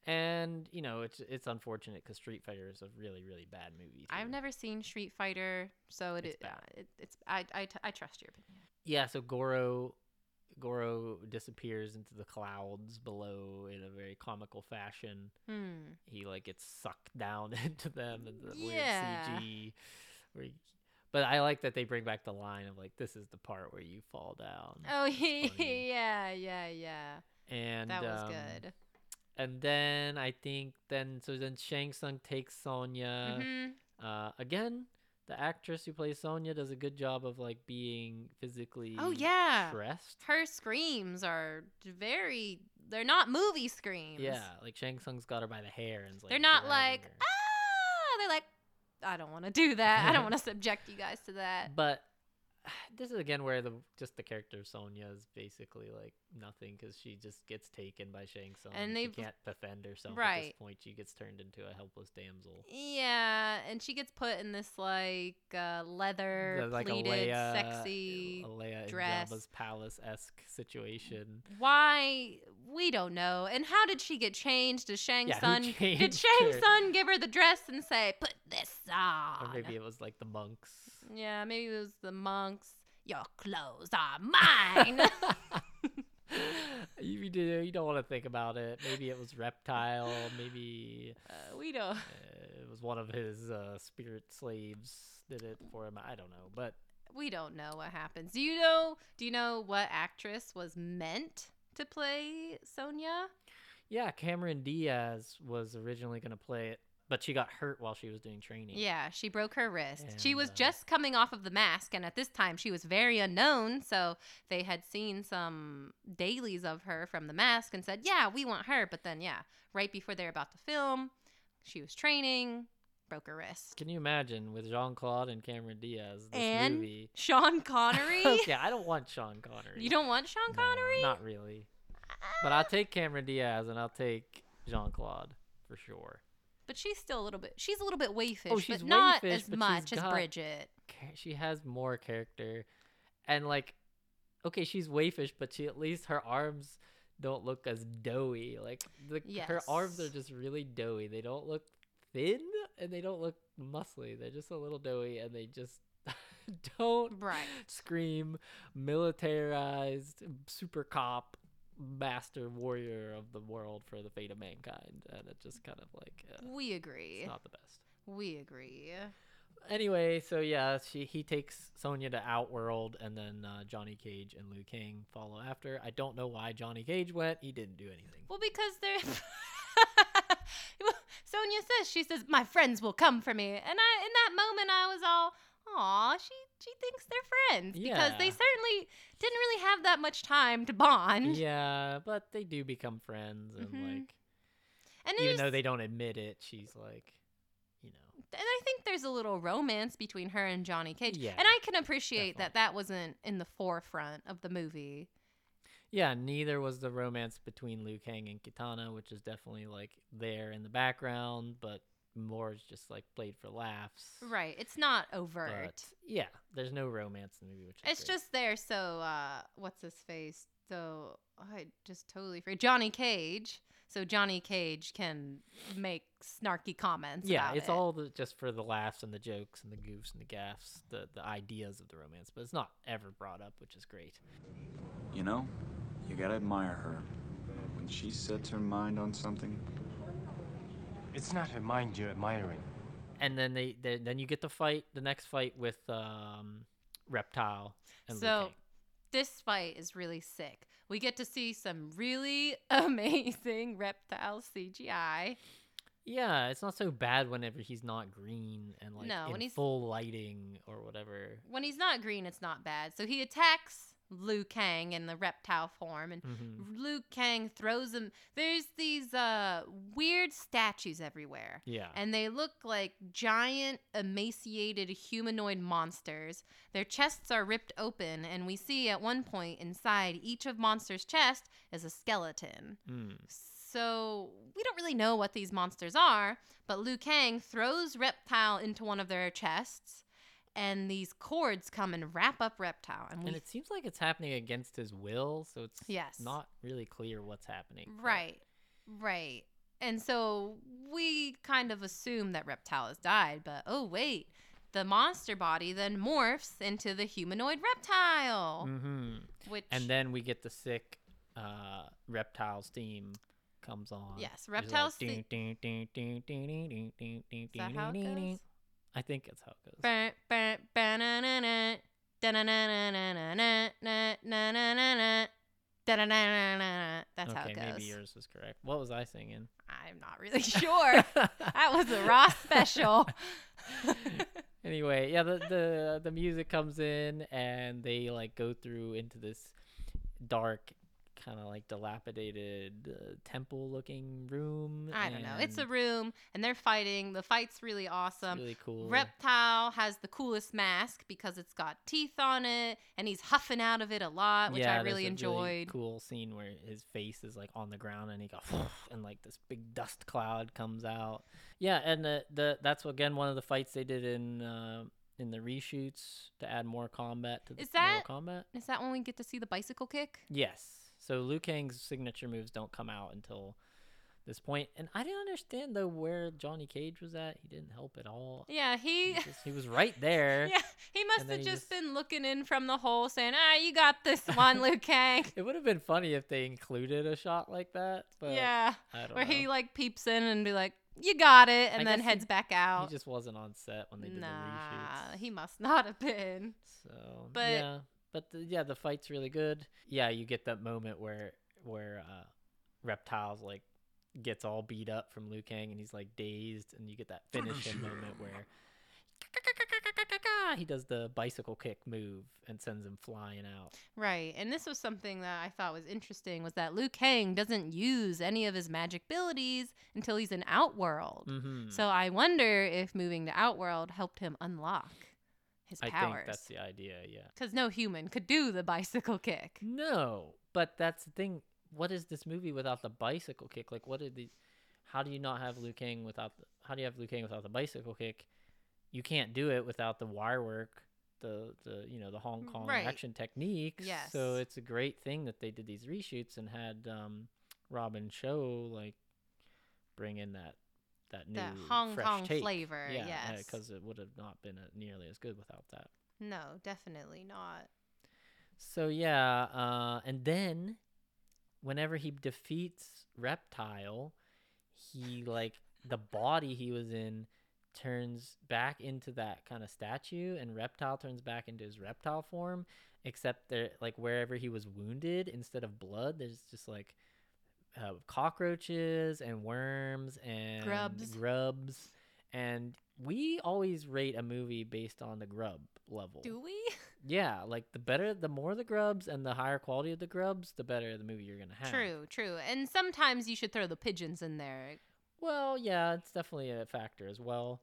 And you know, it's it's unfortunate because Street Fighter is a really really bad movie. I've never seen Street Fighter, so it, It's it, bad. uh, it it's I, I, t- I trust your opinion. Yeah, so Goro Goro disappears into the clouds below in a very comical fashion. Hmm. He like gets sucked down into them and the Yeah. weird CG. Where he- but I like that they bring back the line of like, "This is the part where you fall down." Oh yeah, yeah, yeah. And that was um, good. And then I think then so then Shang Tsung takes Sonya. Mhm. Uh, again, the actress who plays Sonya does a good job of like being physically Oh yeah. stressed. Her screams are very. They're not movie screams. Yeah, like Shang Tsung's got her by the hair and like They're not like her. ah. They're like, I don't want to do that. I don't want to subject you guys to that. But this is again where the just the character of Sonya is basically like nothing because she just gets taken by Shang Tsung And they've- can't defend herself at Right. this point. She gets turned into a helpless damsel. Yeah, and she gets put in this like uh, leather The- like a pleated, Leia, sexy a Leia dress. Jabba's palace esque situation. Why we don't know. And how did she get changed? Did Shang Yeah, Tsung did Shang her? Tsung give her the dress and say, "Put this on"? Or maybe it was like the monks. Yeah, maybe it was the monks. Your clothes are mine. you do you don't want to think about it. Maybe it was reptile. Maybe uh, we don't. uh, it was one of his uh, spirit slaves did it for him. I don't know, but We don't know what happens. Do you know? Do you know what actress was meant to play Sonya? yeah, Cameron Diaz was originally going to play it, but she got hurt while she was doing training. Yeah, she broke her wrist. she was uh, just coming off of the mask, and at this time she was very unknown. So they had seen some dailies of her from the mask and said, "Yeah, we want her." But then, yeah, right before they're about to film, she was training, broke her wrist. Can you imagine with Jean Claude and Cameron Diaz this and movie? Sean Connery. okay, I don't want Sean Connery. You don't want Sean No, Connery? Not really. But I'll take Cameron Diaz and I'll take Jean Claude for sure. But she's still a little bit. She's a little bit wayfish, Oh, she's but not wayfish, as but much as got- Bridget. She has more character, and like, okay, she's wayfish, but she at least her arms don't look as doughy. Like the her arms are just really doughy. They don't look thin and they don't look muscly. They're just a little doughy, and they just don't Right. scream militarized super cop master warrior of the world for the fate of mankind and it just kind of like uh, We agree. it's not the best We agree. anyway so yeah she he takes sonya to outworld and then uh, johnny cage and liu kang follow after i don't know why johnny cage went he didn't do anything Well, because they're. Sonya says she says my friends will come for me, and I in that moment I was all, "Aw, she she thinks they're friends because they certainly didn't really have that much time to bond." yeah but they do become friends and Mhm. like and even though they don't admit it she's like you know and I think there's a little romance between her and Johnny Cage, Yeah, and I can appreciate that that wasn't in the forefront of the movie. Yeah, neither was the romance between Liu Kang and Kitana, which is definitely like there in the background, but more is just like played for laughs. Right, it's not overt. But yeah, there's no romance in the movie, which is It's great. just there so uh what's his face? So I just totally forget Johnny Cage. So Johnny Cage can make snarky comments. Yeah, about it's it. all the, just for the laughs and the jokes and the goofs and the gaffs, the the ideas of the romance, but it's not ever brought up, which is great. You know, you gotta admire her. When she sets her mind on something, It's not her mind you're admiring. And then they, they then you get the fight, the next fight with um, Reptile and So this fight is really sick. We get to see some really amazing reptile CGI. Yeah, it's not so bad whenever he's not green and like No, in when he's- full lighting or whatever. When he's not green, it's not bad. So he attacks Liu Kang in the reptile form, and Mhm. Liu Kang throws him. There's these uh, weird statues everywhere. Yeah. And they look like giant, emaciated humanoid monsters. Their chests are ripped open, and we see at one point inside each of monsters' chest is a skeleton. Mm. So we don't really know what these monsters are, but Liu Kang throws Reptile into one of their chests, and these cords come and wrap up Reptile. And, we, and it seems like it's happening against his will, so it's yes. not really clear what's happening. Right, but. right. And so we kind of assume that Reptile has died, but oh, wait. The monster body then morphs into the humanoid reptile. Mm-hmm. Which... And then we get the sick uh, reptiles theme comes on. Yes, reptile Like, that how it goes? I think that's how it goes. That's how okay, it goes. maybe yours was correct. What was I singing? I'm not really sure. that was a Ross special. anyway, yeah, the, the the music comes in and they like go through into this dark, kind of like dilapidated uh, temple looking room. I don't know. It's a room, and they're fighting. The fight's really awesome. really cool. Reptile has the coolest mask because it's got teeth on it, and he's huffing out of it a lot, which I there's really a enjoyed. cool scene where his face is like on the ground and he goes and like this big dust cloud comes out. Yeah, and the, the that's again one of the fights they did in uh, in the reshoots to add more combat to the Is that Mortal Kombat. is that when we get to see the bicycle kick? Yes. So Liu Kang's signature moves don't come out until this point, and I didn't understand though where Johnny Cage was at. He didn't help at all. Yeah, he. He, just- he was right there. Yeah, he must have he just, been looking in from the hole, saying, "Ah, you got this one, Liu Kang." It would have been funny if they included a shot like that, but yeah, where know. he like peeps in and be like, "You got it," and I then heads he- back out. He just wasn't on set when they did nah, the reshoots. he must not have been. So, But yeah, but the, yeah, the fight's really good. Yeah, you get that moment where where uh, reptiles like gets all beat up from Liu Kang and he's like dazed, and you get that finish him moment where he does the bicycle kick move and sends him flying out. Right, and this was something that I thought was interesting was that Liu Kang doesn't use any of his magic abilities until he's in Outworld. Mhm. So I wonder if moving to Outworld helped him unlock his I think that's the idea. Yeah. Because no human could do the bicycle kick. No, but that's the thing. What is this movie without the bicycle kick? Like, what did the? How do you not have Liu Kang without the? How do you have Liu Kang without the bicycle kick? You can't do it without the wire work, the the you know the Hong Kong Right. action techniques. Yes. So it's a great thing that they did these reshoots and had um, Robin Shou like bring in that that new That Hong fresh Kong take. flavor, Yeah, yes. because it would have not been uh nearly as good without that. No, definitely not. So yeah, uh, and then whenever he defeats Reptile, he like the body he was in turns back into that kind of statue, and Reptile turns back into his reptile form. Except there, like wherever he was wounded, instead of blood, there's just like uh, cockroaches and worms and Grubs. grubs. And we always rate a movie based on the grub level. Do we? Yeah, like the better, the more the grubs and the higher quality of the grubs, the better the movie you're gonna have. True, true. And sometimes you should throw the pigeons in there. Well, yeah, it's definitely a factor as well.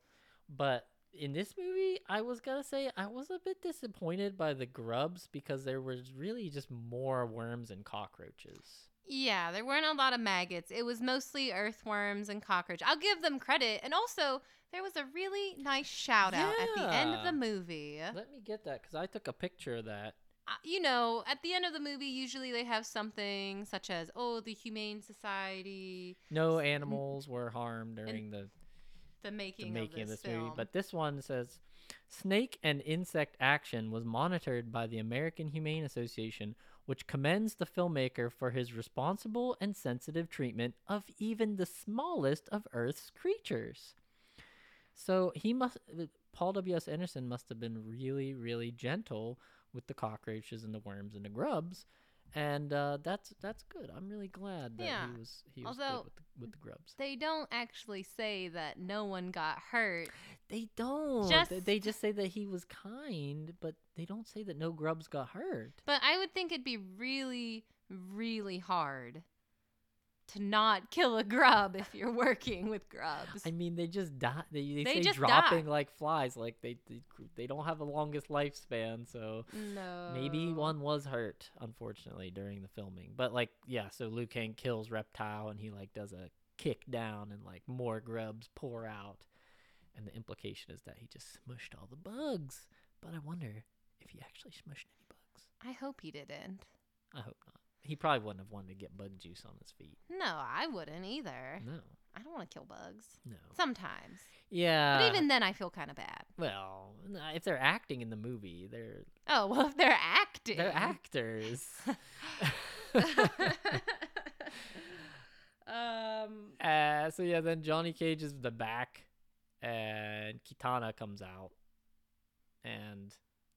But in this movie, I was gonna say I was a bit disappointed by the grubs because there was really just more worms and cockroaches. Yeah, there weren't a lot of maggots. It was mostly earthworms and cockroach. I'll give them credit. And also, there was a really nice shout out at the end of the movie. Let me get that because I took a picture of that uh, you know, at the end of the movie, usually they have something such as, "Oh, the Humane Society." No animals were harmed during the the making, the making of this, movie. film. But this one says snake and insect action was monitored by the American Humane Association, which commends the filmmaker for his responsible and sensitive treatment of even the smallest of Earth's creatures. So he must Paul W.S. Anderson must have been really, really gentle with the cockroaches and the worms and the grubs. And uh, that's that's good. I'm really glad that Yeah. he was he was Although- good with the, with the grubs. they don't actually say that no one got hurt. They don't. Just- They- they just say that he was kind, but they don't say that no grubs got hurt. But I would think it'd be really, really hard to not kill a grub if you're working with grubs. I mean, they just die. They, they, They say dropping die. like flies. Like they, they they don't have the longest lifespan, so no. maybe one was hurt, unfortunately, during the filming. But like, yeah, so Liu Kang kills Reptile, and he like does a kick down, and like more grubs pour out, and the implication is that he just smushed all the bugs. But I wonder if he actually smushed any bugs. I hope he didn't. I hope not. He probably wouldn't have wanted to get bug juice on his feet. No, I wouldn't either. No. I don't want to kill bugs. No. Sometimes. Yeah. But even then, I feel kind of bad. well, if they're acting in the movie, they're Oh, well, if they're acting. they're actors. um. uh, so yeah, then Johnny Cage is the back, and Kitana comes out,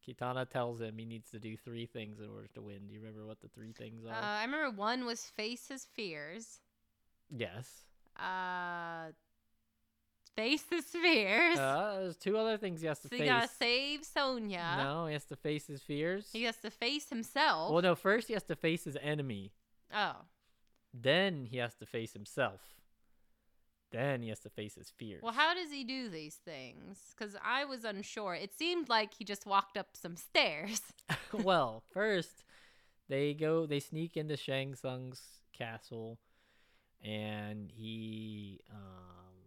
Kitana tells him he needs to do three things in order to win. Do you remember what the three things Uh, are? I remember one was face his fears. yes. Uh, face his fears. Uh, there's two other things he has to so face. you gotta save Sonya. No, he has to face his fears. He has to face himself. Well, no, first he has to face his enemy. Oh. Then he has to face himself. Then he has to face his fears. Well, how does he do these things? Because I was unsure. It seemed like he just walked up some stairs. well, first they go they sneak into Shang Tsung's castle and he um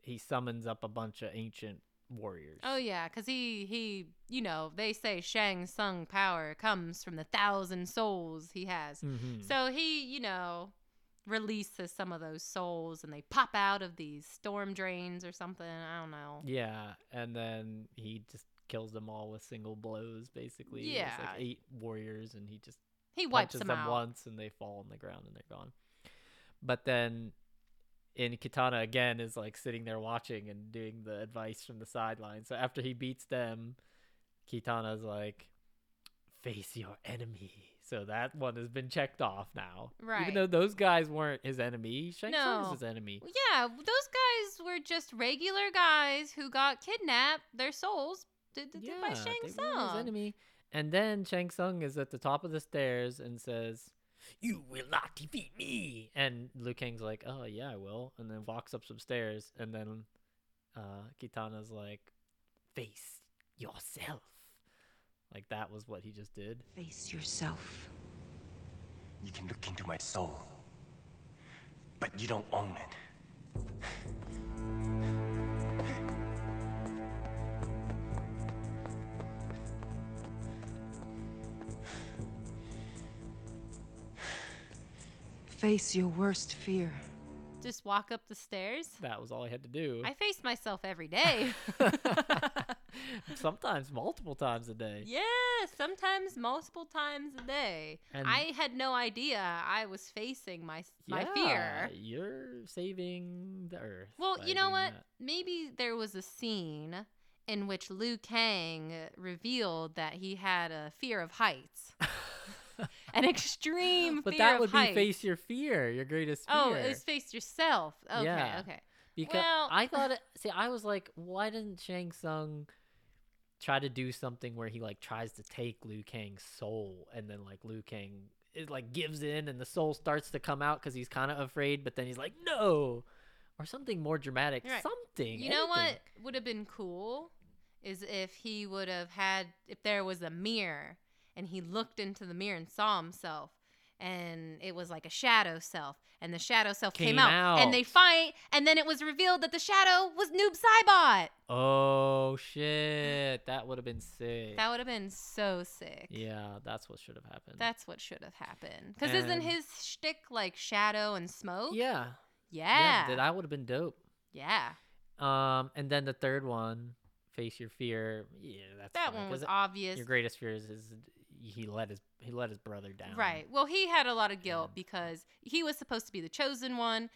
he summons up a bunch of ancient warriors. Oh yeah, because he he you know they say Shang Tsung power comes from the thousand souls he has. Mhm. So he you know releases some of those souls and they pop out of these storm drains or something. I don't know. Yeah, and then he just kills them all with single blows basically. Yeah. like eight warriors and he just He wipes them them out. once and they fall on the ground and they're gone. But then in Kitana again is like sitting there watching and doing the advice from the sideline. So after he beats them, Kitana's like, face your enemy. So that one has been checked off now. Right. Even though those guys weren't his enemy, Shang No. his enemy. Yeah, those guys were just regular guys who got kidnapped. Their souls did, did, did by Yeah, Shang they weren't his enemy. And then Shang Tsung is at the top of the stairs and says, "You will not defeat me." And Liu Kang's like, "Oh yeah, I will," and then walks up some stairs. And then uh, Kitana's like, "Face yourself." Like that was what he just did. Face yourself. You can look into my soul, but you don't own it. Face your worst fear. Just walk up the stairs. That was all I had to do. I face myself every day. Sometimes multiple times a day. yeah, sometimes multiple times a day. And- I had no idea I was facing my my Yeah, fear. You're saving the earth. Well, you know what? that. Maybe there was a scene in which Liu Kang revealed that he had a fear of heights. An extreme But fear that of would heights. be face your fear, your greatest oh, fear. Oh, it's face yourself. Okay, Yeah. okay. Because well, I thought it. See, I was like, why didn't Shang Tsung try to do something where he like tries to take Liu Kang's soul, and then like Liu Kang it like gives in, and the soul starts to come out because he's kind of afraid, but then he's like, no, or something more dramatic, right. something. You know what would have been cool is if he would have had if there was a mirror and he looked into the mirror and saw himself and it was like a shadow self, and the shadow self came, Came out, out. and they fight, and then it was revealed that the shadow was Noob Saibot. Oh shit, that would have been sick. That would have been so sick. yeah, that's what should have happened. That's what should have happened. Because isn't his shtick like shadow and smoke? yeah, Yeah. th- that would have been dope. Yeah. Um, and then the third one, face your fear. Yeah, that's That fine, one was obvious. Your greatest fear is, is he let his he let his brother down. Right. Well, he had a lot of guilt because he was supposed to be the chosen one.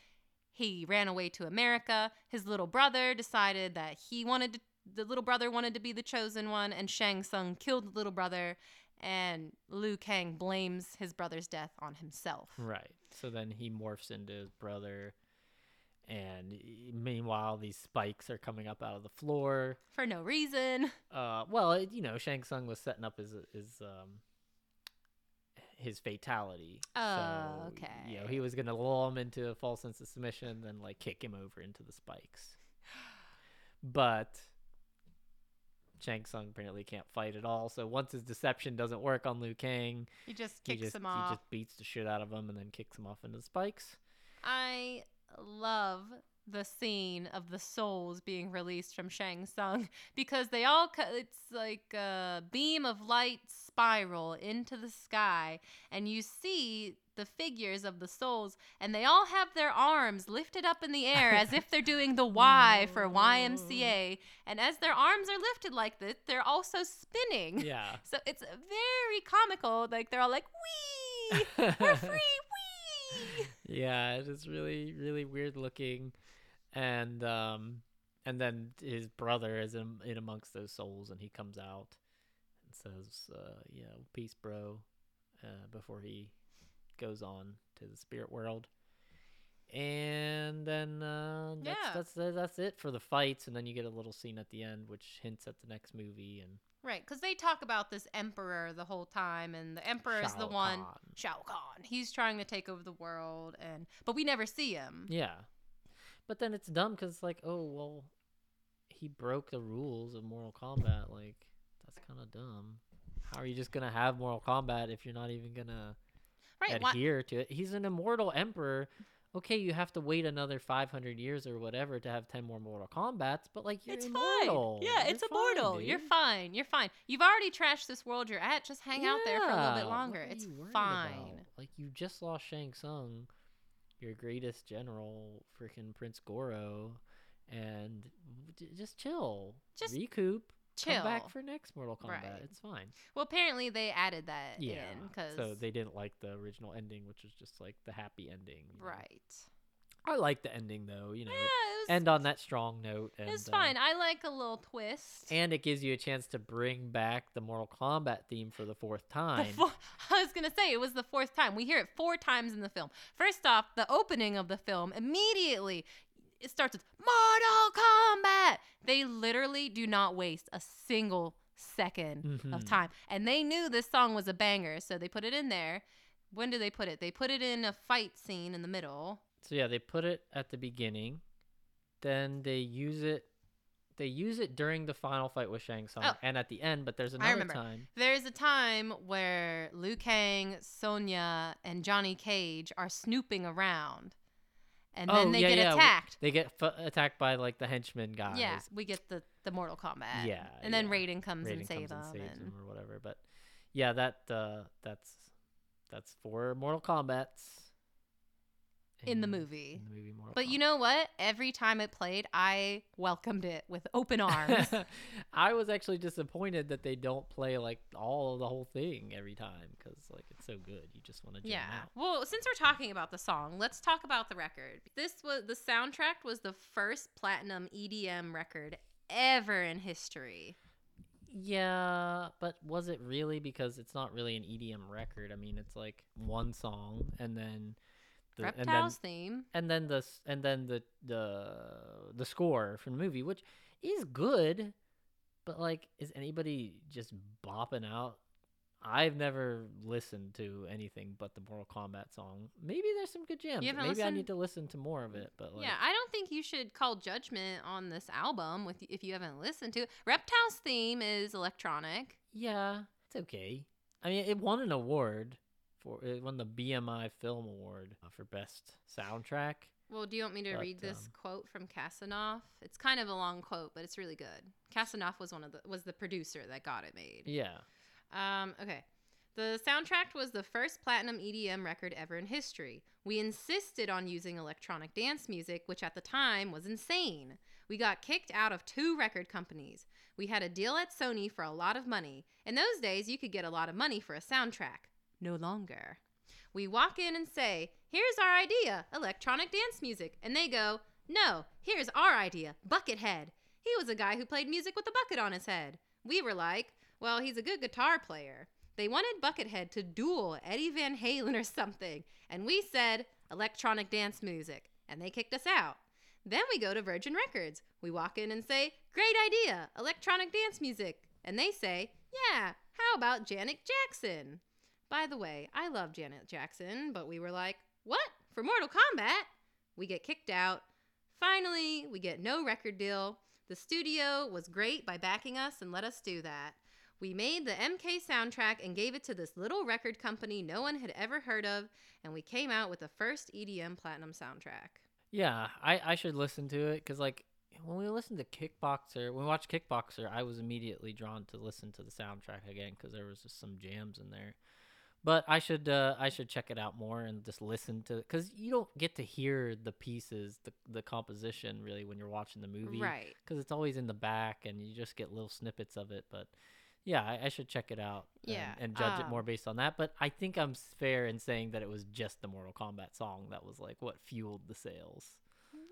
He ran away to America. His little brother decided that he wanted to, the little brother wanted to be the chosen one, and Shang Tsung killed the little brother, and Liu Kang blames his brother's death on himself. Right. So then he morphs into his brother, and meanwhile these spikes are coming up out of the floor. For no reason. Uh, well, it, you know, Shang Tsung was setting up his his um his fatality. Oh, so, You know, he was gonna lull him into a false sense of submission, then like kick him over into the spikes. But Shang Tsung apparently can't fight at all. So once his deception doesn't work on Liu Kang, He just he kicks just, him off. he just beats the shit out of him and then kicks him off into the spikes. I love the scene of the souls being released from Shang Tsung because they all co- it's like a beam of light spiral into the sky and you see the figures of the souls and they all have their arms lifted up in the air as if they're doing the Y for YMCA and as their arms are lifted like this they're also spinning. Yeah. So it's very comical like they're all like wee we're free yeah, it is really really weird looking, and um, and then his brother is in, in amongst those souls, and he comes out and says, uh, "You know, peace, bro," uh, before he goes on to the spirit world. And then uh, that's, Yeah. that's that's that's it for the fights, and then you get a little scene at the end, which hints at the next movie. And Right, because they talk about this emperor the whole time, and the emperor is the Shao one Kahn. Shao Kahn. He's trying to take over the world, and but we never see him. Yeah. But then it's dumb because, it's like, oh, well, he broke the rules of Mortal Kombat. Like, that's kind of dumb. How are you just going to have Mortal Kombat if you're not even going to Right, why- adhere to it? He's an immortal emperor. Okay, you have to wait another 500 years or whatever to have 10 more Mortal Kombats, but, like, you're It's immortal. fine. Yeah, You're it's fine, immortal. You're fine. You're fine. You've already trashed this world you're at. Just hang out there for a little bit longer. It's fine. about? Like you just lost Shang Tsung, your greatest general, freaking Prince Goro, and just chill, Just recoup, come back for next Mortal Kombat. Right. It's fine. Well, apparently they added that Yeah. in because So they didn't like the original ending, which was just like the happy ending. you know. right. I like the ending though. You know, Yeah, was- end on that strong note. And, It's uh, fine. I like a little twist. and it gives you a chance to bring back the Mortal Kombat theme for the fourth The time. four- I was gonna say it was the fourth time. We hear it four times in the film. First off, the opening of the film immediately it starts with Mortal Kombat. They literally do not waste a single 2nd of Mhm. time, and they knew this song was a banger, so they put it in there. When do they put it? They put it in a fight scene in the middle. So yeah, they put it at the beginning, then they use it. They use it during the final fight with Shang Tsung, Oh. and at the end. But there's another time. There's a time where Liu Kang, Sonya, and Johnny Cage are snooping around, and then oh they yeah, get yeah. attacked. They get f- attacked by like the henchmen guys. Yeah, we get the the Mortal Kombat. Yeah, and then yeah. Raiden comes Raiden and saves them. and saves and- or whatever. But yeah, that uh, that's that's for Mortal Kombat's in the movie. in the movie Mortal But you know what? Every time it played, I welcomed it with open arms. I was actually disappointed that they don't play like all of the whole thing every time because like it's so good. You just want to jam yeah. out. Well, since we're talking about the song, let's talk about the record. This was the soundtrack was the first platinum EDM record ever in history. Yeah, but was it really? Because it's not really an EDM record. I mean, it's like one song and then the and then, Reptiles theme. and then the and then the the the score from the movie, which is good, but like, is anybody just bopping out? I've never listened to anything but the Mortal Kombat song. Maybe there's some good jams. Maybe I need to listen to more of it. But like, yeah, I don't think you should call judgment on this album with if you haven't listened to it. Reptiles theme is electronic. Yeah, it's okay. I mean, it won an award for it won the BMI Film Award uh, for best soundtrack. Well, do you want me to But, read this um, quote from Kasanoff? It's kind of a long quote, but it's really good. Kasanoff was one of the was the producer that got it made. Yeah. Um, okay. The soundtrack was the first platinum EDM record ever in history. We insisted on using electronic dance music, which at the time was insane. We got kicked out of two record companies. We had a deal at Sony for a lot of money. In those days, you could get a lot of money for a soundtrack. No longer. We walk in and say, Here's our idea, electronic dance music. And they go, No, here's our idea, Buckethead. He was a guy who played music with a bucket on his head. We were like, Well, he's a good guitar player. They wanted Buckethead to duel Eddie Van Halen or something. And we said, Electronic dance music. And they kicked us out. Then we go to Virgin Records. We walk in and say, Great idea, electronic dance music. And they say, Yeah, how about Janet Jackson? By the way, I love Janet Jackson, but we were like, What? For Mortal Kombat? We get kicked out. Finally, we get no record deal. The studio was great by backing us and let us do that. We made the MK soundtrack and gave it to this little record company no one had ever heard of, and we came out with the first EDM platinum soundtrack. Yeah, I, I should listen to it because like when we listened to Kickboxer, when we watched Kickboxer, I was immediately drawn to listen to the soundtrack again because there was just some jams in there. But I should uh, I should check it out more and just listen to because you don't get to hear the pieces, the the composition really when you're watching the movie, Right. Because it's always in the back and you just get little snippets of it. But yeah, I, I should check it out. and- Yeah, and, judge it um, more based on that. But I think I'm fair in saying that it was just the Mortal Kombat song that was like what fueled the sales.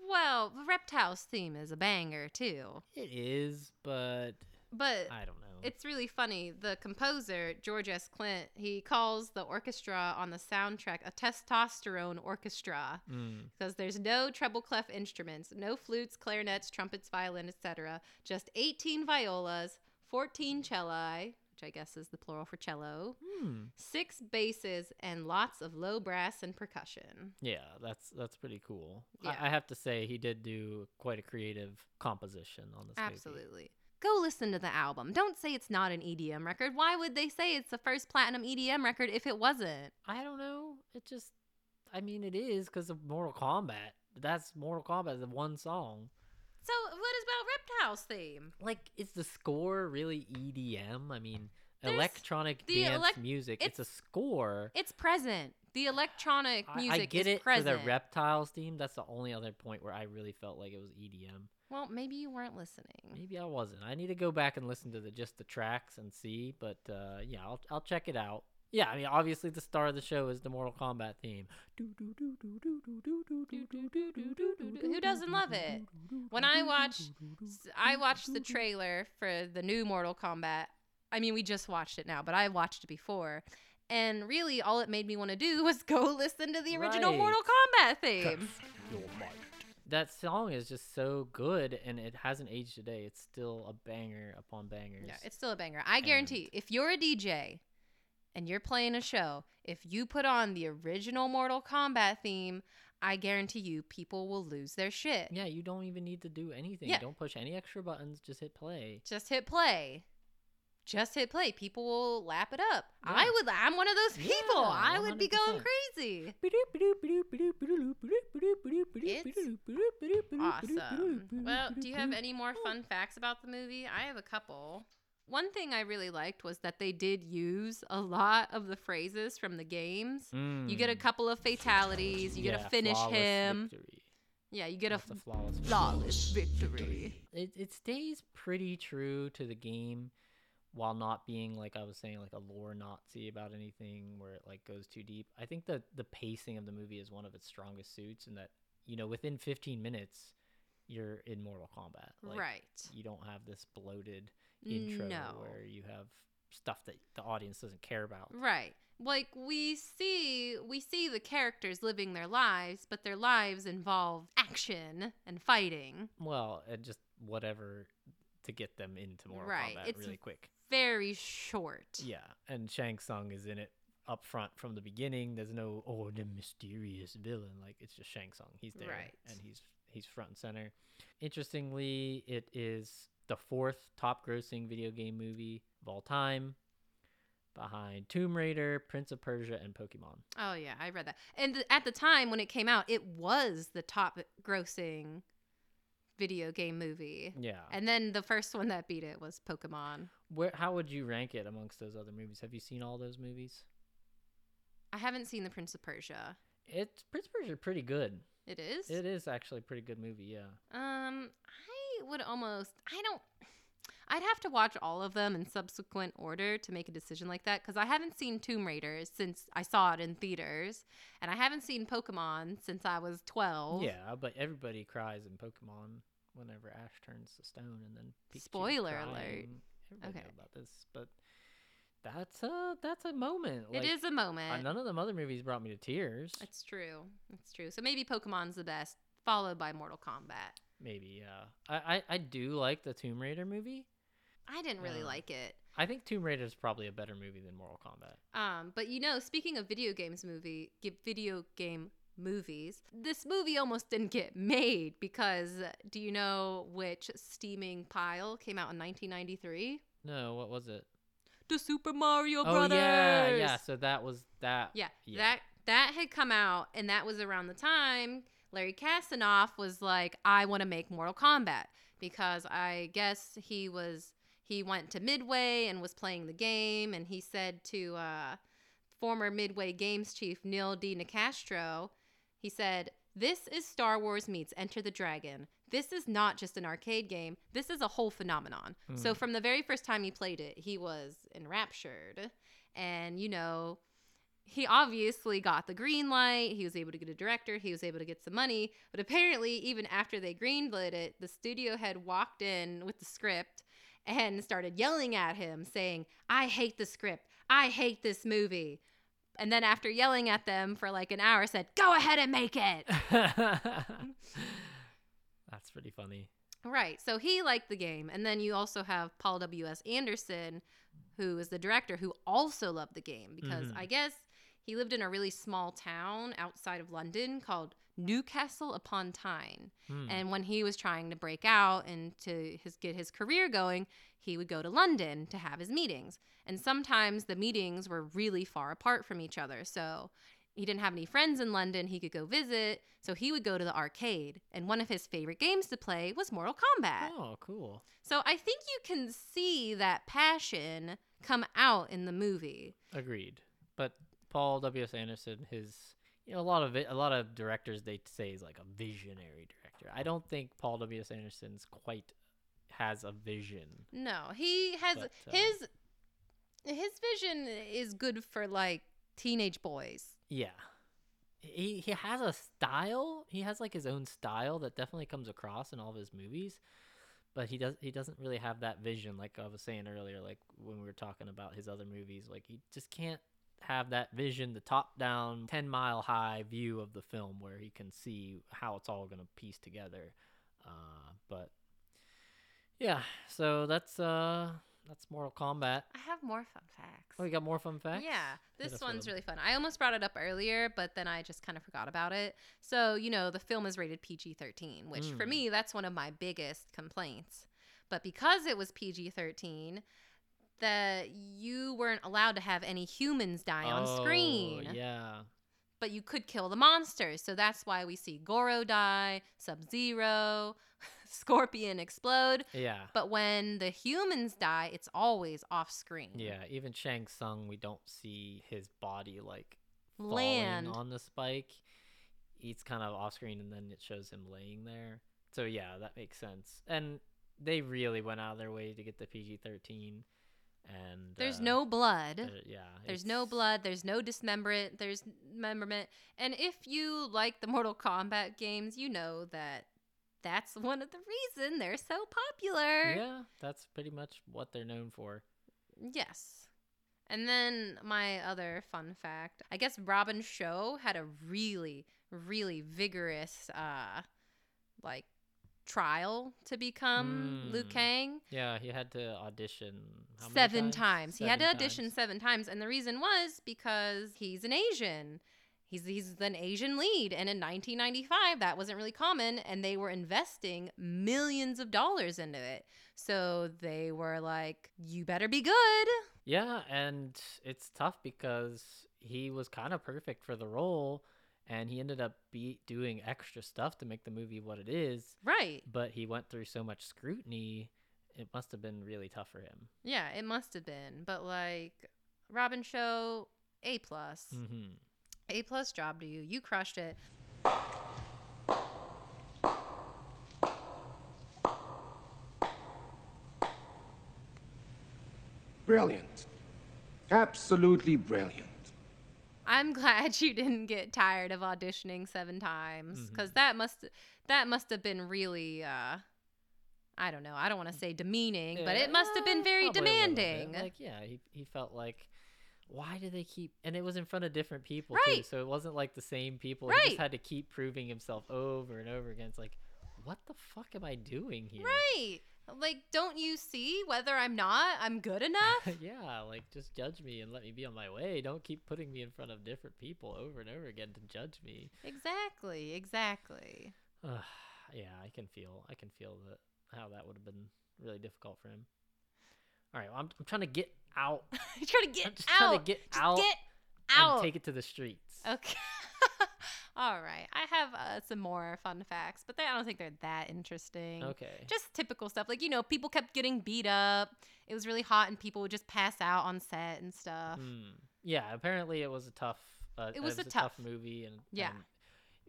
Well, the Reptiles theme is a banger too. It is, but But I don't know. It's really funny. The composer, George S. Clinton, he calls the orchestra on the soundtrack a testosterone orchestra Mm. because there's no treble clef instruments, no flutes, clarinets, trumpets, violin, etc. Just 18 violas, 14 celli, which I guess is the plural for cello, Hmm. six basses, and lots of low brass and percussion. Yeah, that's that's pretty cool. Yeah. I, I have to say he did do quite a creative composition on this movie. Go listen to the album. Don't say it's not an EDM record. Why would they say it's the first platinum EDM record if it wasn't? I don't know. It just, I mean, it is because of Mortal Kombat. That's Mortal Kombat, the one song. So, what is about Reptiles theme? Like, is the score really EDM? I mean, There's electronic dance elec- music. It's, a score. It's present. The electronic music I get is it present. for the reptiles theme. That's the only other point where I really felt like it was E EDM. well, maybe you weren't listening. Maybe I wasn't. I need to go back and listen to the just the tracks and see. But uh, yeah, I'll I'll check it out. Yeah, I mean, obviously the star of the show is the Mortal Kombat theme. Who doesn't love it? When I watched, I watched the trailer for the new Mortal Kombat. I mean, we just watched it now, but I watched it before. And really, all it made me want to do was go listen to the original Right. Mortal Kombat theme. That song is just so good, and it hasn't aged today. It's still a banger upon bangers. Yeah, it's still a banger. I guarantee if you're a DJ and you're playing a show, if you put on the original Mortal Kombat theme, I guarantee you people will lose their shit. yeah, you don't even need to do anything. Yeah. Don't push any extra buttons. Just hit play. Just hit play. Just hit play. People will lap it up. Yeah. I would. I'm one of those people. Yeah, I would be going 100%. crazy. Awesome. Well, do you have any more fun facts about the movie? I have a couple. One thing I really liked was that they did use a lot of the phrases from the games. You get a Mm. couple of fatalities. You get Yeah, to finish him. victory. Yeah, you get a a flawless flawless victory. it, it stays pretty true to the game while not being like I was saying like a lore Nazi about anything where it like goes too deep. I think that the pacing of the movie is one of its strongest suits and that you know within 15 minutes you're in Mortal Kombat. Like, Right. You don't have this bloated intro No. where you have stuff that the audience doesn't care about. Right. Like we see we see the characters living their lives, but their lives involve action and fighting. Well, and just whatever to get them into Mortal Right. Kombat It's really quick. Very short. Yeah, and Shang Tsung is in it up front from the beginning. There's no oh the mysterious villain. Like it's just Shang Tsung. He's there Right. and he's he's front and center. Interestingly, it is the fourth top grossing video game movie of all time behind Tomb Raider, Prince of Persia, and Pokemon. Oh yeah, I read that. And th- at the time when it came out, it was the top grossing video game movie. Yeah. And then the first one that beat it was Pokemon. Where how would you rank it amongst those other movies? Have you seen all those movies? I haven't seen The Prince of Persia. It's Prince of Persia pretty good. It is? It is actually a pretty good movie, yeah. Um, I would almost. I don't. I'd have to watch all of them in subsequent order to make a decision like that because I haven't seen Tomb Raiders since I saw it in theaters, and I haven't seen Pokemon since I was twelve. Yeah, but everybody cries in Pokemon whenever Ash turns to stone, and then Pikachu's Spoiler crying. alert. Everybody Okay. about this, but that's a that's a moment. It is a uh, moment. none of the other movies brought me to tears. It's true. It's true. So maybe Pokemon's the best, followed by Mortal Kombat. Maybe, yeah. I, I I do like the Tomb Raider movie. I didn't really Uh, like it. I think Tomb Raider is probably a better movie than Mortal Kombat. Um, but you know, speaking of video games movie, video game movies, this movie almost didn't get made because do you know which steaming pile came out in 1993? No, what was it? The Super Mario oh Brothers. yeah, yeah. So that was that. Yeah, that that had come out, and that was around the time Larry Kasanoff was like, "I want to make Mortal Kombat," because I guess he was he went to Midway and was playing the game, and he said to uh, former Midway Games chief Neil D. Nicastro, he said, "This is Star Wars meets Enter the Dragon." This is not just an arcade game. This is a whole phenomenon. So Hmm. from the very first time he played it, he was enraptured. And you know, he obviously got the green light. He was able to get a director. He was able to get some money. But apparently, even after they greenlit it, the studio had walked in with the script and started yelling at him, saying, I hate the script. I hate this movie. And then, after yelling at them for like an hour, said, Go ahead and make it. That's pretty funny. Right. So he liked the game. And then you also have Paul W.S. Anderson, who is the director, who also loved the game because Mhm. I guess he lived in a really small town outside of London called Newcastle upon Tyne. Hmm. And when he was trying to break out and to his get his career going, he would go to London to have his meetings. And sometimes the meetings were really far apart from each other. So he didn't have any friends in London he could go visit, so he would go to the arcade. And one of his favorite games to play was Mortal Kombat. Oh, cool. So I think you can see that passion come out in the movie. Agreed. But Paul W. S. Anderson, his you know a lot of it, a lot of directors they say is like a visionary director. I don't think Paul W. S. Anderson's quite has a vision. No, he has But, uh, his his vision is good for like teenage boys. Yeah. He he has a style. He has like his own style that definitely comes across in all of his movies. But he does he doesn't really have that vision like I was saying earlier like when we were talking about his other movies like he just can't have that vision the top down 10 mile high view of the film where he can see how it's all going to piece together. Uh but yeah, so that's uh that's Mortal Kombat. I have more fun facts. Oh, you got more fun facts? Yeah, this with really fun. I almost brought it up earlier, but then I just kind of forgot about it. So, you know, the film is rated PG 13, which for Mm. me, that's one of my biggest complaints. But because it was PG 13, that you weren't allowed to have any humans die on Oh, screen. Yeah. But you could kill the monsters. So that's why we see Goro die, Sub Zero, Scorpion explode. Yeah. But when the humans die, it's always off screen. Yeah, even Shang Tsung, we don't see his body like Land. on the spike. He's kind of off screen, and then it shows him laying there. So yeah, that makes sense. And they really went out of their way to get the PG thirteen. And There's uh, no blood. yeah, There's no blood. There's no dismemberment. There's memberment. And if you like the Mortal Kombat games, you know that that's one of the reason they're so popular. Yeah, that's pretty much what they're known for. Yes. And then my other fun fact, I guess Robin Shou had a really, really vigorous uh like trial to become Liu Mm. Kang. Yeah, he had to audition seven times. He had to audition times. seven times, and the reason was because he's an Asian. He's he's an Asian lead, and in 1995, that wasn't really common, and they were investing millions of dollars into it. So they were like, "You better be good." Yeah, and it's tough because he was kind of perfect for the role, and he ended up be doing extra stuff to make the movie what it is. Right. But he went through so much scrutiny, it must have been really tough for him. Yeah, it must have been. But like Robin Shou, A plus. Mm-hmm. A plus job to you. You crushed it. Brilliant. Absolutely brilliant. I'm glad you didn't get tired of auditioning seven times mm-hmm. because that must that must have been really uh I don't know. I don't want to mm. say demeaning, but it must have been eh, very little bit. demanding. Like, yeah, he, he felt like, why do they keep? And it was in front of different people Right. too, so it wasn't like the same people. He Right. just had to keep proving himself over and over again. It's like, what the fuck am I doing here? Right. Like, don't you see whether I'm not? I'm good enough? yeah, like just judge me and let me be on my way. Don't keep putting me in front of different people over and over again to judge me. exactly. Exactly. Ugh, yeah, I can feel. I can feel that how that would have been really difficult for him. All right, well, I'm, I'm trying to get out. You're trying to get I'm just out. trying to get Just out. Get and out. take it to the streets. Okay. All right. I have uh, some more fun facts, but they, I don't think they're that interesting. Okay. Just typical stuff. Like, you know, people kept getting beat up. It was really hot and people would just pass out on set and stuff. Hmm. Yeah, apparently it was a tough. Uh, It was a tough tough- movie, and Yeah.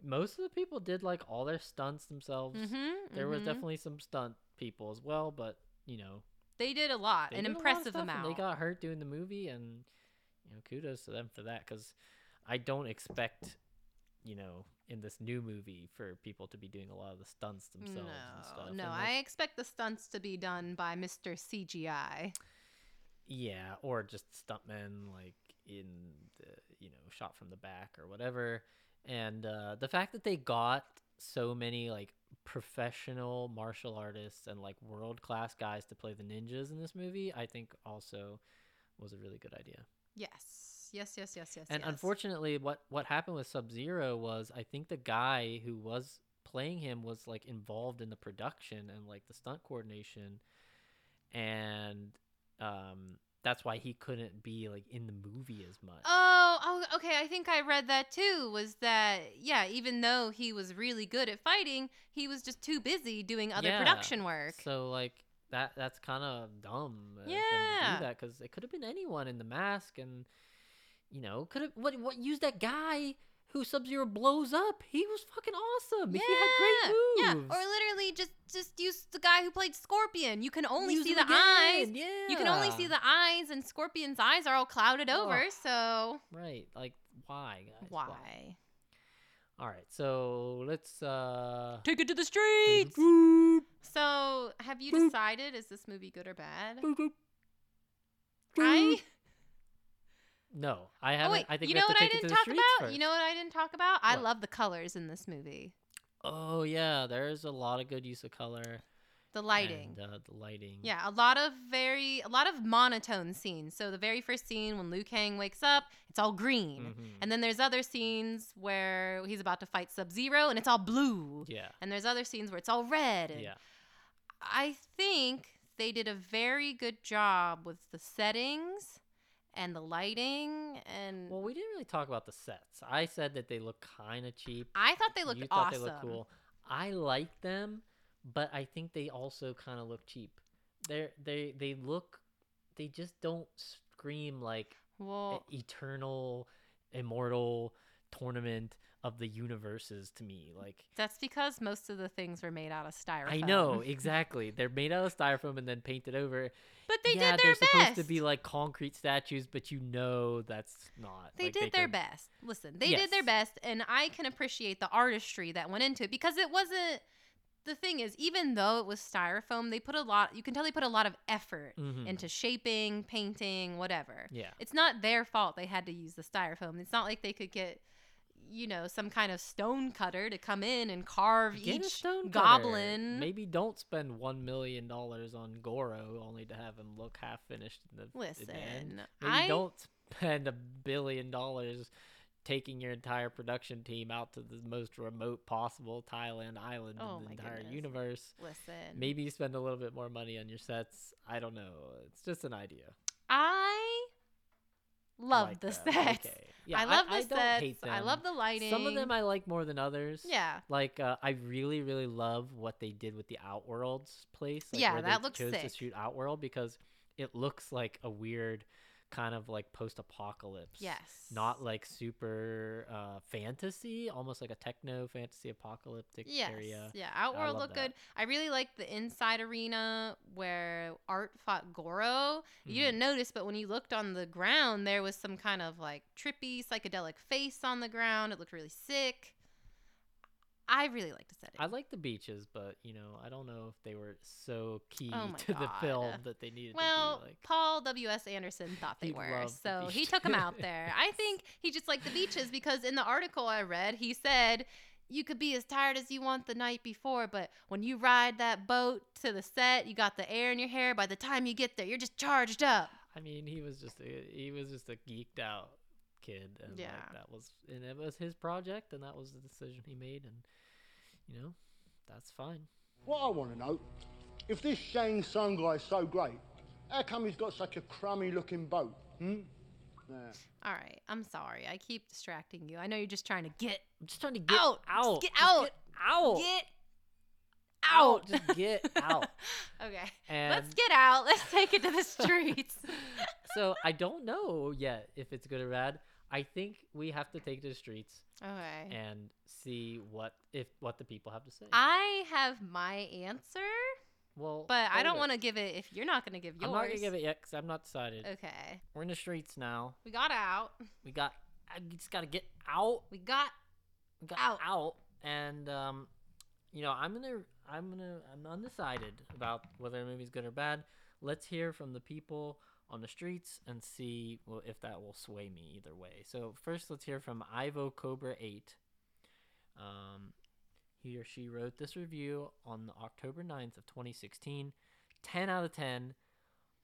most of the people did like all their stunts themselves. Mhm, There was mhm. definitely some stunt people as well, but you know, They did a lot, an a lot impressive amount. They got hurt doing the movie, and you know, kudos to them for that. Because I don't expect, you know, in this new movie for people to be doing a lot of the stunts themselves and no, stuff. no. and, I expect the stunts to be done by Mr. CGI. Yeah, or just stuntmen like in the you know shot from the back or whatever. And uh, the fact that they got so many like professional martial artists and like world class guys to play the ninjas in this movie, I think also was a really good idea. Yes. Yes, yes, yes, yes. and yes. unfortunately, what what happened with Sub Zero was I think the guy who was playing him was like involved in the production and like the stunt coordination, and um, that's why he couldn't be like in the movie as much. Oh, oh, okay. I think I read that too. Was that yeah? Even though he was really good at fighting, he was just too busy doing other Yeah, production work. So like that that's kind of dumb. Yeah. do that because it could have been anyone in the mask, and you know could have what what use that guy who Sub Zero blows up. He was fucking awesome. He had great Yeah, or literally just just use the guy who played Scorpion. You can only Use see the eyes. again, You can only see the eyes, and Scorpion's eyes are all clouded over. So Right. Like why, guys? why? All right. So let's uh Take it to the streets. So, have you decided is this movie good or bad? I No, I oh haven't. wait, I think you know what to I didn't talk about? first. You know what I didn't talk about? I What? love the colors in this movie. Oh yeah, there's a lot of good use of color. The lighting. And, uh, the lighting. Yeah, a lot of very a lot of monotone scenes. So the very first scene when Liu Kang wakes up, it's all green. Mhm. And then there's other scenes where he's about to fight Sub-Zero and it's all blue. Yeah. And there's other scenes where it's all red. Yeah. I think they did a very good job with the settings and the lighting and Well, we didn't really talk about the sets. I said that they look kind of cheap. I thought they looked you thought they awesome. looked cool. I like them, but I think they also kind of look cheap. They're they they look they just don't scream like Well- eternal immortal tournament of the universes to me. Like That's because most of the things were made out of styrofoam. I know exactly. They're made out of styrofoam and then painted over. But they yeah, did they're their supposed to be like concrete statues, but you know that's not. They Like, did their could- best. Listen, they did their best, and I can appreciate the artistry that went into it because it wasn't. The thing is, even though it was styrofoam, they put a lot. You can tell they put a lot of effort Mhm. into shaping, painting, whatever. Yeah. It's not their fault they had to use the styrofoam. It's not like they could get, you know, some kind of stone cutter to come in and carve Get each goblin. Maybe don't spend one million dollars on Goro only to have him look half finished in the, in the end. Listen, Maybe I- don't spend a billion dollars taking your entire production team out to the most remote possible Thailand island Oh in the entire goodness. universe. Listen. Maybe spend a little bit more money on your sets. I don't know. It's just an idea. I love Like the that. sets. Okay. Yeah, I love the I don't sets. hate I love the lighting. Some of them I like more than others. Yeah. Like uh, I really, really love what they did with the Outworlds place. Like Yeah, that looks chose to shoot Outworld because it looks like a weird kind of like post-apocalypse. Yes. Not like super uh, fantasy, almost like a techno fantasy apocalyptic Yes. area. Yeah, Outworld looked good. I really liked the inside arena where Art fought Goro. You Mhm. didn't notice, but when you looked on the ground, there was some kind of like trippy psychedelic face on the ground. It looked really sick. I really liked the setting. I like the beaches, but you know, I don't know if they were so key Oh to the film that they needed well, to be like. Paul W. S. Anderson thought they were, loved the so he took them out there. I think he just liked the beaches because in the article I read, he said you could be as tired as you want the night before, but when you ride that boat to the set, you got the air in your hair. By the time you get there, you're just charged up. I mean, he was just a, he was just a geeked out kid, and Yeah. like, that was and it was his project, and that was the decision he made, and you know, that's fine. What I want to know, if this Shang guy is so great, how come he's got such a crummy looking boat? Hmm? Nah. All right, I'm sorry. I keep distracting you. I know you're just trying to get I'm just trying to get out. out. Just get Just out. get out. Get out. out. Just get out. okay. Let's get out. Let's take it to the streets. so I don't know yet if it's good or bad. I think we have to take to the streets okay. and see what if what the people have to say. I have my answer, well, but I don't want to give it if you're not going to give yours. I'm not gonna give it yet because I'm not decided. Okay. We're in the streets now. We got out. We got. I just gotta get out. We got We got out. out, and um, you know, I'm gonna, I'm gonna, I'm undecided about whether the movie's good or bad. Let's hear from the people on the streets and see well, if that will sway me either way. So first, let's hear from Ivo Cobra Eight. Um, he or she wrote this review on October 9th of 2016. 10 out of 10.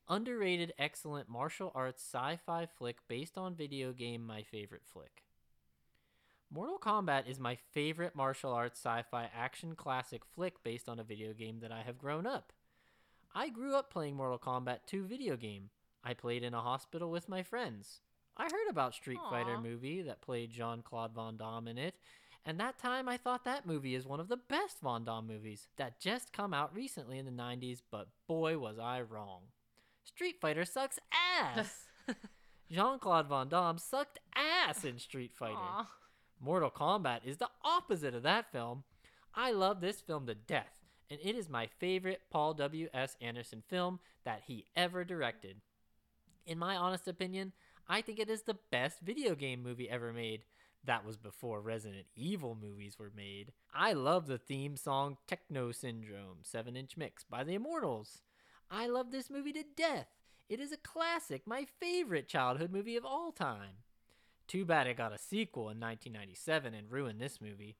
Underrated, excellent martial arts sci-fi flick based on video game My Favorite Flick. Mortal Kombat is my favorite martial arts sci-fi action classic flick based on a video game that I have grown up. I grew up playing Mortal Kombat 2 video game. I played in a hospital with my friends. I heard about Street Fighter movie that played Jean-Claude Van Damme in it, and that time I thought that movie is one of the best Van Damme movies that just come out recently in the 90s, but boy was I wrong. Street Fighter sucks ass. Jean-Claude Van Damme sucked ass in Street Fighter. Aw. Mortal Kombat is the opposite of that film. I love this film to death, and it is my favorite Paul W.S. Anderson film that he ever directed. In my honest opinion, I think it is the best video game movie ever made. That was before Resident Evil movies were made. I love the theme song Techno Syndrome 7 inch mix by the Immortals. I love this movie to death. It is a classic, my favorite childhood movie of all time. Too bad it got a sequel in 1997 and ruined this movie.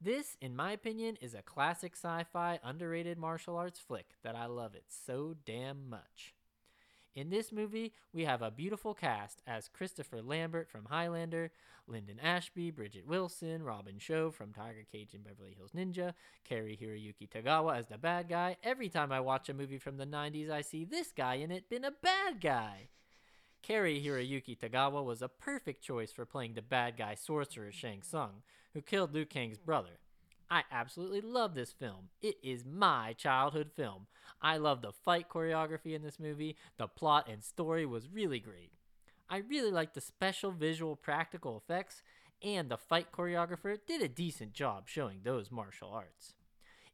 This, in my opinion, is a classic sci fi underrated martial arts flick that I love it so damn much. In this movie, we have a beautiful cast as Christopher Lambert from Highlander, Linden Ashby, Bridget Wilson, Robin Shou from Tiger Cage and Beverly Hills Ninja, Cary Hiroyuki Tagawa as the bad guy. Every time I watch a movie from the 90s, I see this guy in it been a bad guy. Cary Hiroyuki Tagawa was a perfect choice for playing the bad guy sorcerer Shang Tsung, who killed Liu Kang's brother. I absolutely love this film. It is my childhood film. I love the fight choreography in this movie. The plot and story was really great. I really like the special visual practical effects, and the fight choreographer did a decent job showing those martial arts.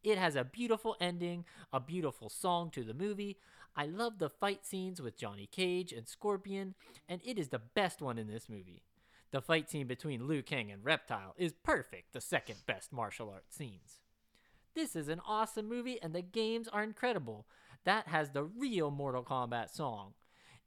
It has a beautiful ending, a beautiful song to the movie. I love the fight scenes with Johnny Cage and Scorpion, and it is the best one in this movie. The fight scene between Liu Kang and Reptile is perfect, the second best martial arts scenes. This is an awesome movie, and the games are incredible. That has the real Mortal Kombat song.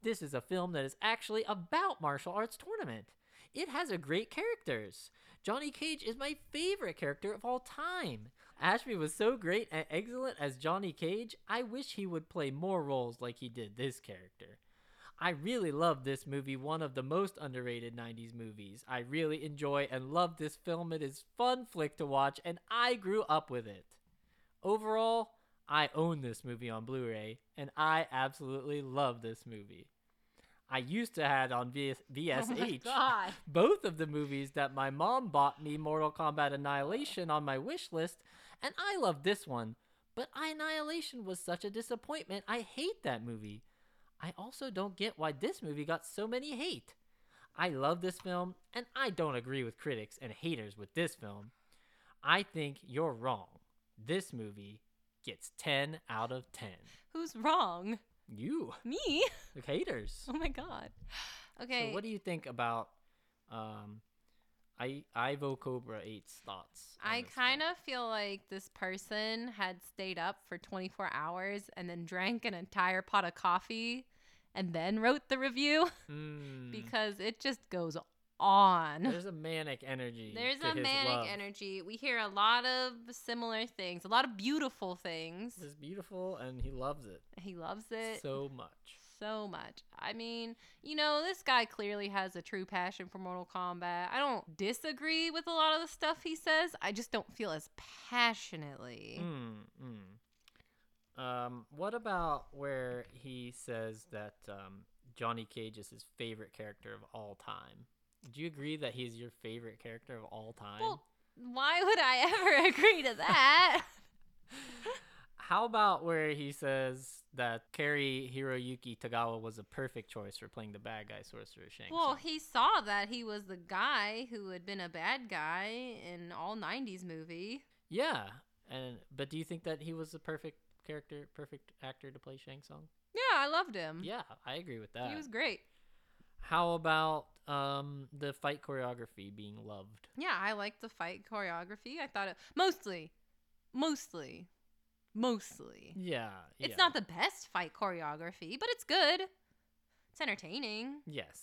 This is a film that is actually about martial arts tournament. It has a great characters. Johnny Cage is my favorite character of all time. Ashby was so great and excellent as Johnny Cage. I wish he would play more roles like he did this character. I really love this movie, one of the most underrated 90s movies. I really enjoy and love this film. It is fun flick to watch and I grew up with it. Overall, I own this movie on Blu-ray and I absolutely love this movie. I used to have on VS- VSH Oh both of the movies that my mom bought me Mortal Kombat Annihilation on my wish list, and I love this one. But Annihilation was such a disappointment. I hate that movie. I also don't get why this movie got so many hate. I love this film, and I don't agree with critics and haters with this film. I think you're wrong. This movie gets 10 out of 10. Who's wrong? You, Me? the haters. Oh my god. Okay. So what do you think about um I Ivo Cobra 8's thoughts? I kind of feel like this person had stayed up for 24 hours and then drank an entire pot of coffee and then wrote the review? Mm, because it just goes on. there's a manic energy. There's a manic love. energy. We hear a lot of similar things, a lot of beautiful things. It's beautiful and he loves it He loves it so much. so much. I mean, you know, this guy clearly has a true passion for Mortal Kombat. I don't disagree with a lot of the stuff he says. I just don't feel as passionately. Mm, mm. Um, what about where he says that um, Johnny Cage is his favorite character of all time? Do you agree that he's your favorite character of all time? Well, why would I ever agree to that? How about where he says that Cary Hiroyuki Tagawa was a perfect choice for playing the bad guy Sorcerer Shang well, he saw that he was the guy who had been a bad guy in all 90s movie. Yeah, and but do you think that he was the perfect character, perfect actor to play Shang Tsung? Yeah, I loved him. Yeah, I agree with that. He was great. How about um the fight choreography being loved? Yeah, I liked the fight choreography. I thought it mostly, mostly, mostly. Yeah, It's yeah. not the best fight choreography, but it's good. It's entertaining. Yes,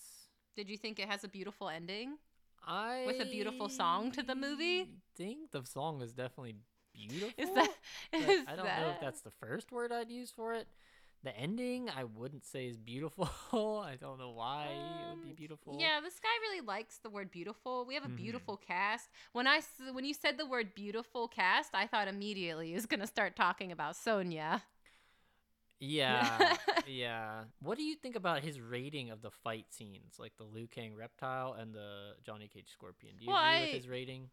Did you think it has a beautiful ending? I With a beautiful song to the movie? think the song is definitely beautiful. Is that? I don't know if that's the first word I'd use for it. The ending, I wouldn't say is beautiful. I don't know why it would be Um, beautiful. Yeah, this guy really likes the word beautiful. We have a Mhm. beautiful cast. When I when you said the word beautiful cast, I thought immediately he was gonna start talking about Sonya. Yeah, yeah. What do you think about his rating of the fight scenes, like the Liu Kang reptile and the Johnny Cage scorpion? Do you Well, agree I- with his rating?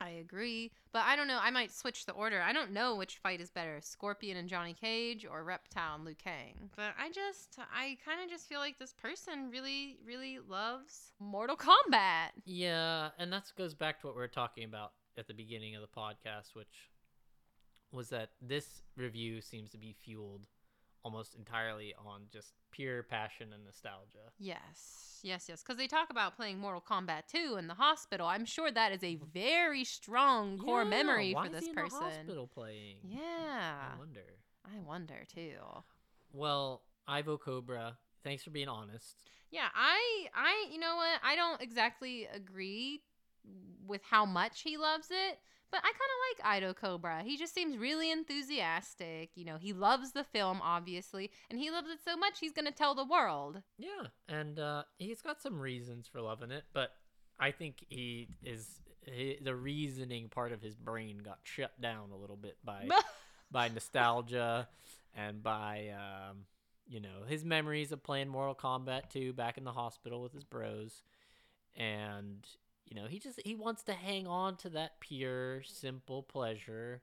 I agree, but I don't know. I might switch the order. I don't know which fight is better, Scorpion and Johnny Cage or Reptile and Liu Kang. But I just, I kind of just feel like this person really, really loves Mortal Kombat. Yeah, and that goes back to what we were talking about at the beginning of the podcast, which was that this review seems to be fueled almost entirely on just pure passion and nostalgia. Yes, yes, yes. Because they talk about playing Mortal Kombat 2 in the hospital. I'm sure that is a very strong core Yeah, memory why for is this he in the person. hospital playing. Yeah. I wonder. I wonder too. Well, Ivo Cobra, thanks for being honest. Yeah, I I you know what? I don't exactly agree with how much he loves it, but I kind of like Ivo Cobra. He just seems really enthusiastic. You know, he loves the film obviously, and he loves it so much he's going to tell the world. Yeah, and uh, he's got some reasons for loving it, but I think he is he, the reasoning part of his brain got shut down a little bit by by nostalgia and by um, you know his memories of playing Mortal Kombat 2 back in the hospital with his bros, and you know he just he wants to hang on to that pure, simple pleasure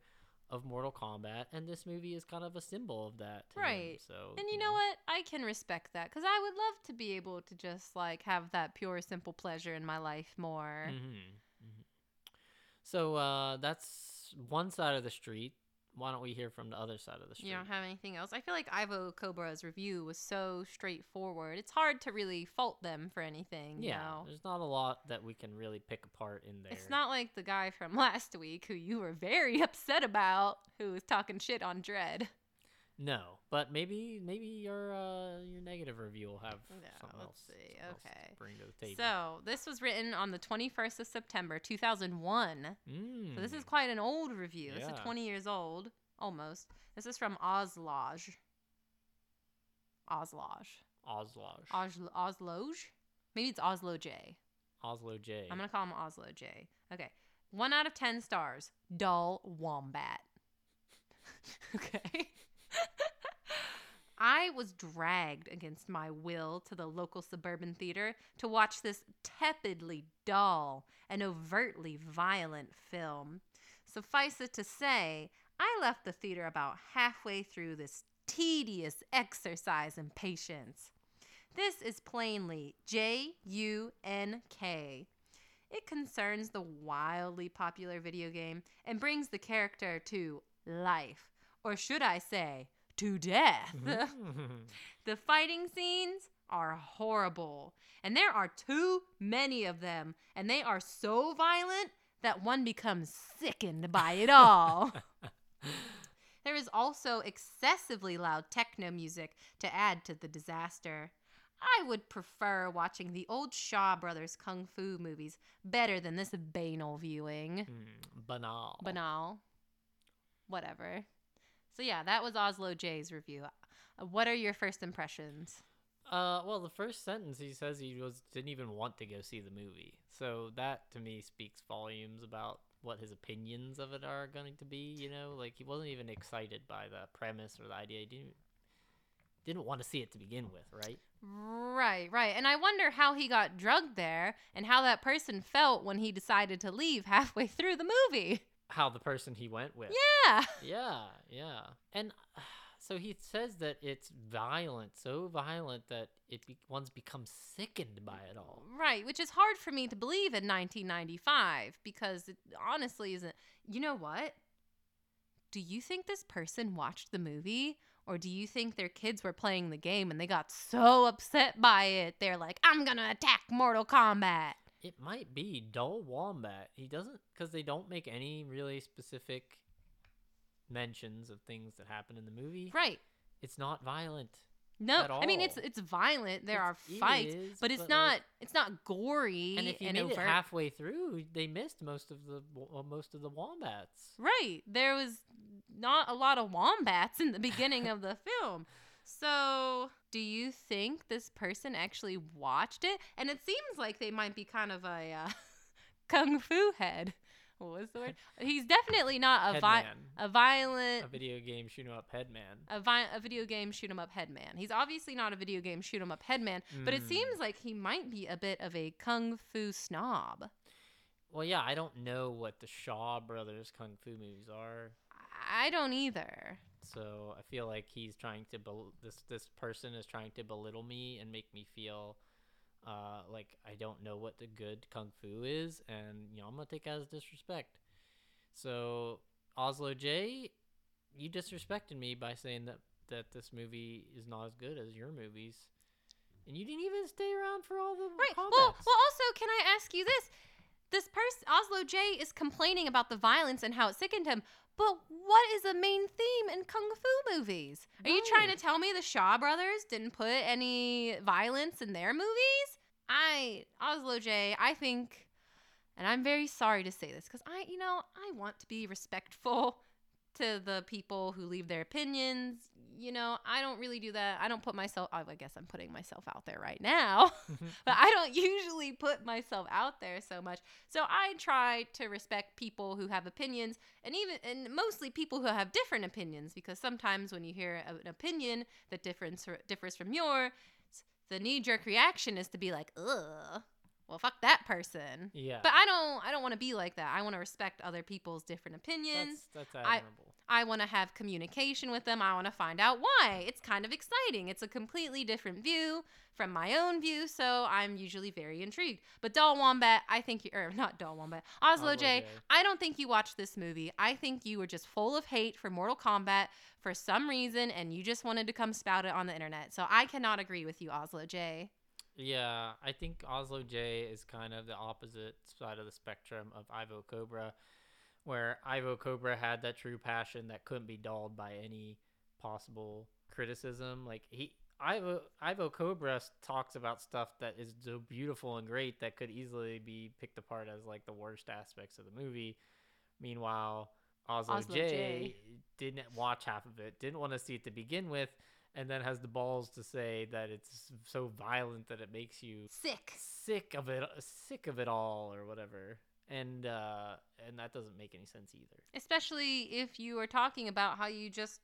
of Mortal Kombat, and this movie is kind of a symbol of that. to him, Right. so And you know what? I can respect that cuz I would love to be able to just like have that pure simple pleasure in my life more. Mm-hmm. So uh, that's one side of the street. Why don't we hear from the other side of the street? You don't have anything else? I feel like Ivo Cobra's review was so straightforward. It's hard to really fault them for anything. you yeah, know? there's not a lot that we can really pick apart in there. It's not like the guy from last week who you were very upset about, who was talking shit on Dread. No, but maybe maybe your uh, your negative review will have Yeah, something let's else, see. something else to Okay. bring to the table. So this was written on the 21st of September, 2001. So this is Mm. quite an old review. This Yeah. is 20 years old, almost. This is from. Oslodge. Osloj. Oslo, Osloj? Maybe it's Oslo J. Oslo J. I'm gonna call him Oslo J. Okay. One out of ten stars. Dull wombat. okay. I was dragged against my will to the local suburban theater to watch this tepidly dull and overtly violent film. Suffice it to say, I left the theater about halfway through this tedious exercise in patience. This is plainly J U N K. It concerns the wildly popular video game and brings the character to life, or should I say, to death. the fighting scenes are horrible, and there are too many of them, and they are so violent that one becomes sickened by it all. there is also excessively loud techno music to add to the disaster. I would prefer watching the old Shaw Brothers kung fu movies better than this banal viewing. Mm, banal. Banal. Whatever. So yeah, that was Oslo J's review. Uh, What are your first impressions? Uh, well, the first sentence he says he was didn't even want to go see the movie, so that to me speaks volumes about what his opinions of it are going to be. You know, like he wasn't even excited by the premise or the idea. He didn't didn't want to see it to begin with, right? Right, right. And I wonder how he got drugged there and how that person felt when he decided to leave halfway through the movie. How the person he went with. Yeah. Yeah, yeah. And uh, so he says that it's violent, so violent that it be- one's become sickened by it all. Right, which is hard for me to believe in 1995 because it honestly isn't. You know what? Do you think this person watched the movie? Or do you think their kids were playing the game and they got so upset by it? They're like, I'm gonna attack Mortal Kombat. It might be Dull Wombat. He doesn't, because they don't make any really specific mentions of things that happen in the movie. Right. It's not violent. No, at I mean it's it's violent. There It's- are fights, is, but it's but, not like- it's not gory And if you and made overt. it halfway through, they missed most of the well, uh, most of the wombats. Right. There was not a lot of wombats in the beginning of the film. So, do you think this person actually watched it? And it seems like they might be kind of a uh, kung fu head. What was the word? He's definitely not a vi- a violent A video game shoot 'em up headman. a, vi- a video game shoot 'em up headman. He's obviously not a video game shoot 'em up headman, but it Mm. seems like he might be a bit of a kung fu snob. Well, yeah, I don't know what the Shaw Brothers kung fu movies are, I don't either. So I feel like he's trying to bel- this this person is trying to belittle me and make me feel uh, like I don't know what the good kung fu is, and you know I'm gonna take that as disrespect. So Oslo J, you disrespected me by saying that that this movie is not as good as your movies, and you didn't even stay around for all the Right. Well, well, also, can I ask you this? This person, Oslo J, is complaining about the violence and how it sickened him. But what is the main theme in kung fu movies? Are you trying to tell me the Shaw brothers didn't put any violence in their movies? I, Oslo J, I think, and I'm very sorry to say this because I, you know, I want to be respectful to the people who leave their opinions. You know, I don't really do that. I don't put myself, oh, I guess I'm putting myself out there right now, but I don't usually put myself out there so much. So I try to respect people who have opinions and even, and mostly people who have different opinions because sometimes when you hear an opinion that differs, differs from yours, the knee jerk reaction is to be like, ugh. Well, fuck that person. Yeah. But I don't. I don't want to be like that. I want to respect other people's different opinions. That's, that's I, admirable. I want to have communication with them. I want to find out why. It's kind of exciting. It's a completely different view from my own view, so I'm usually very intrigued. But Doll Wombat, I think you, or not Doll Wombat, Oslo, Oslo J, J. I don't think you watched this movie. I think you were just full of hate for Mortal Kombat for some reason, and you just wanted to come spout it on the internet. So I cannot agree with you, Oslo J. Yeah, I think Oslo J is kind of the opposite side of the spectrum of Ivo Cobra, where Ivo Cobra had that true passion that couldn't be dulled by any possible criticism. Like he Ivo Ivo Cobra talks about stuff that is so beautiful and great that could easily be picked apart as like the worst aspects of the movie. Meanwhile, Oslo, Oslo J, J. didn't watch half of it, didn't want to see it to begin with, and then has the balls to say that it's so violent that it makes you Sick. sick of it, sick of it all, or whatever. And uh, and that doesn't make any sense either. Especially if you are talking about how you just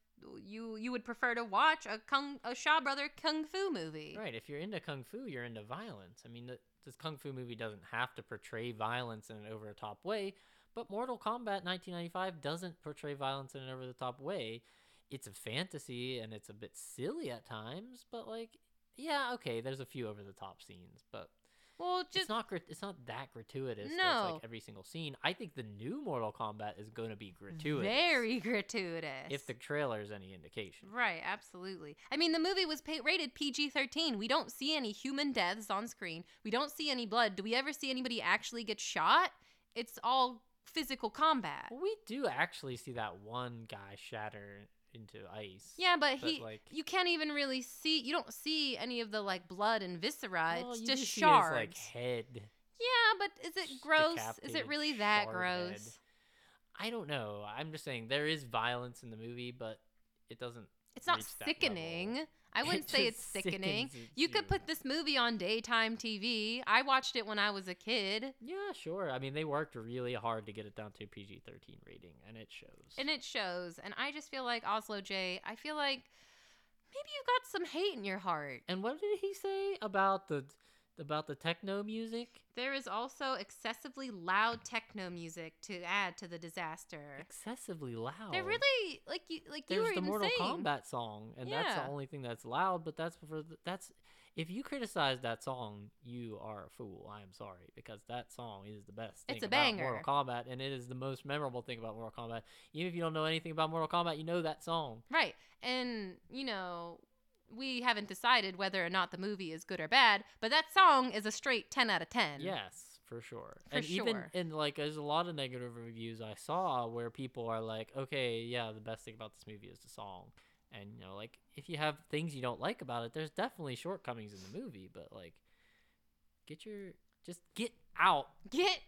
you you would prefer to watch a kung a Shaw Brother kung fu movie. Right. If you're into kung fu, you're into violence. I mean, the, this kung fu movie doesn't have to portray violence in an over the top way, but Mortal Kombat 1995 doesn't portray violence in an over the top way. It's a fantasy and it's a bit silly at times, but like, yeah, okay, there's a few over the top scenes, but Well, just it's not it's not that gratuitous. that No. like every single scene. I think the new Mortal Kombat is going to be gratuitous. very gratuitous. If the trailer is any indication. Right, absolutely. I mean, the movie was pa- rated PG 13. We don't see any human deaths on screen. We don't see any blood. Do we ever see anybody actually get shot? It's all physical combat. Well, we do actually see that one guy shatter into ice. Yeah, but, he like you can't even really see you don't see any of the like blood and viscera. well, it's just shards. like head. yeah, but is it gross? Is it really that gross? head. I don't know. I'm just saying there is violence in the movie, but it doesn't. It's not sickening. I wouldn't It say it's sickening. sickens You could put this movie on daytime TV. I watched it when I was a kid. Yeah, sure. I mean, they worked really hard to get it down to a PG-13 rating, and it shows. And it shows. And I just feel like Oslo J, I feel like maybe you've got some hate in your heart. And what did he say about the about the techno music? There is also excessively loud techno music to add to the disaster. Excessively loud. They're really like you like you There's were the Mortal saying. Kombat song, and that's the only thing that's loud. But that's for the, that's if you criticize that song, you are a fool. I am sorry because that song is the best. Thing It's a about banger. Mortal Kombat, and it is the most memorable thing about Mortal Kombat. Even if you don't know anything about Mortal Kombat, you know that song. Right. And, you know, we haven't decided whether or not the movie is good or bad, but that song is a straight 10 out of 10. Yes, for sure. For and even sure. and like there's a lot of negative reviews I saw where people are like, okay, yeah, the best thing about this movie is the song. And you know, like if you have things you don't like about it, there's definitely shortcomings in the movie, but like get your just get out Get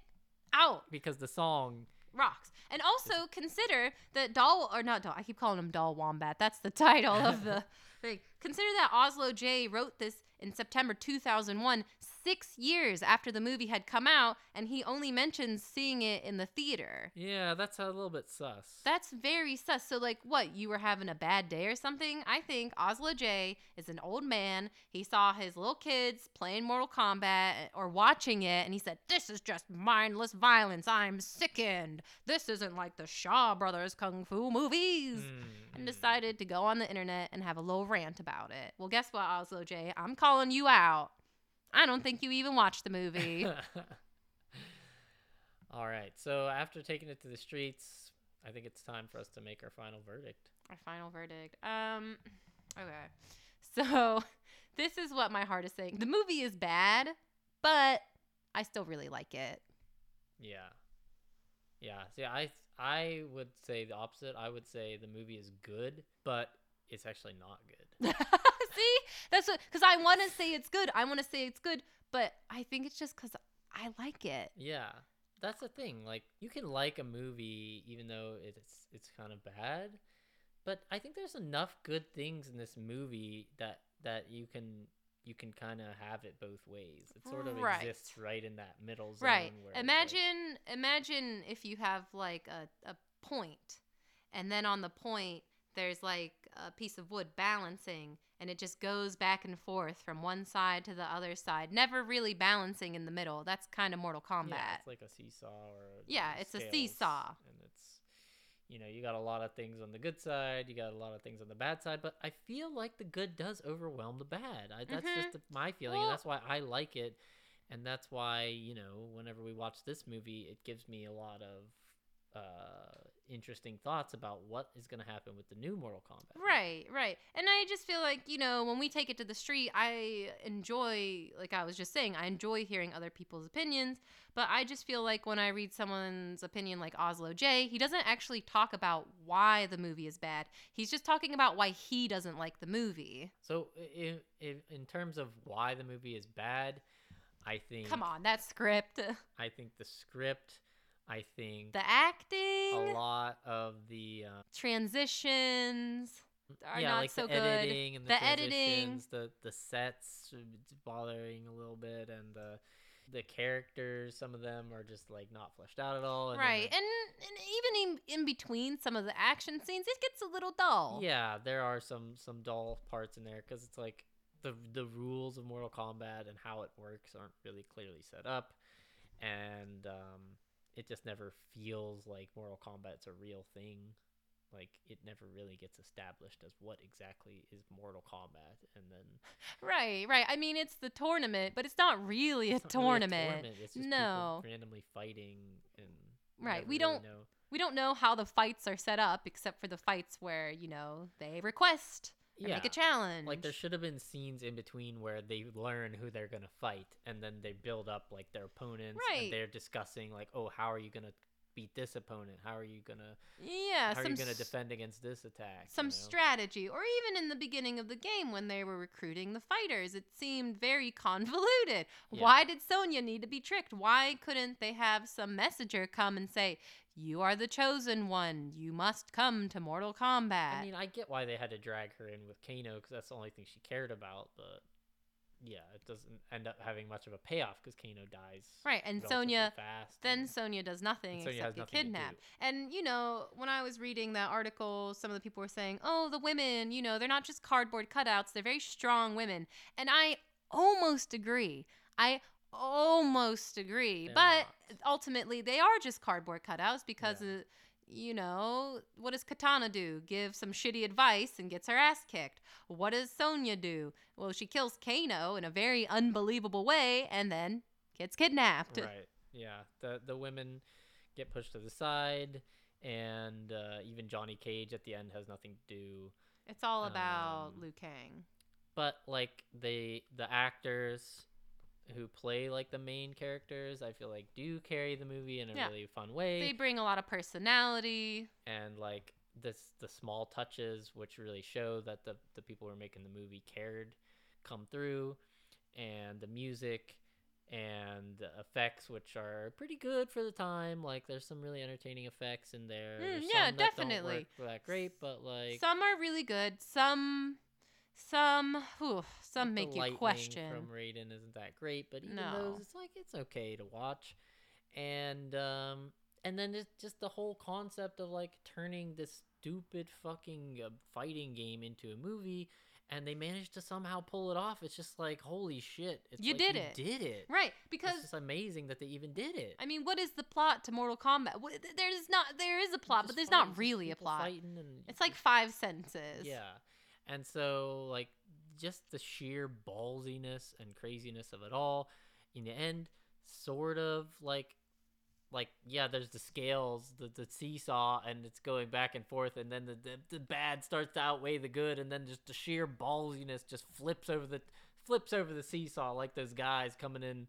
out. because the song Rocks. And also consider that Doll, or not Doll, I keep calling him Doll Wombat. That's the title of the Consider that Oslo J wrote this in September 2001, six years after the movie had come out, and he only mentions seeing it in the theater. Yeah, that's a little bit sus. That's very sus. So, like, what? You were having a bad day or something? I think Oslo J is an old man. He saw his little kids playing Mortal Kombat eh, or watching it, and he said, This is just mindless violence. I'm sickened. This isn't like the Shaw Brothers Kung Fu movies. Hmm, and hmm. decided to go on the internet and have a little rant about it. Well, guess what, Oslo J? I'm calling you out. I don't think you even watched the movie. All right. So after taking it to the streets, I think it's time for us to make our final verdict. Our final verdict. Um, okay. So this is what my heart is saying. The movie is bad, but I still really like it. Yeah. Yeah. See, I I would say the opposite. I would say the movie is good, but it's actually not good. See, that's what because I want to say it's good. I want to say it's good, but I think it's just because I like it. Yeah. That's the thing. Like you can like a movie even though it's it's kind of bad, but I think there's enough good things in this movie that that you can you can kind of have it both ways. It sort of Right. exists right in that middle zone. Right. Where it's like- Imagine imagine if you have like a, a point and then on the point there's like a piece of wood balancing and it just goes back and forth from one side to the other side, never really balancing in the middle. That's kind of Mortal Kombat. Yeah, it's like a seesaw or Yeah, it's a seesaw. and it's you know you got a lot of things on the good side, you got a lot of things on the bad side, but I feel like the good does overwhelm the bad. I, that's Mhm. just my feeling, Well- and that's why I like it, and that's why you know whenever we watch this movie, it gives me a lot of uh interesting thoughts about what is going to happen with the new Mortal Kombat. Right, right. And I just feel like, you know, when we take it to the street, I enjoy, like I was just saying, I enjoy hearing other people's opinions. But I just feel like when I read someone's opinion like Oslo J, he doesn't actually talk about why the movie is bad. He's just talking about why he doesn't like the movie. So in, in in terms of why the movie is bad, I think Come on, that script. I think the script, I think The acting, a lot of the uh, transitions are yeah, not like so the good. editing and the, the editing, transitions, the the sets it's bothering a little bit, and the the characters. Some of them are just like not fleshed out at all. And right? the- And, and even in, in between some of the action scenes, it gets a little dull. yeah, there are some some dull parts in there because it's like the the rules of Mortal Kombat and how it works aren't really clearly set up, and um, it just never feels like Mortal Kombat's a real thing. Like it never really gets established as what exactly is Mortal Kombat, and then Right, right. I mean, it's the tournament, but it's not really a, it's not really tournament. It's just no, people randomly fighting and right. We really don't. know. We don't know how the fights are set up, except for the fights where you know they request or make a challenge. Like there should have been scenes in between where they learn who they're gonna fight, and then they build up like their opponents, Right. and they're discussing like, oh, how are you gonna beat this opponent? How are you gonna, yeah, how are you gonna defend against this attack? some you know? strategy, or even in the beginning of the game when they were recruiting the fighters, it seemed very convoluted. Why did Sonya need to be tricked? Why couldn't they have some messenger come and say, "You are the chosen one. You must come to Mortal Kombat"? I mean, I get why they had to drag her in with Kano because that's the only thing she cared about, but. Yeah, it doesn't end up having much of a payoff because Kano dies. Right, and Sonya fast. then Sonya does nothing Sonya except get nothing to kidnapped. And you know, when I was reading that article, some of the people were saying, "Oh, the women, you know, they're not just cardboard cutouts; they're very strong women." And I almost agree. I almost agree, They're but ultimately, they are just cardboard cutouts because. Uh, you know, what does Kitana do? Give some shitty advice and gets her ass kicked. What does Sonya do? Well, she kills Kano in a very unbelievable way and then gets kidnapped. Right. Yeah. The the women get pushed to the side, and uh, even Johnny Cage at the end has nothing to do. It's all about Um, Liu Kang. But like they the actors who play like the main characters, I feel like do carry the movie in a Yeah. really fun way. They bring a lot of personality. and like this the small touches which really show that the the people who are making the movie cared come through and the music and the effects which are pretty good for the time like there's some really entertaining effects in there Mm, yeah, some that don't definitely. that great but like some are really good. Some, some, whew, some make you question. from Raiden isn't that great, but even No. those, it's like it's okay to watch, and um, and then it's just the whole concept of like turning this stupid fucking uh, fighting game into a movie, and they managed to somehow pull it off. It's just like holy shit! It's You like did you it. Did it Right, It's because just amazing that they even did it. I mean, what is the plot to Mortal Kombat? Wh- th- There's not. There is a plot, but there's not really a plot. fighting and It's like five sentences. Yeah. And so like just the sheer ballsiness and craziness of it all in the end sort of like like yeah there's the scales the, the seesaw and it's going back and forth and then the, the, the bad starts to outweigh the good and then just the sheer ballsiness just flips over the flips over the seesaw like those guys coming in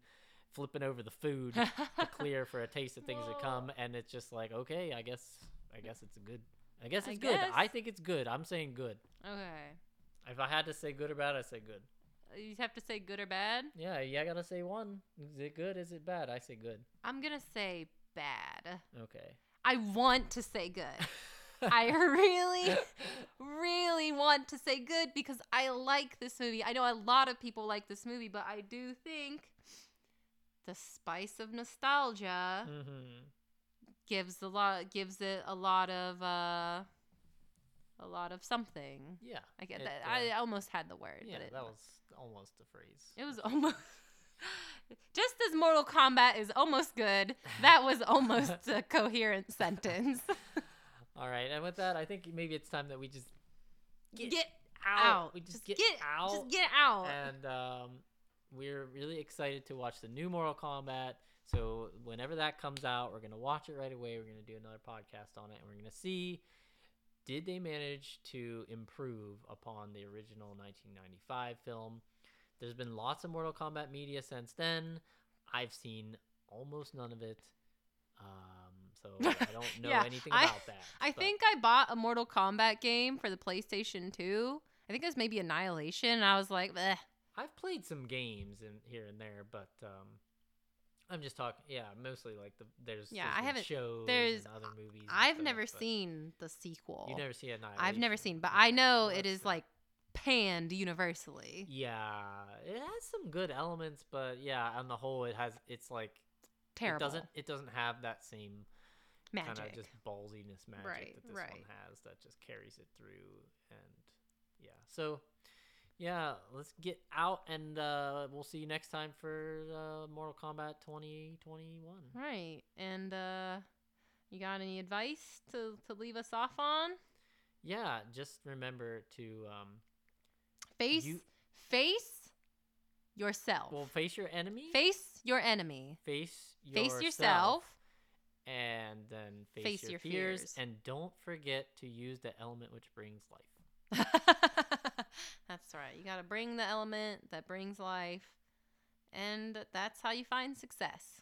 flipping over the food to clear for a taste of things to come and it's just like okay i guess i guess it's good. I guess I it's good. I think it's good. I'm saying good Okay. if I had to say good or bad, I'd say good. You have to say good or bad. Yeah, yeah, I gotta say one. Is it good? Is it bad? I say good. I'm gonna say bad. Okay. I want to say good. I really, really want to say good because I like this movie. I know a lot of people like this movie, but I do think the spice of nostalgia Mm-hmm. gives a lot gives it a lot of uh a lot of something. Yeah. I get it, that. uh, I almost had the word, yeah, but it, that was almost a phrase. it was almost just as Mortal Kombat is almost good. That was almost a coherent sentence. All right, and with that, I think maybe it's time that we just Get, get out. We just, Just get, get- out. just get out. And um, we're really excited to watch the new Mortal Kombat. So whenever that comes out, we're gonna watch it right away. We're gonna do another podcast on it, and we're gonna see did they manage to improve upon the original 1995 film. There's been lots of Mortal Kombat media since then. I've seen almost none of it. Um, so I don't know Yeah, anything I- about that. I but- think I bought a Mortal Kombat game for the PlayStation 2. I think it was maybe Annihilation, and I was like, Bleh. I've played some games in here and there, but um, I'm just talking. Yeah, mostly like the there's Yeah, there's I haven't. shows There's. and other movies. I've stuff, never seen the sequel. You never see it. I've never seen, but I know it is like panned universally. Yeah, it has some good elements, but yeah, on the whole, it has it's like Terrible. It doesn't it doesn't have that same kind of just ballsiness magic Right, that this right. one has that just carries it through, and yeah, so yeah, let's get out, and uh, we'll see you next time for uh, Mortal Kombat 2021. Right. And uh you got any advice to to leave us off on? Yeah, just remember to um, Face You- face yourself. well face your enemy, face your enemy. face Face yourself, yourself. and then face, Face your, your fears, fears. and don't forget to use the element which brings life. That's right. You got to bring the element that brings life. And that's how you find success.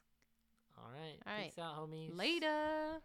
All right, All right. peace out, homies. Later.